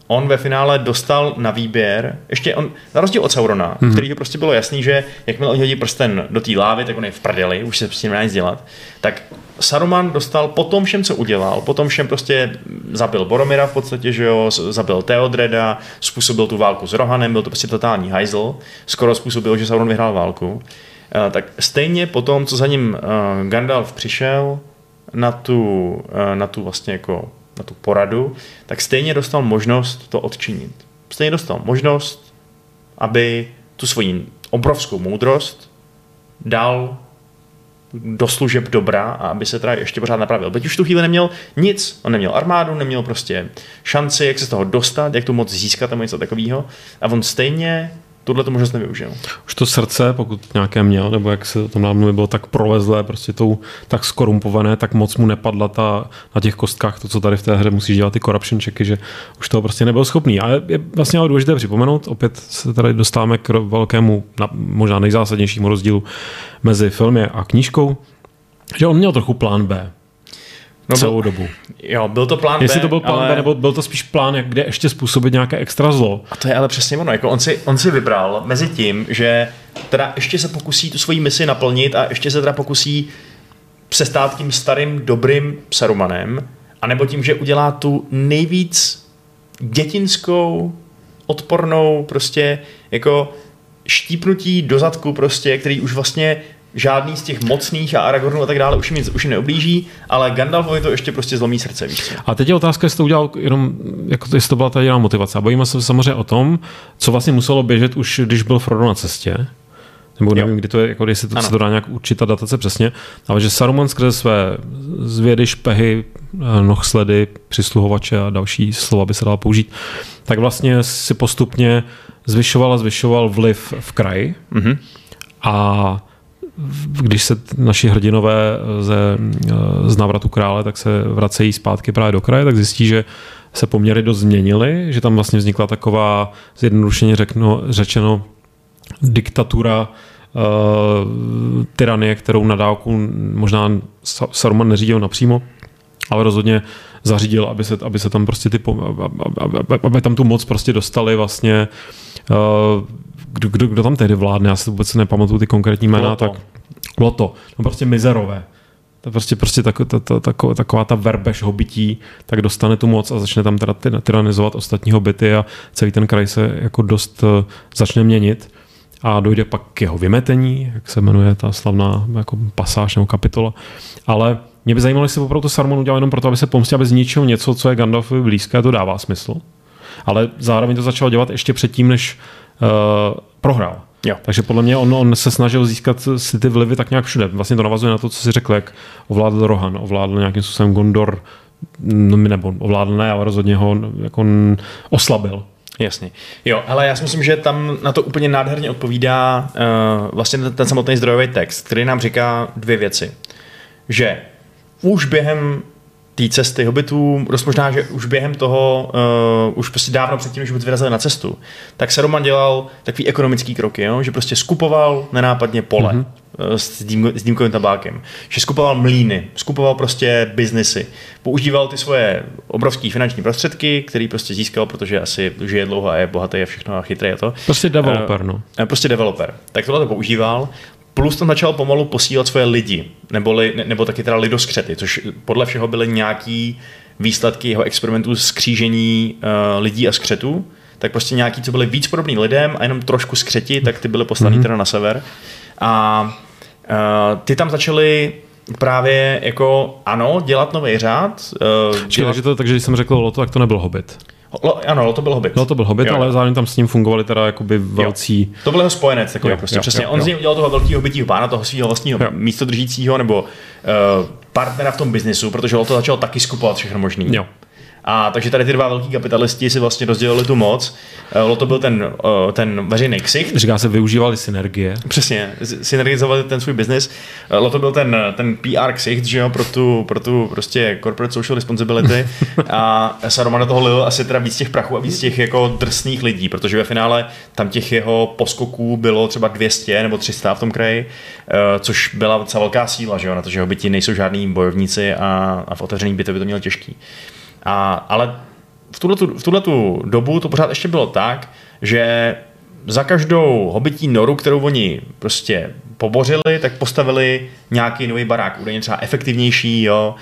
on ve finále dostal na výběr, ještě on, na rozdíl od Saurona, mm-hmm. který prostě bylo jasný, že jakmile on hodí prsten do té lávy, tak on je v prdeli, už se prostě nemá nic dělat, tak Saruman dostal po tom všem, co udělal, po tom všem prostě zabil Boromira v podstatě, že jo, zabil Theodreda, způsobil tu válku s Rohanem, byl to prostě totální hajzl, skoro způsobil, že Sauron vyhrál válku. Uh, tak stejně po tom, co za ním uh, Gandalf přišel na tu, uh, na tu vlastně jako na tu poradu, tak stejně dostal možnost to odčinit. Stejně dostal možnost, aby tu svoji obrovskou moudrost dal do služeb dobra a aby se teda ještě pořád napravil. Teď už tu chvíli neměl nic, on neměl armádu, neměl prostě šanci, jak se z toho dostat, jak tu moc získat nebo něco takového. A on stejně tuhle to možnost nevyužil. Už to srdce, pokud nějaké měl, nebo jak se to nám bylo tak prolezlé, prostě tou, tak skorumpované, tak moc mu nepadla ta, na těch kostkách to, co tady v té hře musíš dělat, ty corruption checky, že už toho prostě nebyl schopný. A je vlastně ale důležité připomenout, opět se tady dostáváme k velkému, možná nejzásadnějšímu rozdílu mezi filmy a knížkou, že on měl trochu plán B. No, celou dobu. Jo, byl to plán Jestli B, to byl plán ale... B, nebo byl to spíš plán, jak kde ještě způsobit nějaké extra zlo. A to je ale přesně ono. Jako on, si, on si vybral mezi tím, že teda ještě se pokusí tu svoji misi naplnit a ještě se teda pokusí přestát tím starým, dobrým Sarumanem, anebo tím, že udělá tu nejvíc dětinskou, odpornou, prostě jako štípnutí do zadku prostě, který už vlastně žádný z těch mocných a Aragornů a tak dále už jim, už jim neoblíží, ale Gandalfovi to ještě prostě zlomí srdce. Víc. A teď je otázka, jestli to udělal jenom, jako to, jestli to byla ta jediná motivace. A bojíme se samozřejmě o tom, co vlastně muselo běžet už, když byl Frodo na cestě. Nebo nevím, jo. kdy to je, jako jestli to, se to dá nějak určit ta datace přesně, ale že Saruman skrze své zvědy, špehy, eh, nohsledy, přisluhovače a další slova by se dala použít, tak vlastně si postupně zvyšoval a zvyšoval vliv v kraji mm-hmm. a když se naši hrdinové ze, z návratu krále, tak se vracejí zpátky právě do kraje, tak zjistí, že se poměry dost změnily, že tam vlastně vznikla taková, zjednodušeně řekno, řečeno, diktatura uh, tyranie, kterou na dálku možná Saruman neřídil napřímo, ale rozhodně zařídil, aby se, aby se tam prostě ty, aby, aby tam tu moc prostě dostali vlastně uh, kdo, kdo, kdo tam tehdy vládne, já si vůbec nepamatuju ty konkrétní jména, tak Loto, no prostě mizerové. To prostě, prostě tak, ta, ta, taková, taková ta verbež hobití, tak dostane tu moc a začne tam teda tyranizovat ostatní hobity a celý ten kraj se jako dost uh, začne měnit a dojde pak k jeho vymetení, jak se jmenuje ta slavná jako pasáž nebo kapitola. Ale mě by zajímalo, jestli opravdu to Saruman udělal jenom proto, aby se pomstil, aby zničil něco, co je Gandalfovi blízké, to dává smysl. Ale zároveň to začal dělat ještě předtím, než uh, prohrál. Jo. Takže podle mě on, on se snažil získat si ty vlivy tak nějak všude. Vlastně to navazuje na to, co si řekl, jak ovládl Rohan, ovládl nějakým způsobem Gondor, no, nebo ovládl ne, ale rozhodně ho jako oslabil. Jasně. Jo, ale já si myslím, že tam na to úplně nádherně odpovídá uh, vlastně ten, ten samotný zdrojový text, který nám říká dvě věci. Že už během té cesty hobitů, dost možná, že už během toho, uh, už prostě dávno předtím, než vyrazili na cestu, tak se Roman dělal takový ekonomický kroky, jo? že prostě skupoval nenápadně pole mm-hmm. s, dým, s dýmkovým tabákem, že skupoval mlíny, skupoval prostě biznesy, používal ty svoje obrovské finanční prostředky, který prostě získal, protože asi žije dlouho a je bohatý a všechno a chytrý a to. Prostě developer, no. Uh, prostě developer. Tak tohle to používal plus tam začal pomalu posílat svoje lidi, neboli, ne, nebo taky teda lidoskřety, což podle všeho byly nějaký výsledky jeho experimentů z křížení uh, lidí a skřetů, tak prostě nějaký, co byly víc podobný lidem a jenom trošku skřeti, tak ty byly poslaný mm-hmm. teda na sever. A uh, ty tam začali právě jako, ano, dělat nový řád. Uh, dělat... takže, to, takže když jsem řekl Loto, tak to nebyl Hobbit. Lo, ano, to byl Hobbit. No, to byl Hobbit, jo. ale zároveň tam s ním fungovali teda jakoby velcí... Jo. To byl jeho spojenec, takový jo, prostě jo, přesně. Jo, On jo. z něj udělal toho velkého hobbitího pána, toho svého vlastního jo. místodržícího nebo uh, partnera v tom biznisu, protože to začal taky skupovat všechno možný. Jo. A takže tady ty dva velký kapitalisti si vlastně rozdělili tu moc. Eh, Loto byl ten, eh, ten veřejný ksicht. Říká se, využívali synergie. Přesně, synergizovali ten svůj biznis. Eh, Loto byl ten, ten PR ksicht, že jo, pro tu, pro tu prostě corporate social responsibility. a Saruman do toho lil asi teda víc těch prachů a víc těch jako drsných lidí, protože ve finále tam těch jeho poskoků bylo třeba 200 nebo 300 v tom kraji, což byla docela velká síla, že jo, na to, že hobiti nejsou žádní bojovníci a, a v otevřených bytě by to měl těžký. A, ale v tuhle v dobu to pořád ještě bylo tak, že za každou hobití noru, kterou oni prostě pobořili, tak postavili nějaký nový barák, údajně třeba efektivnější, jo,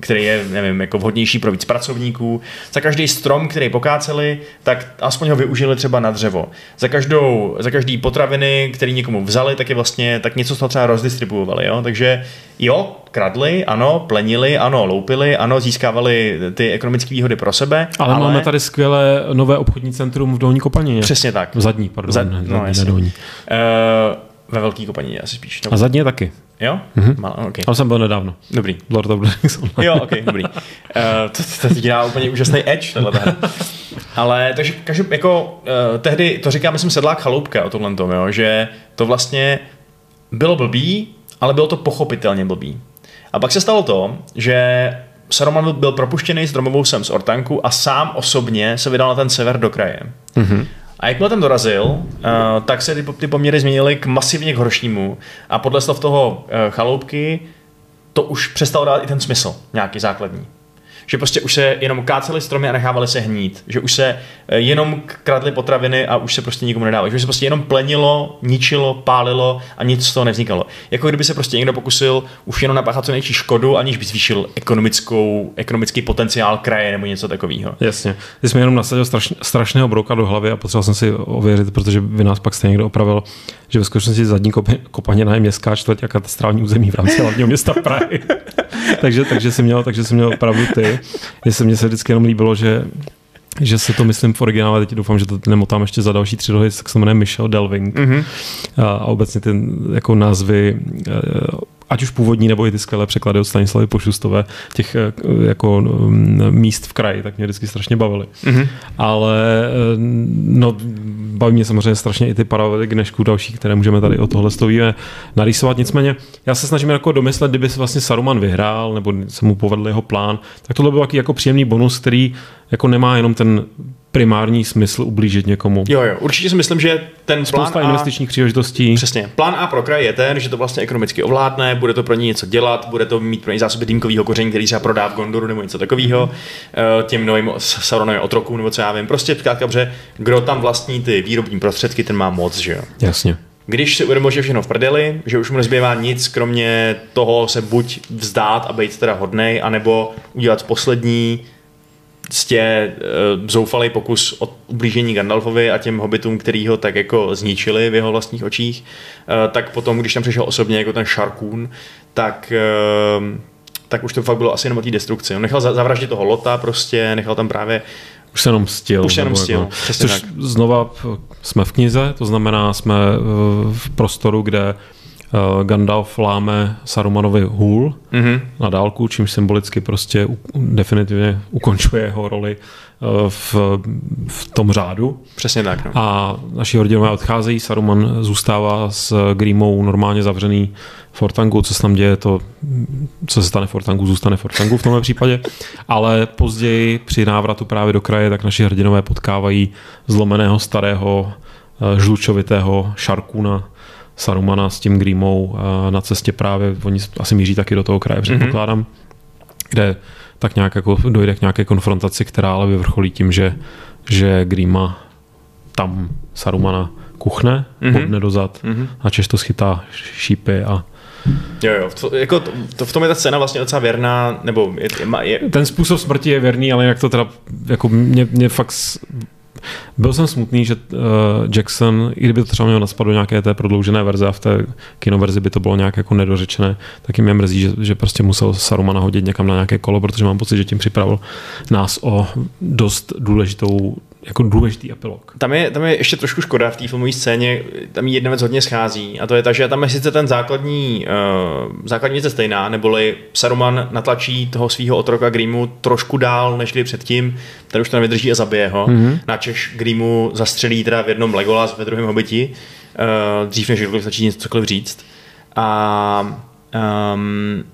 který je, nevím, jako vhodnější pro víc pracovníků. Za každý strom, který pokáceli, tak aspoň ho využili třeba na dřevo. Za, každou, za každý potraviny, který někomu vzali, tak je vlastně, tak něco z toho třeba rozdistribuovali, jo. Takže jo, kradli, ano, plenili, ano, loupili, ano, získávali ty ekonomické výhody pro sebe. Ale, ale máme tady skvělé nové obchodní centrum v Dolní Kopanině. Přesně tak. V zadní, pardon. Zad, no, zadní, no, dolní. Uh, ve velký kopanině asi spíš. Nebo... A zadně taky. Jo? Mm-hmm. Mal, okay. Ale jsem byl nedávno. Dobrý. Lord of the Rings Jo, ok, dobrý. Uh, to, to, to dělá úplně úžasný edge, tohle Ale takže každý, jako uh, tehdy, to říká, myslím, sedlák chaloupka o tomhle tom, jo, že to vlastně bylo blbý, ale bylo to pochopitelně blbý. A pak se stalo to, že Saruman byl propuštěný z dromovou sem z Ortanku a sám osobně se vydal na ten sever do kraje. Mm-hmm. A jakmile tam dorazil, uh, tak se ty, ty poměry změnily k masivně k horšímu. A podle slov toho uh, chaloupky to už přestalo dát i ten smysl, nějaký základní že prostě už se jenom káceli stromy a nechávali se hnít, že už se eh, jenom kradly potraviny a už se prostě nikomu nedávalo, že se prostě jenom plenilo, ničilo, pálilo a nic z toho nevznikalo. Jako kdyby se prostě někdo pokusil už jenom napáchat co největší škodu, aniž by zvýšil ekonomickou, ekonomický potenciál kraje nebo něco takového. Jasně. Ty jsme jenom nasadil straš, strašného brouka do hlavy a potřeboval jsem si ověřit, protože by nás pak stejně někdo opravil, že ve skutečnosti zadní kopaněna je městská čtvrť a katastrální území v rámci hlavního města Prahy. takže, takže, jsem měl, takže jsem měl pravdu ty. Mně se, mně se vždycky jenom líbilo, že že se to myslím v originále, teď doufám, že to nemotám ještě za další tři dohy, tak se jmenuje Michel Delving. Mm-hmm. A, a obecně ty jako názvy ať už původní nebo i ty skvělé překlady od Stanislavy Pošustové, těch eh, jako mm, míst v kraji, tak mě vždycky strašně bavily. Mm-hmm. Ale eh, no, baví mě samozřejmě strašně i ty paralely k dnešku další, které můžeme tady o tohle stovíme narýsovat. Nicméně já se snažím jako domyslet, kdyby se vlastně Saruman vyhrál, nebo se mu povedl jeho plán, tak tohle byl taky jako příjemný bonus, který jako nemá jenom ten primární smysl ublížit někomu. Jo, jo, určitě si myslím, že ten Spousta plán investičních příležitostí. Přesně. Plán A pro kraj je ten, že to vlastně ekonomicky ovládne, bude to pro ně něco dělat, bude to mít pro ně zásoby dýmkového koření, který třeba prodá v Gondoru nebo něco takového, eh, těm novým Sauronovým otrokům nebo co já vím. Prostě zkrátka, že kdo tam vlastní ty výrobní prostředky, ten má moc, že jo. Jasně. Když si uvědomil, že všechno v prdeli, že už mu nezbývá nic, kromě toho se buď vzdát a být teda hodnej, anebo udělat poslední prostě uh, zoufalý pokus o ublížení Gandalfovi a těm hobitům, který ho tak jako zničili v jeho vlastních očích, uh, tak potom, když tam přišel osobně jako ten Sharkun, tak uh, tak už to fakt bylo asi jenom o té destrukci. On nechal zavraždit toho Lota prostě, nechal tam právě už se jenom stil. Už se jenom stil, jako, což tak. znova jsme v knize, to znamená jsme v prostoru, kde Gandalf láme Sarumanovi hůl mm-hmm. na dálku, čímž symbolicky prostě definitivně ukončuje jeho roli v, v tom řádu. Přesně tak. No. A naši hrdinové odcházejí, Saruman zůstává s Grímou normálně zavřený Fortangu, co se tam děje, to, co se stane Fortangu, zůstane Fortangu v tomhle případě. Ale později při návratu právě do kraje, tak naši hrdinové potkávají zlomeného starého eh, žlučovitého šarkuna Sarumana s tím Grímou eh, na cestě právě, oni asi míří taky do toho kraje, předpokládám, mm-hmm. kde tak nějak jako dojde k nějaké konfrontaci, která ale vyvrcholí tím, že, že Grima tam Sarumana kuchne, mm-hmm. bodne dozad mm-hmm. a Češ to schytá šípy a Jo, jo, to, jako to, to, v tom je ta scéna vlastně docela věrná, nebo je, je, je... Ten způsob smrti je věrný, ale jak to teda, jako mě, mě fakt byl jsem smutný, že uh, Jackson, i kdyby to třeba měl naspat do nějaké té prodloužené verze a v té kinoverzi by to bylo nějak jako nedořečené, tak mě mrzí, že, že prostě musel Sarumana hodit někam na nějaké kolo, protože mám pocit, že tím připravil nás o dost důležitou jako důležitý epilog. Tam je, tam je ještě trošku škoda v té filmové scéně, tam jedna věc hodně schází a to je ta, že tam je sice ten základní, uh, základní věc stejná, neboli Saruman natlačí toho svého otroka Grimu trošku dál, než předtím, ten už to nevydrží a zabije ho. Mm-hmm. Načež Grimu zastřelí teda v jednom Legolas, ve druhém hobiti, uh, dřív než kdokoliv začít něco cokoliv říct. A um,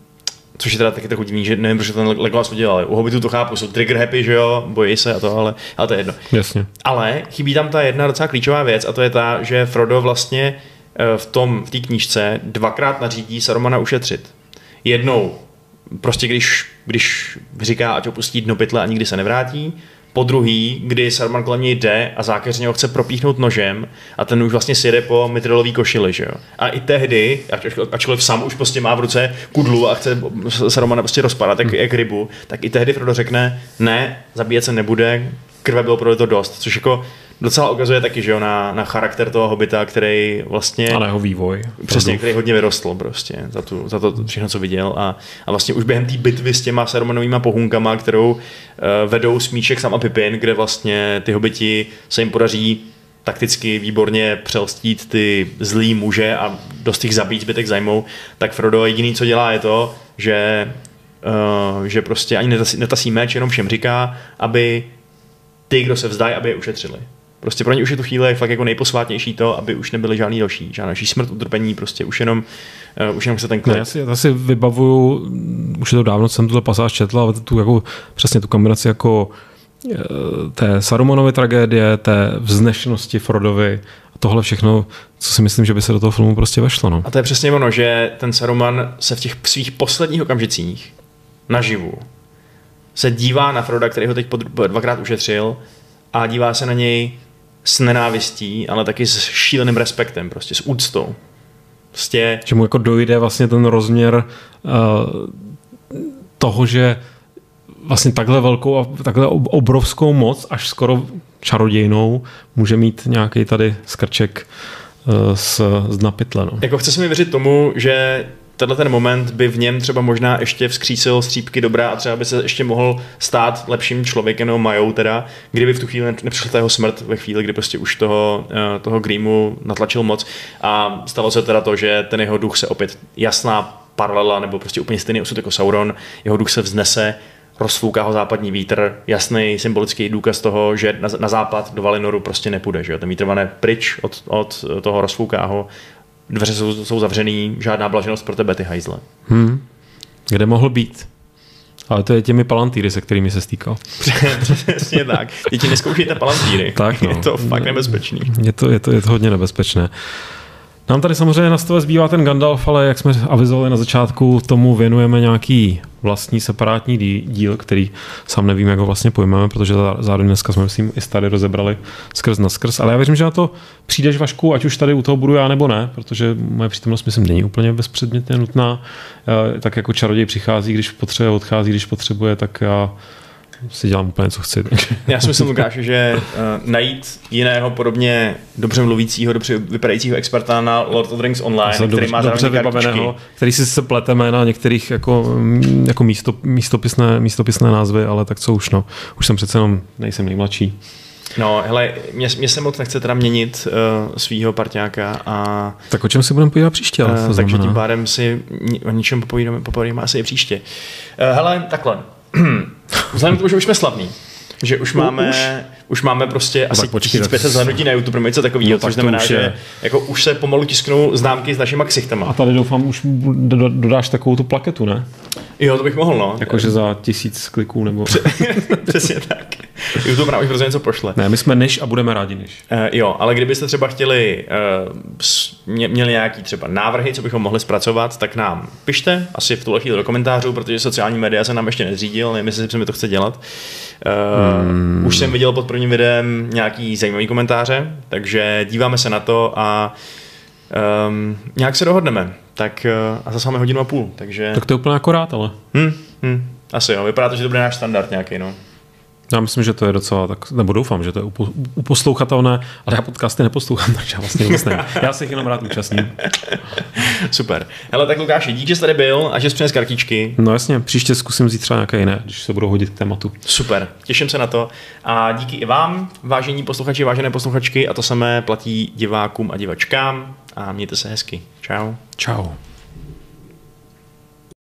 což je teda taky trochu divný, že nevím, proč ten Legolas udělal. U Hobbitu to chápu, jsou trigger happy, že jo, bojí se a to, ale, ale to je jedno. Jasně. Ale chybí tam ta jedna docela klíčová věc a to je ta, že Frodo vlastně eh, v tom, v té knížce dvakrát nařídí Sarumana ušetřit. Jednou prostě když, když říká, ať opustí dno pytle a nikdy se nevrátí, po druhý, kdy Saruman kolem něj jde a zákeřně ho chce propíchnout nožem a ten už vlastně sjede po mitrilový košili, že jo. A i tehdy, ačkoliv sám už prostě má v ruce kudlu a chce Sarumana prostě rozpadat jak, jak rybu, tak i tehdy Frodo řekne, ne, zabíjet se nebude, krve bylo pro to dost, což jako docela ukazuje taky, že jo, na, na charakter toho hobita, který vlastně... A na jeho vývoj. Přesně, který hodně vyrostl prostě za, tu, za to všechno, co viděl a, a vlastně už během té bitvy s těma Sarumanovými pohunkama, kterou uh, vedou Smíček sam a Pipin, kde vlastně ty hobiti se jim podaří takticky výborně přelstít ty zlý muže a dost jich zabít, zbytek zajmou, tak Frodo jediný, co dělá, je to, že, uh, že prostě ani netasí, netasí meč, jenom všem říká, aby ty, kdo se vzdají, aby je ušetřili. Prostě pro ně už je tu chvíle fakt jako nejposvátnější to, aby už nebyly žádný další, žádná smrt, utrpení, prostě už jenom, uh, už jenom se ten klid. já, si, já si vybavuju, už je to dávno, jsem tuhle pasáž četl, ale tu jako, přesně tu kombinaci jako eh, té Sarumanovy tragédie, té vznešenosti Frodovi a tohle všechno, co si myslím, že by se do toho filmu prostě vešlo. No. A to je přesně ono, že ten Saruman se v těch svých posledních okamžicích naživu se dívá na Froda, který ho teď dvakrát ušetřil a dívá se na něj s nenávistí, ale taky s šíleným respektem, prostě s úctou. Prostě... Že mu jako dojde vlastně ten rozměr uh, toho, že vlastně takhle velkou a takhle obrovskou moc, až skoro čarodějnou, může mít nějaký tady skrček uh, z, z napytle. No. Jako chce se mi věřit tomu, že tenhle ten moment by v něm třeba možná ještě vzkřísil střípky dobrá a třeba by se ještě mohl stát lepším člověkem, nebo majou teda, kdyby v tu chvíli nepřišla jeho smrt, ve chvíli, kdy prostě už toho, eh, toho Grímu natlačil moc a stalo se teda to, že ten jeho duch se opět jasná paralela nebo prostě úplně stejný osud jako Sauron, jeho duch se vznese, rozfouká ho západní vítr, jasný symbolický důkaz toho, že na, na západ do Valinoru prostě nepůjde, že jo? ten vítr vane pryč od, od toho rozfouká ho dveře jsou, jsou zavřený, žádná blaženost pro tebe, ty hajzle. Hmm. Kde mohl být? Ale to je těmi palantýry, se kterými se stýkal. Přesně tak. Děti, neskoušejte palantýry. Tak, no. Je to fakt nebezpečný. Je to, je to, je to hodně nebezpečné. Nám tady samozřejmě na stole zbývá ten Gandalf, ale jak jsme avizovali na začátku, tomu věnujeme nějaký vlastní separátní díl, který sám nevím, jak ho vlastně pojmeme, protože zároveň dneska jsme myslím i tady rozebrali skrz na skrz, ale já věřím, že na to přijdeš Vašku, ať už tady u toho budu já nebo ne, protože moje přítomnost myslím není úplně bezpředmětně nutná. Tak jako čaroděj přichází, když potřebuje, odchází, když potřebuje, tak já si dělám úplně, co chci. Já si myslím, Lukáš, že uh, najít jiného podobně dobře mluvícího, dobře vypadajícího experta na Lord of the Rings Online, který dobře, má dobře vybaveného, který si se pleteme na některých jako, mm, jako místo, místopisné, místopisné názvy, ale tak co už no. Už jsem přece jenom, nejsem nejmladší. No, hele, mě, mě se moc nechce teda měnit uh, svýho parťáka a Tak o čem si budeme povídat příště? Ale uh, takže znamená. tím pádem si o ničem popovídáme, popovídáme asi i příště. Uh, hele, takhle. Vzhledem k tomu, že už jsme slavní, že už máme, už, už máme prostě asi tak počkej, 1500 tak- zhlédnutí na YouTube, něco takového, No, což znamená, už že jako už se pomalu tisknou známky s našimi ksichtama. A tady doufám, už do- do- dodáš takovou tu plaketu, ne? Jo, to bych mohl, no. Jakože za tisíc kliků nebo... Přesně tak. YouTube nám už hrozně něco pošle. Ne, my jsme než a budeme rádi než. Uh, jo, ale kdybyste třeba chtěli, uh, měli nějaký třeba návrhy, co bychom mohli zpracovat, tak nám pište, asi v tuhle chvíli do komentářů, protože sociální média se nám ještě nezřídil, nevím, jestli se mi to chce dělat. Uh, hmm. Už jsem viděl pod prvním videem nějaký zajímavý komentáře, takže díváme se na to a um, nějak se dohodneme. Tak uh, a zase máme hodinu a půl, takže... Tak to je úplně akorát, ale Hm, hm, asi jo, vypadá to, že to bude náš standard nějaký, no. Já myslím, že to je docela tak, nebo doufám, že to je upo, uposlouchatelné, ale já podcasty neposlouchám, takže já vlastně vůbec nevím. Já se jich jenom rád účastním. Super. Hele, tak Lukáši, díky, že jsi tady byl a že jsi přines kartičky. No jasně, příště zkusím zít třeba nějaké jiné, když se budou hodit k tématu. Super, těším se na to. A díky i vám, vážení posluchači, vážené posluchačky, a to samé platí divákům a divačkám. A mějte se hezky. Čau. Ciao.